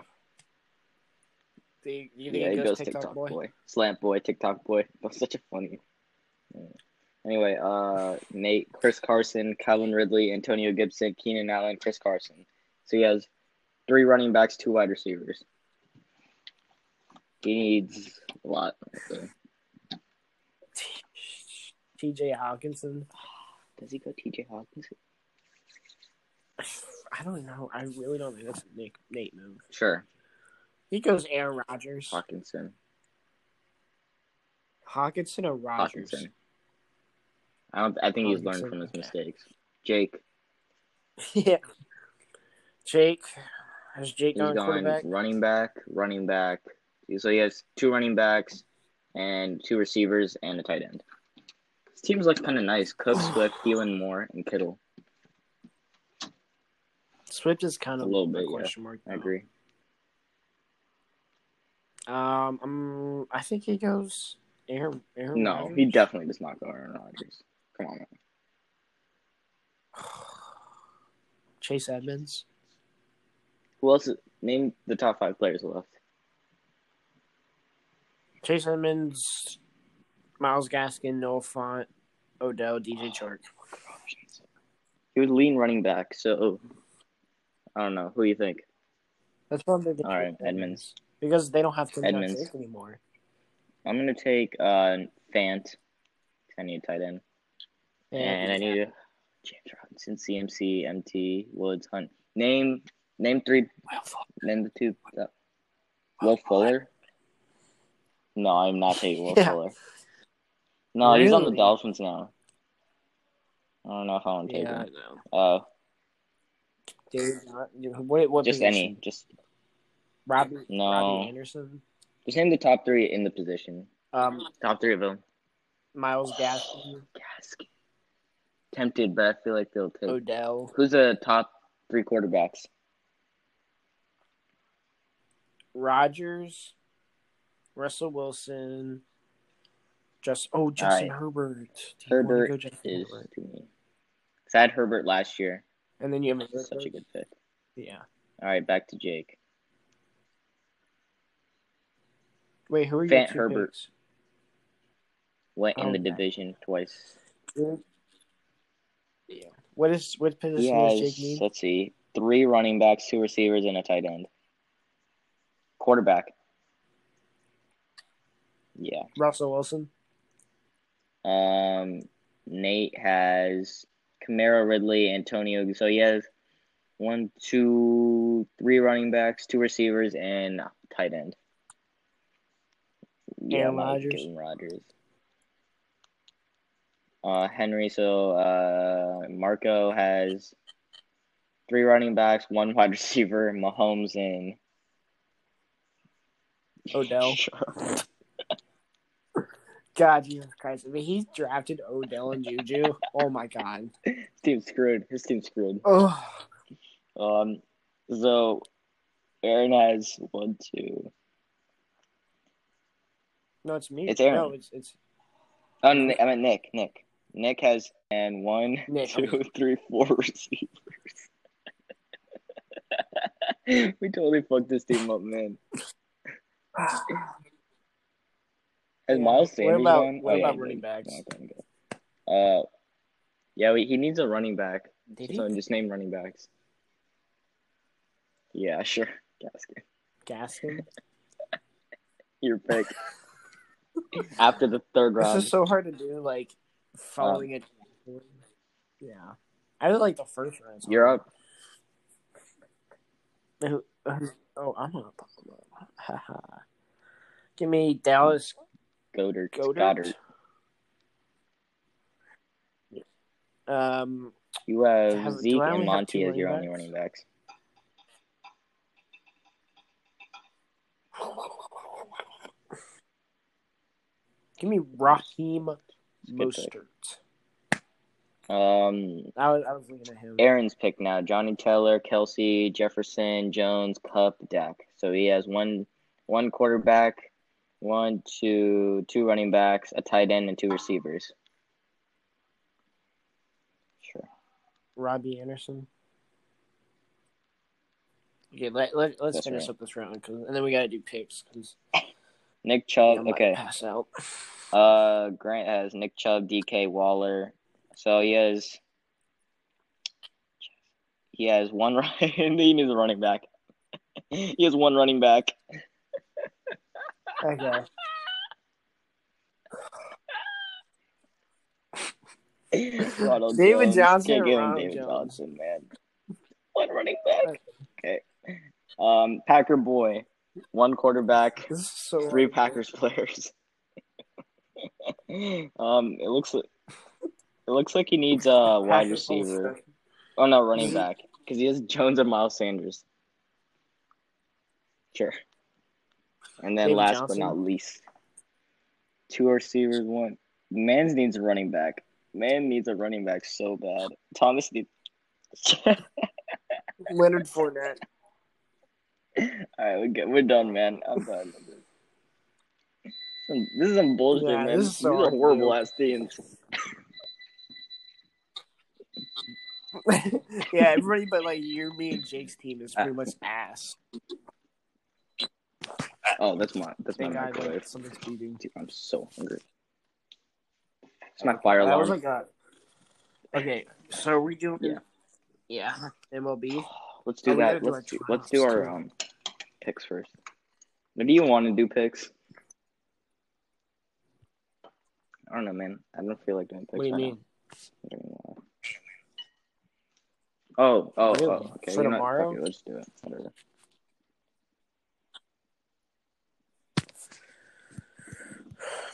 The, you think Yeah, he goes, goes TikTok, boy? Slant boy, TikTok boy. (laughs) That's such a funny. Yeah. Anyway, uh, Nate, Chris Carson, Calvin Ridley, Antonio Gibson, Keenan Allen, Chris Carson. So he has three running backs, two wide receivers. He needs a lot. T.J. Hockenson. Does he go T.J. Hockenson? I don't know. I really don't think that's a Nick Nate move. Sure, He goes Aaron Rodgers. Hockenson. Hockenson or Rodgers? Hockenson. I don't. I think he's learned from his mistakes. Jake, (laughs) yeah. Jake. Has Jake he's quarterback? running back, running back. So he has two running backs and two receivers and a tight end. His teams look kind of nice. Cook, (sighs) Swift, Thielen, Moore, and Kittle. Swift is kind of A little bit, yeah. question mark. I agree. Um, um, I think he goes Aaron. Aaron No, Rodgers? he definitely does not go Aaron Rodgers. Come on, man. (sighs) Chase Edmonds. Who else? Is, name the top five players left. Chase Edmonds, Myles Gaskin, Noah Fant, Odell, DJ (sighs) Chark. He was lean running back, so I don't know. Who do you think? That's I'm thinking. All right, Edmonds. Because they don't have to Edmonds. Anymore. I'm gonna take uh Fant. I need a tight end. And I need a James Robinson, CMC, MT, Woods, Hunt. Name name three. Name the two. Uh, Will Fuller. No, I'm not taking Will (laughs) Yeah. Fuller. No, he's on the Dolphins now. I don't know if I want to take Yeah, I him. know. Uh, Dude, what, what just position? any. Just Robbie, No. Robbie Anderson. just name the top three in the position. Um, Top three of them. Myles Gaskin. Gaskin. tempted, but I feel like they'll take. Odell, Who's the top three quarterbacks? Rodgers, Russell Wilson, just oh Justin right. Herbert. Do you Herbert go Justin is Herbert? to me. Cause I had Herbert last year. And then you have Such a good pick. Yeah. All right, back to Jake. Wait, who are your Fant two Herbert. picks? Went in the division twice. Yeah. What is what position He does Jake need? let's see, three running backs, two receivers, and a tight end. Quarterback. Yeah. Russell Wilson. Um, Nate has Camaro Ridley, Antonio. So he has one, two, three running backs, two receivers, and tight end. Yeah, Rodgers. Rodgers. Uh, Henry. So uh, Marco has three running backs, one wide (laughs) receiver, Mahomes, and Odell. God, Jesus Christ! I mean, he's drafted Odell and Juju. Oh my God. (laughs) His team's screwed. His team's screwed. Oh, Um, so Aaron has one, two. no, it's me. It's Aaron. No, it's it's Oh, I meant Nick. Nick. Nick has and one, Nick. two, three, four (laughs) receivers. (laughs) we totally fucked this team up, man. (sighs) Has Yeah. Miles What about- what oh, about he running did. backs? Not gonna go. Uh, yeah, he needs a running back. Did he? So just name running backs. Yeah, sure. (laughs) Gaskin. Gaskin. (laughs) Your pick. (laughs) After the third round. This is so hard to do. Like following it. Yeah, I really like the first round. You're up. Oh, I'm gonna pop him up. Give me Dallas Goedert. Goedert. Um, You have Have- Zeke and Monty as your only running backs. give me Raheem Mostert. Um, I was I was looking at him. Aaron's pick now: Johnny Taylor, Kelce, Jefferson, Jones, Kupp, Dak. So he has one one quarterback, one, two, two running backs, a tight end, and two receivers. Sure. Robbie Anderson. Okay, let, let, let's That's finish right. up this round, cause, and then we gotta do picks. Cause Nick Chubb. Okay. pass out. Uh, Grant has Nick Chubb, DK Waller. So he has he has one (laughs) run. he needs a running back. he has one running back. Okay. Ronald David Jones. Johnson Can't give him David Jones? Johnson, man. One running back. Okay. Um, Packer boy, one quarterback, so three. Packers players. (laughs) um, it looks like it looks like he needs a wide receiver. Oh no, running back because he has Jones and Miles Sanders. Sure. And then David last Johnson? but not least, two receivers, one. Mans needs a running back. Man needs a running back so bad. Thomas needs. (laughs) Leonard Fournette. All right, we get, we're done, man. I'm done. This is some bullshit, Yeah, man. this is so These are horrible ass teams. (laughs) yeah, everybody but like you, me, and Jake's team is pretty much ass. Oh, that's my that's my Thank microwave. like, something's beating. I'm so hungry. It's my fire That was alarm. like a. Okay, so are we doing? Yeah. Yeah, MLB. (sighs) Let's do we that. do Let's our do, let's do our um picks first. What do you want to do picks? I don't know, man. I don't feel like doing picks. What do you right mean? now. I don't know. Oh, oh, Really? oh. Okay, For you know tomorrow? Fuck it, let's do it. Whatever.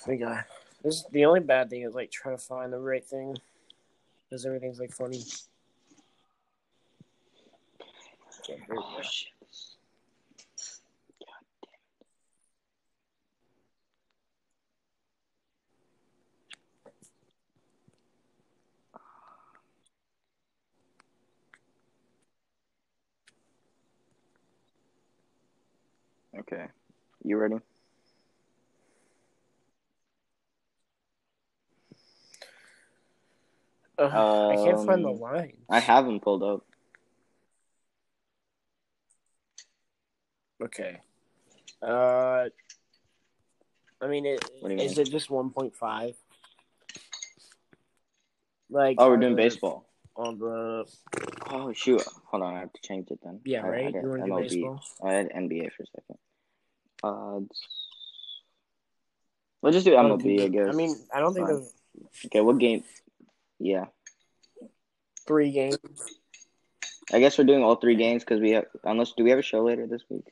we got this. Is the only bad thing is like trying to find the right thing, because everything's like funny. Okay. Okay. You ready? Ugh, I can't find the Um, line. I have them pulled up. Okay. Uh, I mean, it, What do you is mean? it just one point five? Like, Oh, we're doing baseball. On the Oh shoot! Hold on, I have to change it then. yeah, I- I right. had You want to do baseball? I had NBA for a second. Odds. Let's just do MLB, I guess. I mean, I don't think there's okay, what game? Yeah, three games. I guess we're doing all three games because we have. Unless, do we have a show later this week?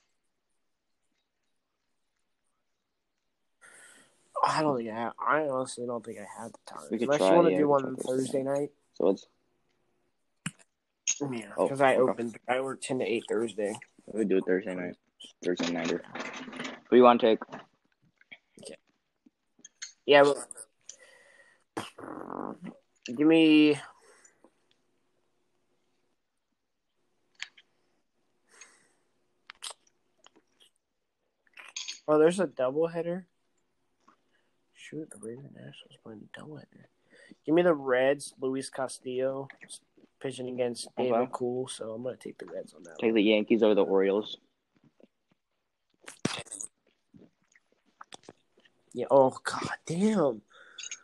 I don't think I. Have, I honestly don't think I have the time. We could Unless try, you want to yeah, do one on Thursday night. So it's Yeah, Oh, because I okay. opened. I work ten to eight Thursday. we do it Thursday night. Thursday nighter. Who do you want to take? Okay. Yeah, but give me. Oh, there's a doubleheader. Shoot, the Raven Nationals playing a doubleheader. Give me the Reds. Luis Castillo pitching against David Okay. Cool, so I'm gonna take the Reds on that. Take one. the Yankees over the Orioles. Yeah. Oh God, damn.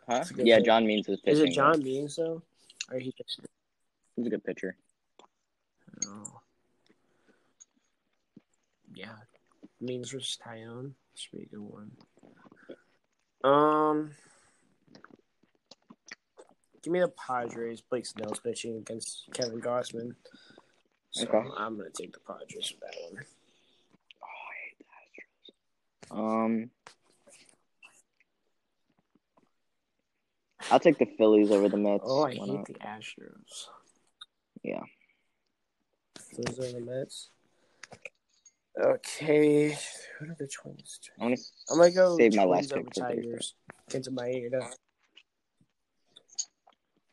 Huh? That's a good Yeah, pick. John Means is pitching. Is it. John Means though? Or he pitched? He's a good pitcher. Oh. Yeah. Means versus Taillon. Should be a good one. Um Give me the Padres. Blake Snell's pitching against Kevin Gausman. So Okay. I'm gonna take the Padres for that one. Oh, I hate the Astros. Um, I'll take the Phillies over the Mets. Oh, I Why hate not? the Astros. Yeah. Those are the Mets. Okay. Who are the Twins? I'm gonna, I'm gonna go save my Twins last over pick for Thursday. Tigers. Kenta Maeda.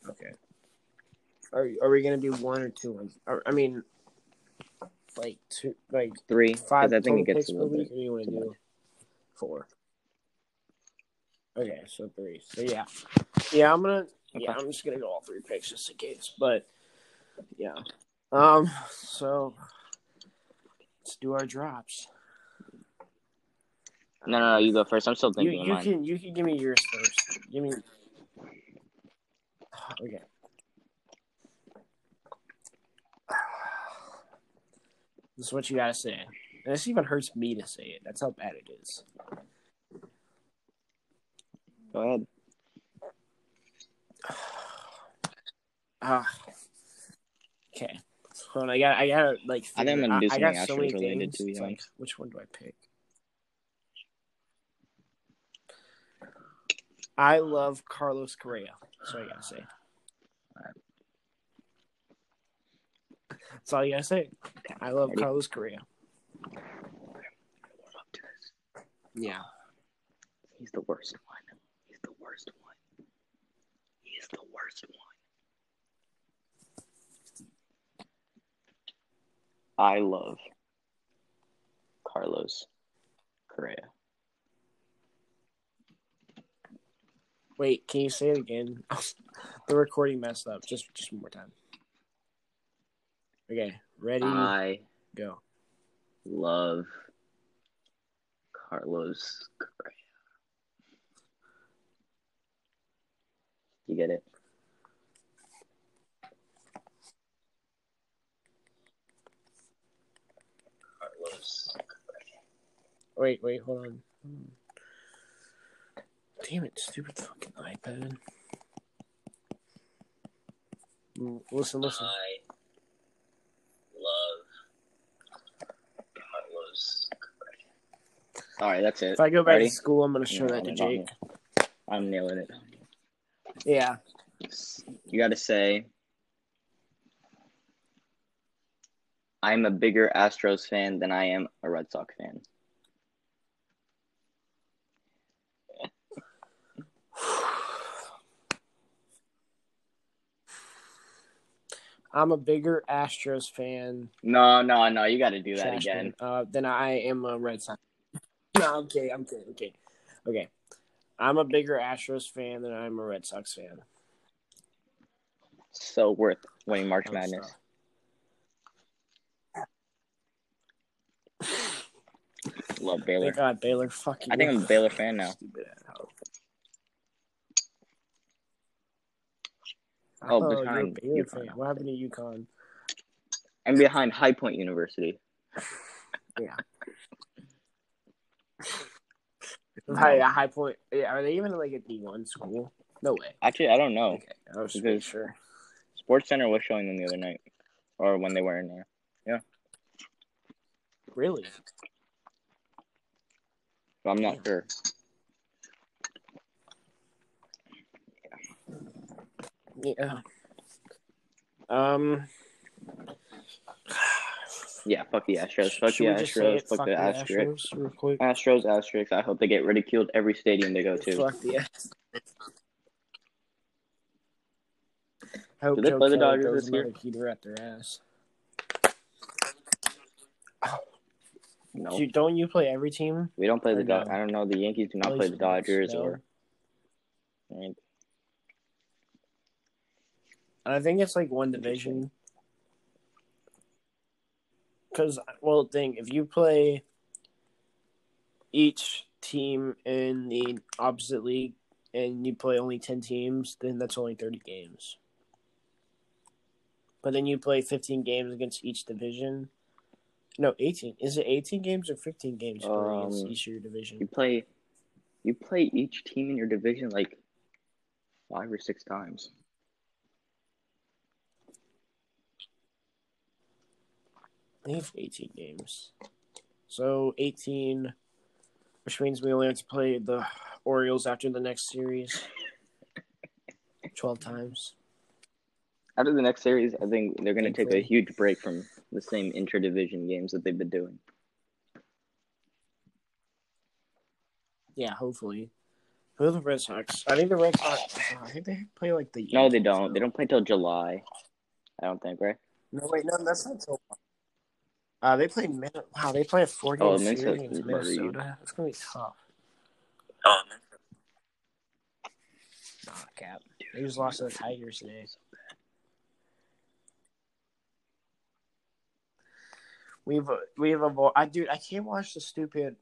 Okay. Are are we gonna do one or two ones? Or, I mean, like two, like Three, five. because I think total it gets picks a little week, bit. or you want to too do four? Okay, so three. So yeah, yeah. I'm gonna. Yeah, I'm just gonna go all three picks just in case. But yeah. Um. So let's do our drops. No, no, no. You go first. I'm still You, thinking you mine. can you can give me yours first. Give me. Okay. This is what you gotta say. And this even hurts me to say it. That's how bad it is. Go ahead. Ah. okay. Hold on, I got I gotta like. I think I'm gonna do I got something so many Astros related, to honest. like, which one do I pick? I love Carlos Correa. That's what I gotta say. That's all you gotta say. I love Ready? Carlos Correa. Yeah. He's the worst one. He's the worst one. He's the worst one. I love Carlos Correa. Wait, can you say it again? (laughs) the recording messed up. Just just one more time. Okay, ready, I go. love Carlos Correa. You get it? Wait, wait, hold on. Damn it, stupid fucking iPad. Mm, Listen, listen. I love Carlos All right, that's it. If I go back Ready? to school, I'm gonna show Yeah, that to Jake. I'm nailing it. Yeah. You got to say, I'm a bigger Astros fan than I am a Red Sox fan. I'm a bigger Astros fan. No, no, no. You got to do that again. uh, than I am a Red Sox. (laughs) no, I'm kidding. I'm kidding. Okay, okay. I'm a bigger Astros fan than I'm a Red Sox fan. So worth winning March Oh, Madness. Love Baylor. Thank God Baylor fucking. I think I'm a Baylor fan now. Oh, you're behind Baylor UConn. fan. What happened to UConn? I'm behind High Point University. High, high point. Yeah, are they even like a D one school? No way. Actually, I don't know. Okay, I was Because- sure. Sports Center was showing them the other night, or when they were in there. Yeah. Really? But I'm not sure. Yeah. Um. Yeah, fuck the Astros. Fuck should the we just say Astros. it? Fuck the Astros. Astros real quick. Astros, Asterix. I hope they get ridiculed every stadium they go to. Fuck the Astros. Hope (laughs) Do they Joe play the Dodgers this year? heater at their ass. No, Dude, don't you play every team? we don't play the Dodgers. no? I don't know. The Yankees do not Play play the Dodgers no? or. I think it's like one division. Because, well, think if you play each team in the opposite league and you play only 10 teams, then that's only 30 games. But then you play 15 games against each division. No, 18. Is it 18 games or 15 games play against Um, each of your division? You play, you play each team in your division like five or six times. I think it's 18 games. So 18, which means we only have to play the Orioles after the next series 12 times. After the next series, I think they're going to take a huge break from the same intra-division games that they've been doing. Yeah, hopefully. Who are the Red Sox? I think the Red Sox. Oh, I think they play like the. No, they don't. though. They don't play till July. I don't think, right? No, wait, no, that's not so. Uh, they play Min- Wow, they play a four game Oh, series Minnesota against is better. Minnesota. It's gonna be tough. Oh, Nah, cap. They just lost to the Tigers today. We've we've avo- I dude, I can't watch the stupid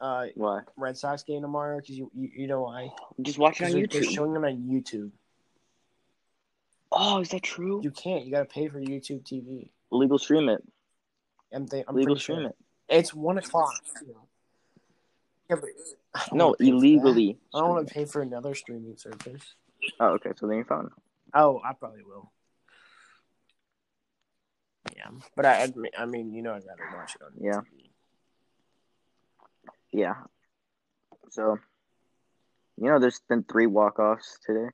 uh why? Red Sox game tomorrow because you, you you know why? Just watch it 'Cause on they're, they're YouTube. showing them on YouTube. Oh, is that true? You can't. You got to pay for YouTube TV. Legal stream it. I'm, th- I'm Legal pretty stream sure it's one o'clock. Yeah, but No, wanna pay for that. illegally. I don't want to pay for another streaming service. Oh, okay. So then you're fine. Oh, I probably will. Yeah, but I admit, I mean, you know, I'd rather watch it on Yeah. TV. Yeah. So, you know, there's been three walk-offs today.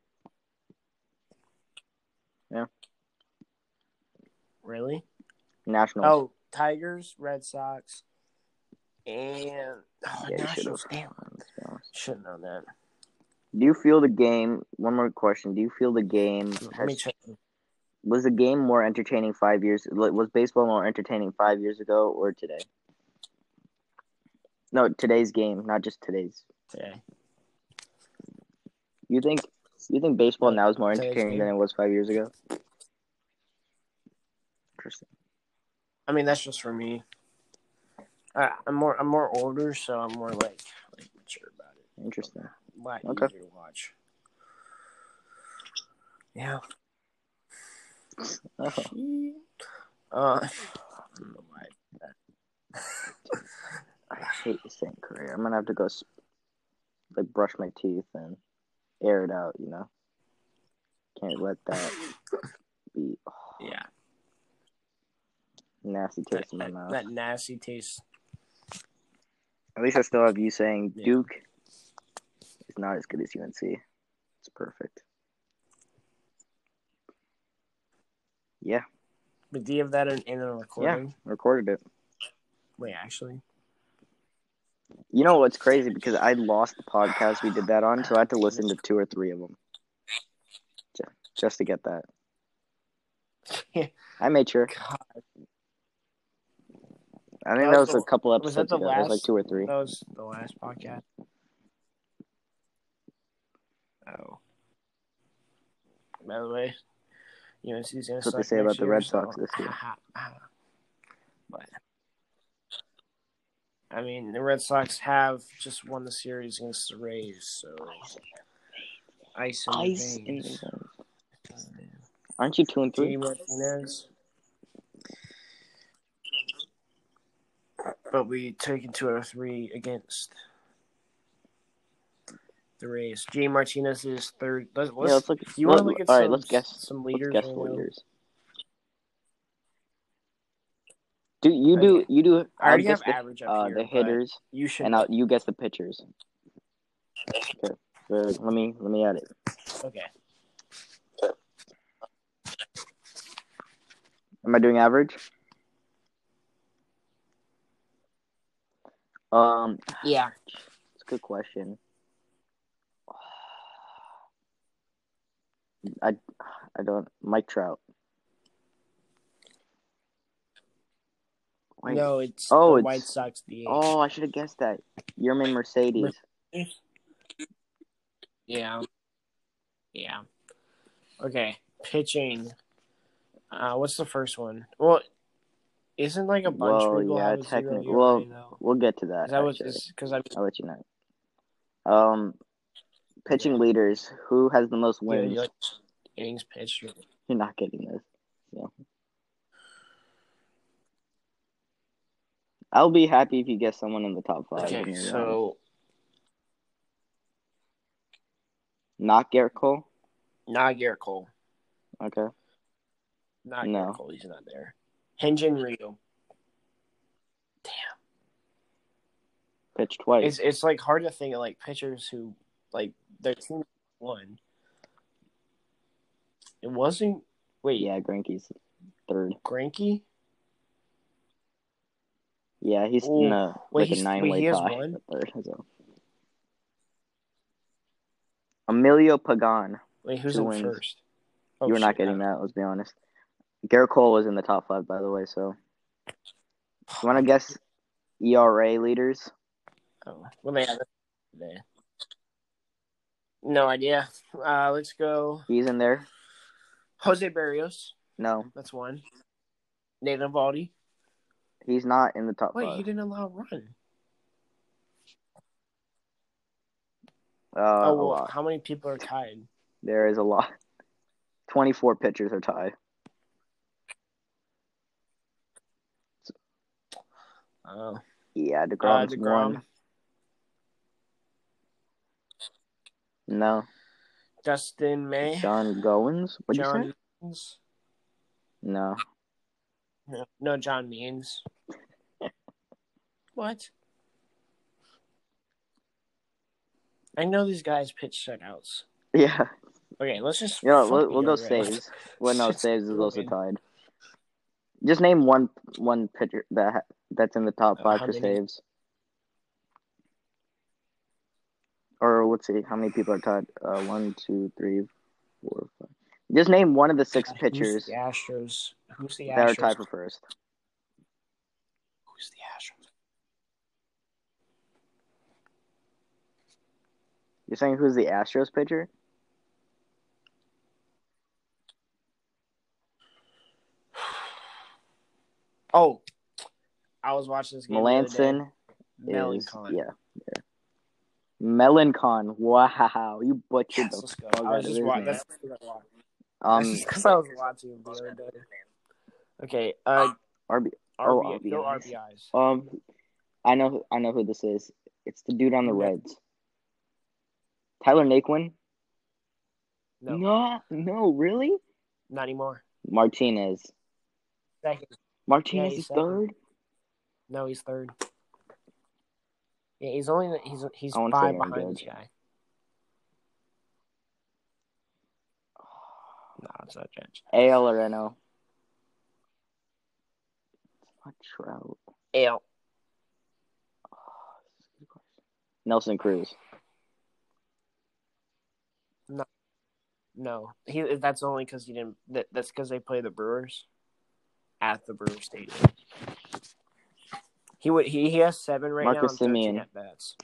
Yeah. Really? Nationals. Oh, Tigers, Red Sox, and oh, yeah. Nationals. Damn, Let's be honest. should know that. Do you feel the game? One more question. Do you feel the game Let me has, check. was the game more entertaining five years? Was baseball more entertaining five years ago or today? No, today's game, not just today's. today. You think you think baseball now is more entertaining than it was five years ago? Interesting. I mean, that's just for me. I, I'm more, I'm more older, so I'm more like, like mature about it. Interesting. A lot Okay. easier to watch. Yeah. Oh, Uh, I don't know why. I hate saying career. I'm gonna have to go sp- like brush my teeth and air it out. You know, can't let that be oh, Yeah, nasty that, taste in my mouth. that nasty taste. At least I still have you saying Yeah. Duke is not as good as UNC. It's perfect. Yeah, But do you have that in, in a recording? Yeah, recorded it. Wait, actually, You know what's crazy? Because I lost the podcast we did that on, so I had to listen to two or three of them just, just to get that. I made sure. God, I think That that was was, a the- couple was episodes that the ago. It was like two or three. that was the last podcast. Oh. By the way, UNC's gonna That's what they say about the Red so- Sox this year. (laughs) but I mean, the Red Sox have just won the series against the Rays, so ice in Ice the in veins. Aren't you two and three? Martinez. But we taken two out of three against the Rays. J. Martinez is third. Let's, yeah, let's look. you want to look at all some, right, let's guess. some leaders? guess the leaders. Do you do Okay. you do? I already have the, average up uh, here. the hitters, You should. and I'll, you guess the pitchers. Okay. Let me let me add it. okay. Am I doing average? Um, Yeah. it's a good question. I I don't Mike Trout. Wait. No, it's Oh, the it's- White Sox DH. Oh, I should have guessed that. Yermín Mercedes. Yeah. Yeah. Okay. Pitching. Uh, what's the first one? Well, isn't like a bunch Well, yeah, have a technically- well? We'll get to that. That is because I I'll let you know. Um, pitching leaders. Who has the most yeah, wins? you like innings pitched. or- You're not getting this. So. I'll be happy if you get someone in the top five. Okay, you're so not Gerrit Cole. not Gerrit Cole. Okay. Not No. Gerrit Cole. He's not there. Hyun-jin Ryu. Pitched twice. It's it's like hard to think of like pitchers who like their team won. It wasn't. Wait, yeah, Greinke's third. Greinke. Yeah, he's Ooh. in a Wait, like a nine way tie. Third, so. Emilio Pagan. Wait, who's in wins. first? Oh, you were not getting that. Let's be honest. Gerrit Cole was in the top five, by the way. So, you want to guess ERA leaders? Oh, well, they have it today. No idea. Uh, let's go. He's in there. Jose Berrios. No, That's one. Nathan Eovaldi. he's not in the top Wait, five. he didn't allow a run. Uh, oh, well, how many people are tied? There is a lot. Twenty-four pitchers are tied. Oh, Yeah, uh, Degrom's Degrom, one. No, Dustin May, John Goins. What'd you John say? Means. No, No, no, John Means. (laughs) what? I know these guys pitch shutouts. yeah, Okay, let's just. yeah. We'll, we'll go saves. Well, no, (laughs) saves is also tied. Just name one one pitcher that that's in the top Uh, five for many? saves. Or let's see, how many people are tied? Uh, one, two, three, four, five. Just name one of the six Who's pitchers the Astros? Who's the Astros? that are tied for first. Who's the Astros? You're saying who's the Astros pitcher? (sighs) Oh, I was watching this game. the other day. Melanson is yeah. Melancon. Wow, you butchered Yes, the fuck I out was of just his watching. name. That's what I watched. Um, because I was watching the other day. Okay, uh, RB. Oh, RB, go RBIs. RBIs. Um, I know, I know who this is. It's the dude on the Reds. Tyler Naquin. No, no, no, really? not anymore. Martinez. Second. Martinez he's is second. third. No, he's third. Yeah, he's only he's he's I five behind this guy. (sighs) No, it's not Judge. AL or NL? It's not Trout. Ale. Nelson Cruz. No, no. he. That's only because he didn't. That, that's because they play the Brewers at the Brewer Stadium. He would. He, he has seven right Marcus now. 13 at bats.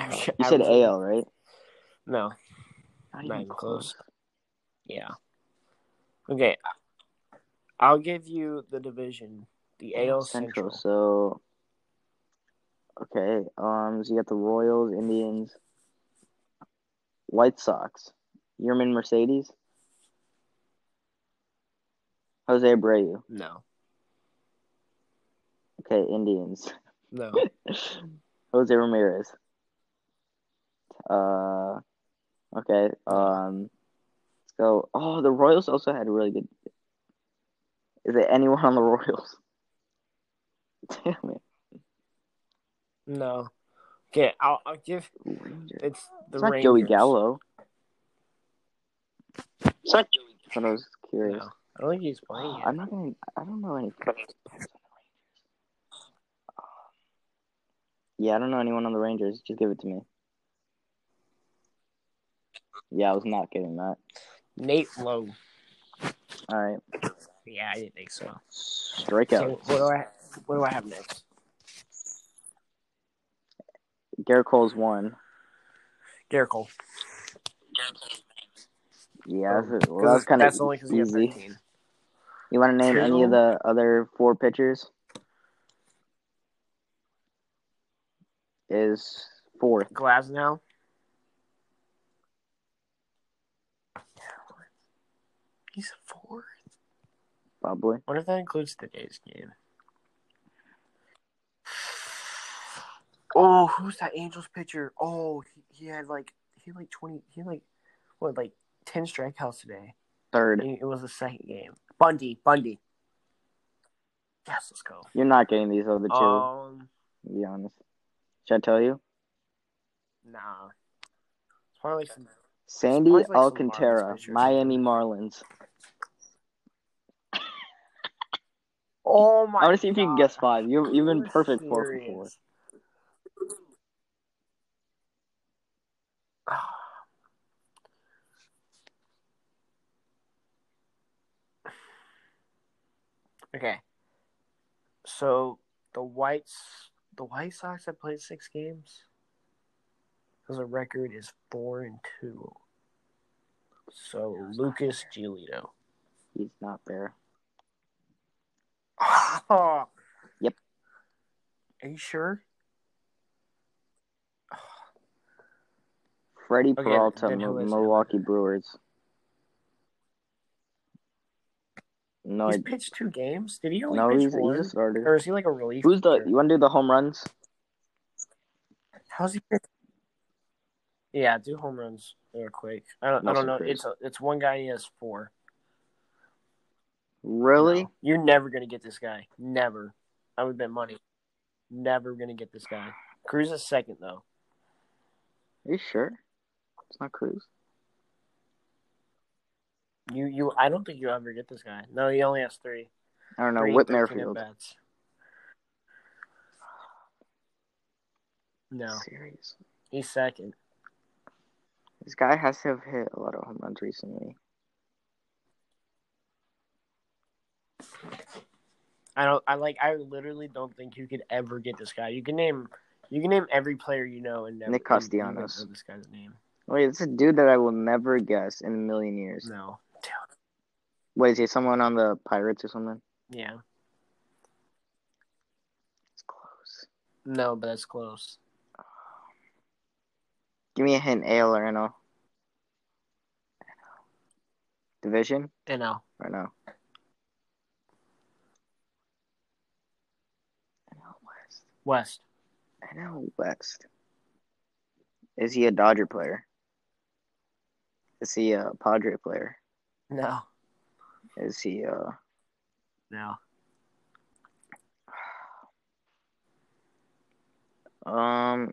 (laughs) You said AL, right? No, Not Not even close. yeah. Okay, I'll give you the division, the AL Central. So, okay. Um, so you got the Royals, Indians, White Sox, Yermín Mercedes, Jose Abreu. No, Okay, Indians, no. (laughs) Jose Ramirez. Uh, okay. Um, let's go. Oh, the Royals also had a really good. Is there anyone on the Royals? (laughs) Damn it. No. Okay, I'll, I'll give Rangers. it's the It's not Rangers. Joey Gallo. It's not Joey. But I was curious. No, I don't think he's playing (gasps) yet. I'm not gonna. I don't know any. players on the Rangers. Um, Yeah, I don't know anyone on the Rangers. Just give it to me. Yeah, I was not getting that. Nate Lowe. All right, Yeah, I didn't think so. strikeout. So what do I what do I have next? Gerrit Cole's one. Gerrit Cole. Yeah, Um, that's, well, that was kind of that's only because he has easy. 13. You want to name any of the other four pitchers? Is fourth. Glasnow. He's fourth. Probably. What if that includes today's game? Oh, who's that Angels pitcher? Oh, he, he had like he had like twenty. He had like what like ten strikeouts today. Third. It it was the second game. Bundy, Bundy. Yes, let's go. You're not getting these other two. Um, to be honest. Should I tell you? nah. It's probably like some, Sandy Sounds like Alcantara, Marlins. Miami Marlins. Oh my! I want to see if you can guess five. You you've been perfect four for four. (sighs) Okay. So the Whites, the White Sox have played six games. Because the record is four and two. So Lucas Giolito. He's not there. Oh. (laughs) Yep. Are you sure? Freddie Okay, Peralta, then who Mil- is it? Milwaukee Brewers. No, He's I, pitched two games. Did he only no, pitch he's, one? he's a starter. Or is he like a relief? Who's the? You want to do the home runs? How's he? pitch- Yeah, do home runs real quick. I don't. I don't know. It's a, it's one guy. He has four. Really? No. You're never gonna get this guy. Never. I would bet money. Never gonna get this guy. Cruz is second though. Are you sure? It's not Cruz. You you. I don't think you ever get this guy. No, he only has three. I don't know. Three, Whit 13 Merrifield. at-bats. No, he's second. This guy has to have hit a lot of home runs recently. I don't. I like. I literally don't think you could ever get this guy. You can name. You can name every player you know and never. Nick Castellanos. know this guy's name. Wait, it's a dude that I will never guess in a million years. No. Wait, is he someone on the Pirates or something? Yeah. It's close. No, but that's close. Give me a hint, AL or NL? Division NL. or no? NL West. West. NL West. Is he a Dodger player? Is he a Padre player? No. Is he uh No. um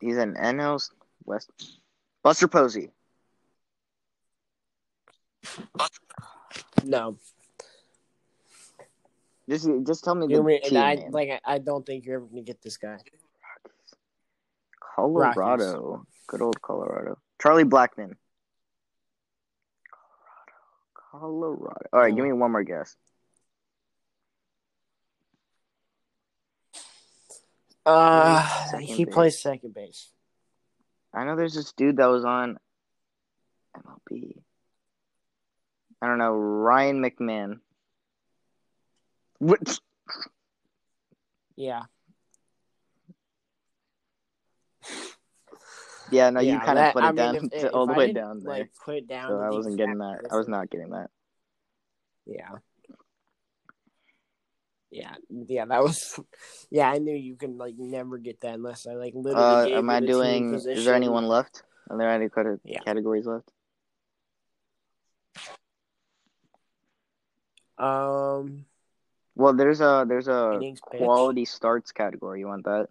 he's an NL West Buster Posey. No. Just just tell me the You mean, team and I name. like. I I don't think you're ever gonna get this guy. Colorado. Good old Colorado. Charlie Blackmon. Colorado. All right, give me one more guess. Uh, he base. plays second base. I know there's this dude that was on MLB. I don't know, Ryan McMahon. What? Yeah. Yeah, no, you kind of put it I mean, down if- (laughs) to, if all the way down there. Like put it down. so I wasn't getting that. I was not getting that. Yeah. Yeah, yeah, that was. (laughs) Yeah, I knew you can like never get that unless I like literally. Uh, am I doing? Is there anyone left? Are there any Yeah. categories left? Um, Well, there's a there's a quality starts category. You want that?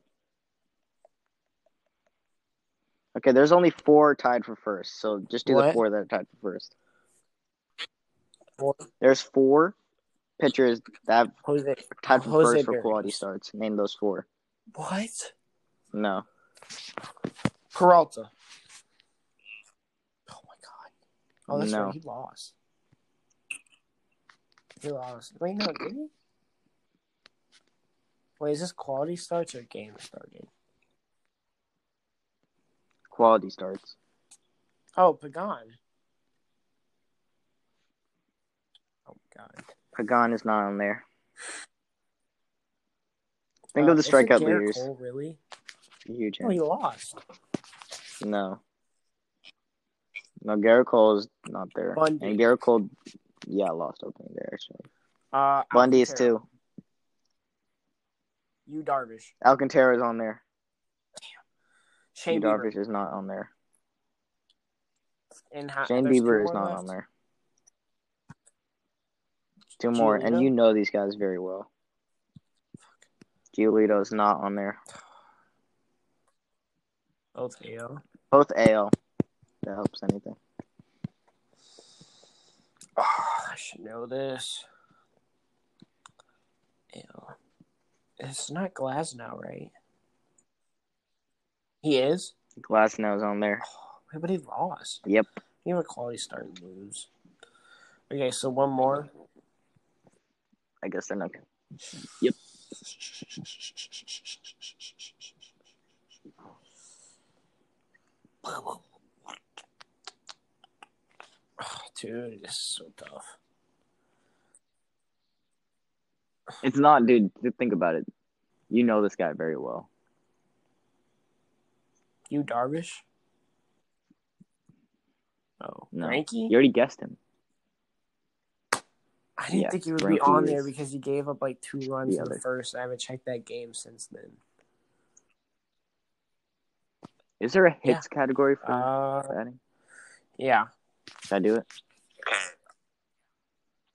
Okay, there's only four tied for first, so just do the four that are tied for first. Four. There's four pitchers that have Jose. tied for Jose first for quality starts. Name those four. What? No. Peralta. Oh my god. Oh, that's No. right. He lost. He lost. Wait, no, did he? Wait, is this quality starts or game started? Quality starts. Oh, Pagan. Oh god. Pagan is not on there. Think Uh, of the isn't strikeout leaders. Cole really? Huge. Oh, he lost. No. No, Gerrit Cole is not there. Bundy. And Gerrit Cole, yeah, lost opening there actually. Uh, Bundy is too. You Darvish. Alcantara is on there. Shane Bieber. Darvish is not on there. And how, Shane Bieber is not left? on there. Two more, and you know these guys very well. Giolito is not on there. Both AL. Both AL. That helps anything. Oh, I should know this. AL. It's not Glasnow, right? He is? Glass is on there. Oh, but he lost. Yep. He have a quality start lose. Okay, so one more. I guess they're not. (laughs) (sighs) Dude, this is so tough. It's not, dude. Think about it. You know this guy very well. You Darvish? Oh, No. Frankie? You already guessed him. I didn't think he would Frankie be on there because he gave up like two runs the in the first. I haven't checked that game since then. Is there a hits category for Uh, batting? yeah. Should I do it?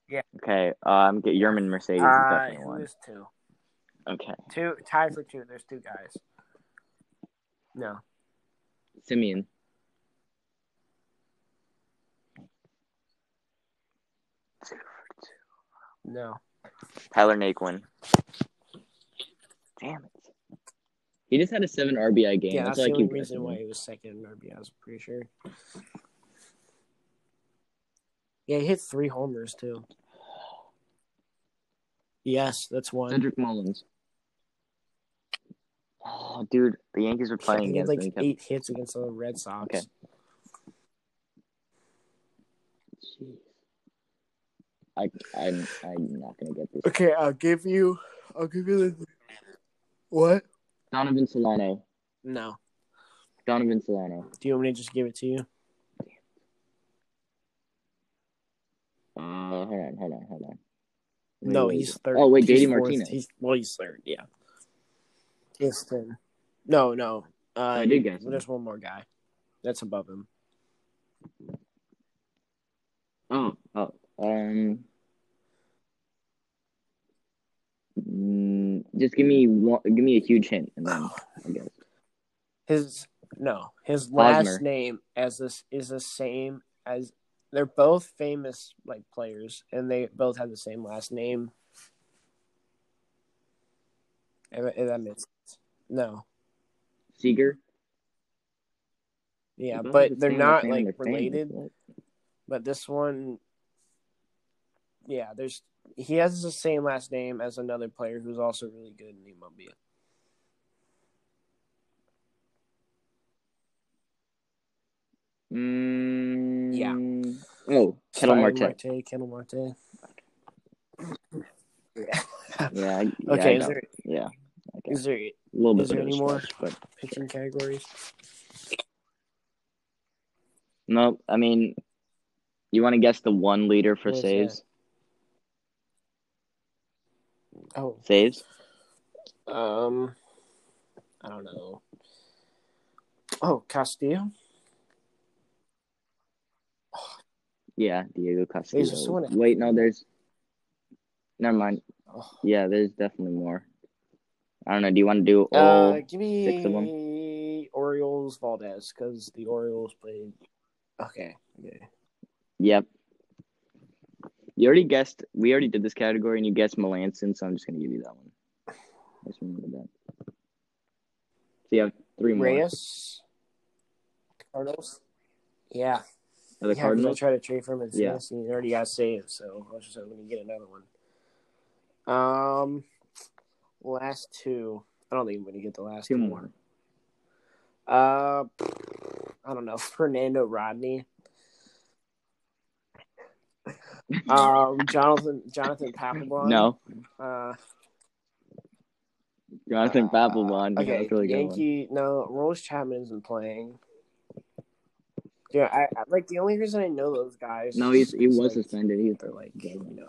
Yeah. Okay. Um, get Yermín Mercedes is Uh, definitely one. two? Okay. Two tied for two. There's two guys. No. Semien. No. Tyler Naquin. Damn it. He just had a seven RBI game. Yeah, that's, that's why the only reason why he was second in RBI. I'm pretty sure. Yeah, he hit three homers too. Yes, that's one. Cedric Mullins. Oh, dude, the Yankees were playing he had against like him. Eight hits against the Red Sox. Okay. Jeez. I, I'm, I'm not gonna get this. Okay, I'll give you. I'll give you the. What? Donovan Solano. No. Donovan Solano. Do you want me to just give it to you? Uh, hold on, hold on, hold on. No, Wait, he's third. Oh wait, He's JD. Martinez. He's well, he's third. Yeah. No, no. Uh, I did guess him. There's one more guy. That's above him. Oh, oh, um, mm, just give me one. Give me a huge hint, and then I guess. His no, his last Hosmer. name as this is the same as they're both famous like players, and they both have the same last name. If, if that makes. No, Seager. Yeah, but they're not like they're related. but- But this one, yeah, there's he has the same last name as another player who's also really good in the MLB. Mm, Yeah. Oh, Ketel Marte. Marte, Ketel Marte. Yeah. (laughs) Yeah I Okay, is there yeah. Okay. is there A little bit is there of any more? stretch, but pitching categories? no. I mean, you want to guess the one leader for What is that? saves? Oh, Saves? um, I don't know. Oh, Castillo. Yeah, Diego Castillo. Wait, no, there's. Never mind. Oh. Yeah, there's definitely more. I don't know. Do you want to do all? Uh, give six of me Orioles Valdez because the Orioles played. Okay. Okay. Yep. You already guessed. We already did this category, and you guessed Melancon, so I'm just gonna give you that one. Just remember that. So you have three more. Reyes. Cardinals. Yeah. Are the yeah, Cardinals? Tried to trade for him and Yeah. he already got saved, so I was just hoping to get another one. Um, last two. I don't think I'm gonna get the last Two two. more. Uh, I don't know. (laughs) Fernando Rodney. Um, Jonathan Jonathan Papelbon. No, Uh, Jonathan Papelbon. okay. Yeah, that's really good one. Yankee. No, Rolls Chapman isn't playing. Yeah, I, I like the only reason I know those guys. No, he's, he was like, suspended. He's like you know.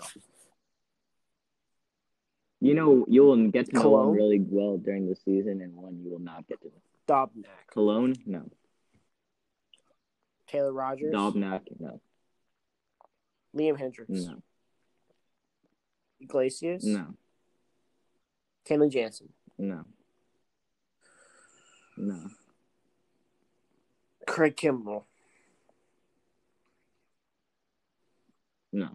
You know, you'll get to know Colome? really well during the season, and one you will not get to. Know. Dobnak, Colome? No. Taylor Rogers, Dobnak? No. Liam Hendriks, No. Iglesias, No. Kenley Jansen, No. No. Craig Kimbrel. No.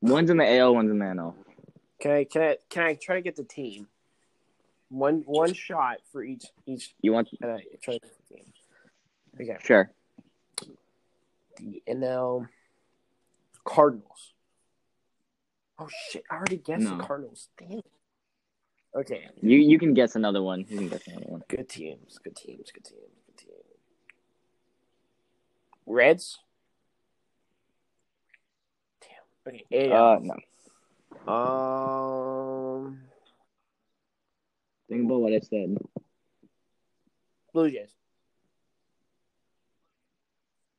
One's in the AL, one's in the NL. Can I can I can I try to get the team? One one shot for each each. You want? And I try to get the team. Okay, Sure. the NL Cardinals. Oh shit! I already guessed No. the Cardinals. Damn. Okay, You you can guess another one. You can guess another one. good teams. Good teams. Good teams. Good teams. Reds. Damn. Okay. AL. Uh, no. Um. Think about what I said. Blue Jays.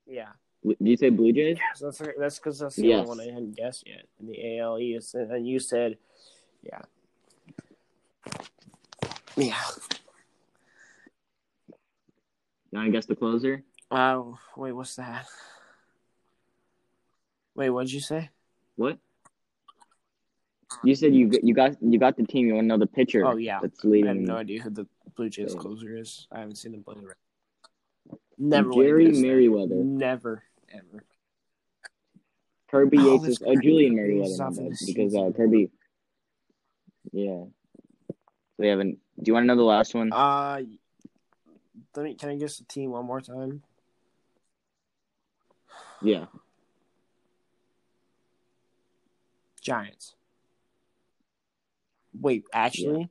Yeah. Did you say Blue Jays? So that's that's because that's the Yes. only one I hadn't guessed yet in the AL East, and and you said, yeah, yeah. You want to guess the closer? Oh, wait, what's that? Wait, what did you say? What? You said you you got you got the team. You want to know the pitcher? Oh, yeah. That's I leading. have no idea who the Blue Jays closer is. I haven't seen them play. Never. Jerry. Merryweather. Never, ever. Kirby Oh, Yates oh Julian. Merryweather He's my off in bad, the because uh. Kirby. Yeah. We haven't. Do you want to know the last one? Uh, let me. Can I guess the team one more time? yeah. Giants. Wait, actually,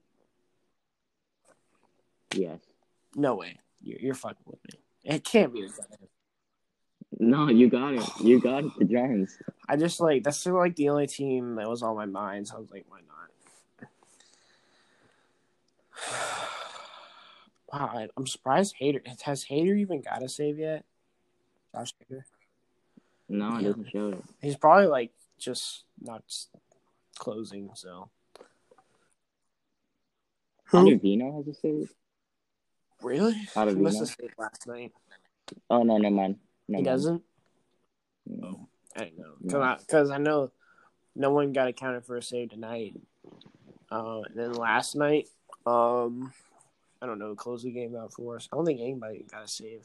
Yes. no way. You're, you're fucking with me. It can't be the Giants. No, you got it. You got it. The Giants. I just like that's sort of like the only team that was on my mind. So I was like, why not? (sighs) Wow, I- I'm surprised. Hader has Hader even got a save yet? Josh Hader. No, it Yeah. doesn't show it. He's probably like just not closing. So Ottavino has a save. really, he Ottavino. must have saved last night. Oh no, no man. No he doesn't. No. I don't know No. because I, know no one got accounted for a save tonight. Uh, and then last night, um, I don't know, close the game out for us. I don't think anybody got a save.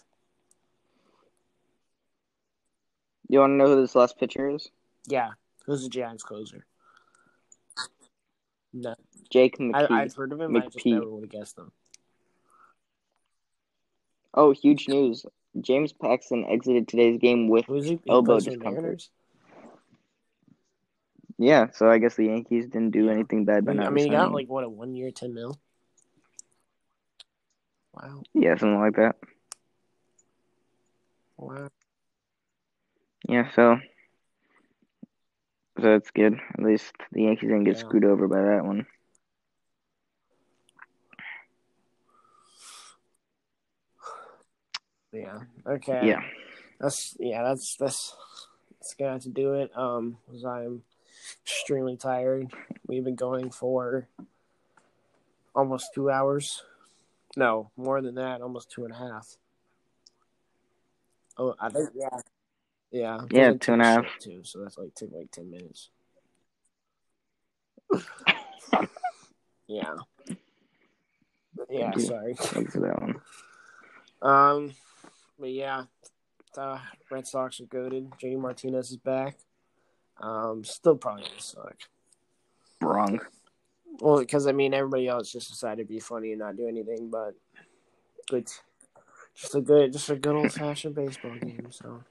You want to know who this last pitcher is? Yeah, who's the Jags closer? No, Jake I, McGee. I've heard of him. I just never would have guessed them. Oh, huge news! James Paxton exited today's game with he? elbow discomfort. Yeah, so I guess the Yankees didn't do anything bad by I not mean, he got like what a one year, ten mil. Wow, yeah, something like that. wow. Yeah, so so that's good. At least the Yankees didn't get Yeah. screwed over by that one. Yeah. Okay. Yeah. That's yeah. That's that's that's gonna have to do it. Um, because I'm extremely tired. We've been going for almost two hours. No, more than that. Almost two and a half. Oh, I think yeah. Yeah. Yeah, two and a half. Too. So that's like took like ten minutes. (laughs) yeah. Yeah. Sorry. Thanks for that one. Um, but yeah, uh, Red Sox are goaded. JD Martinez is back. Um, still probably gonna suck. Wrong. Well, because I mean, everybody else just decided to be funny and not do anything, but good, just a good, just a good old fashioned baseball game. So,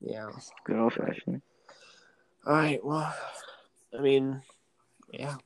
yeah. Good old fashioned. All right. Well, I mean, yeah.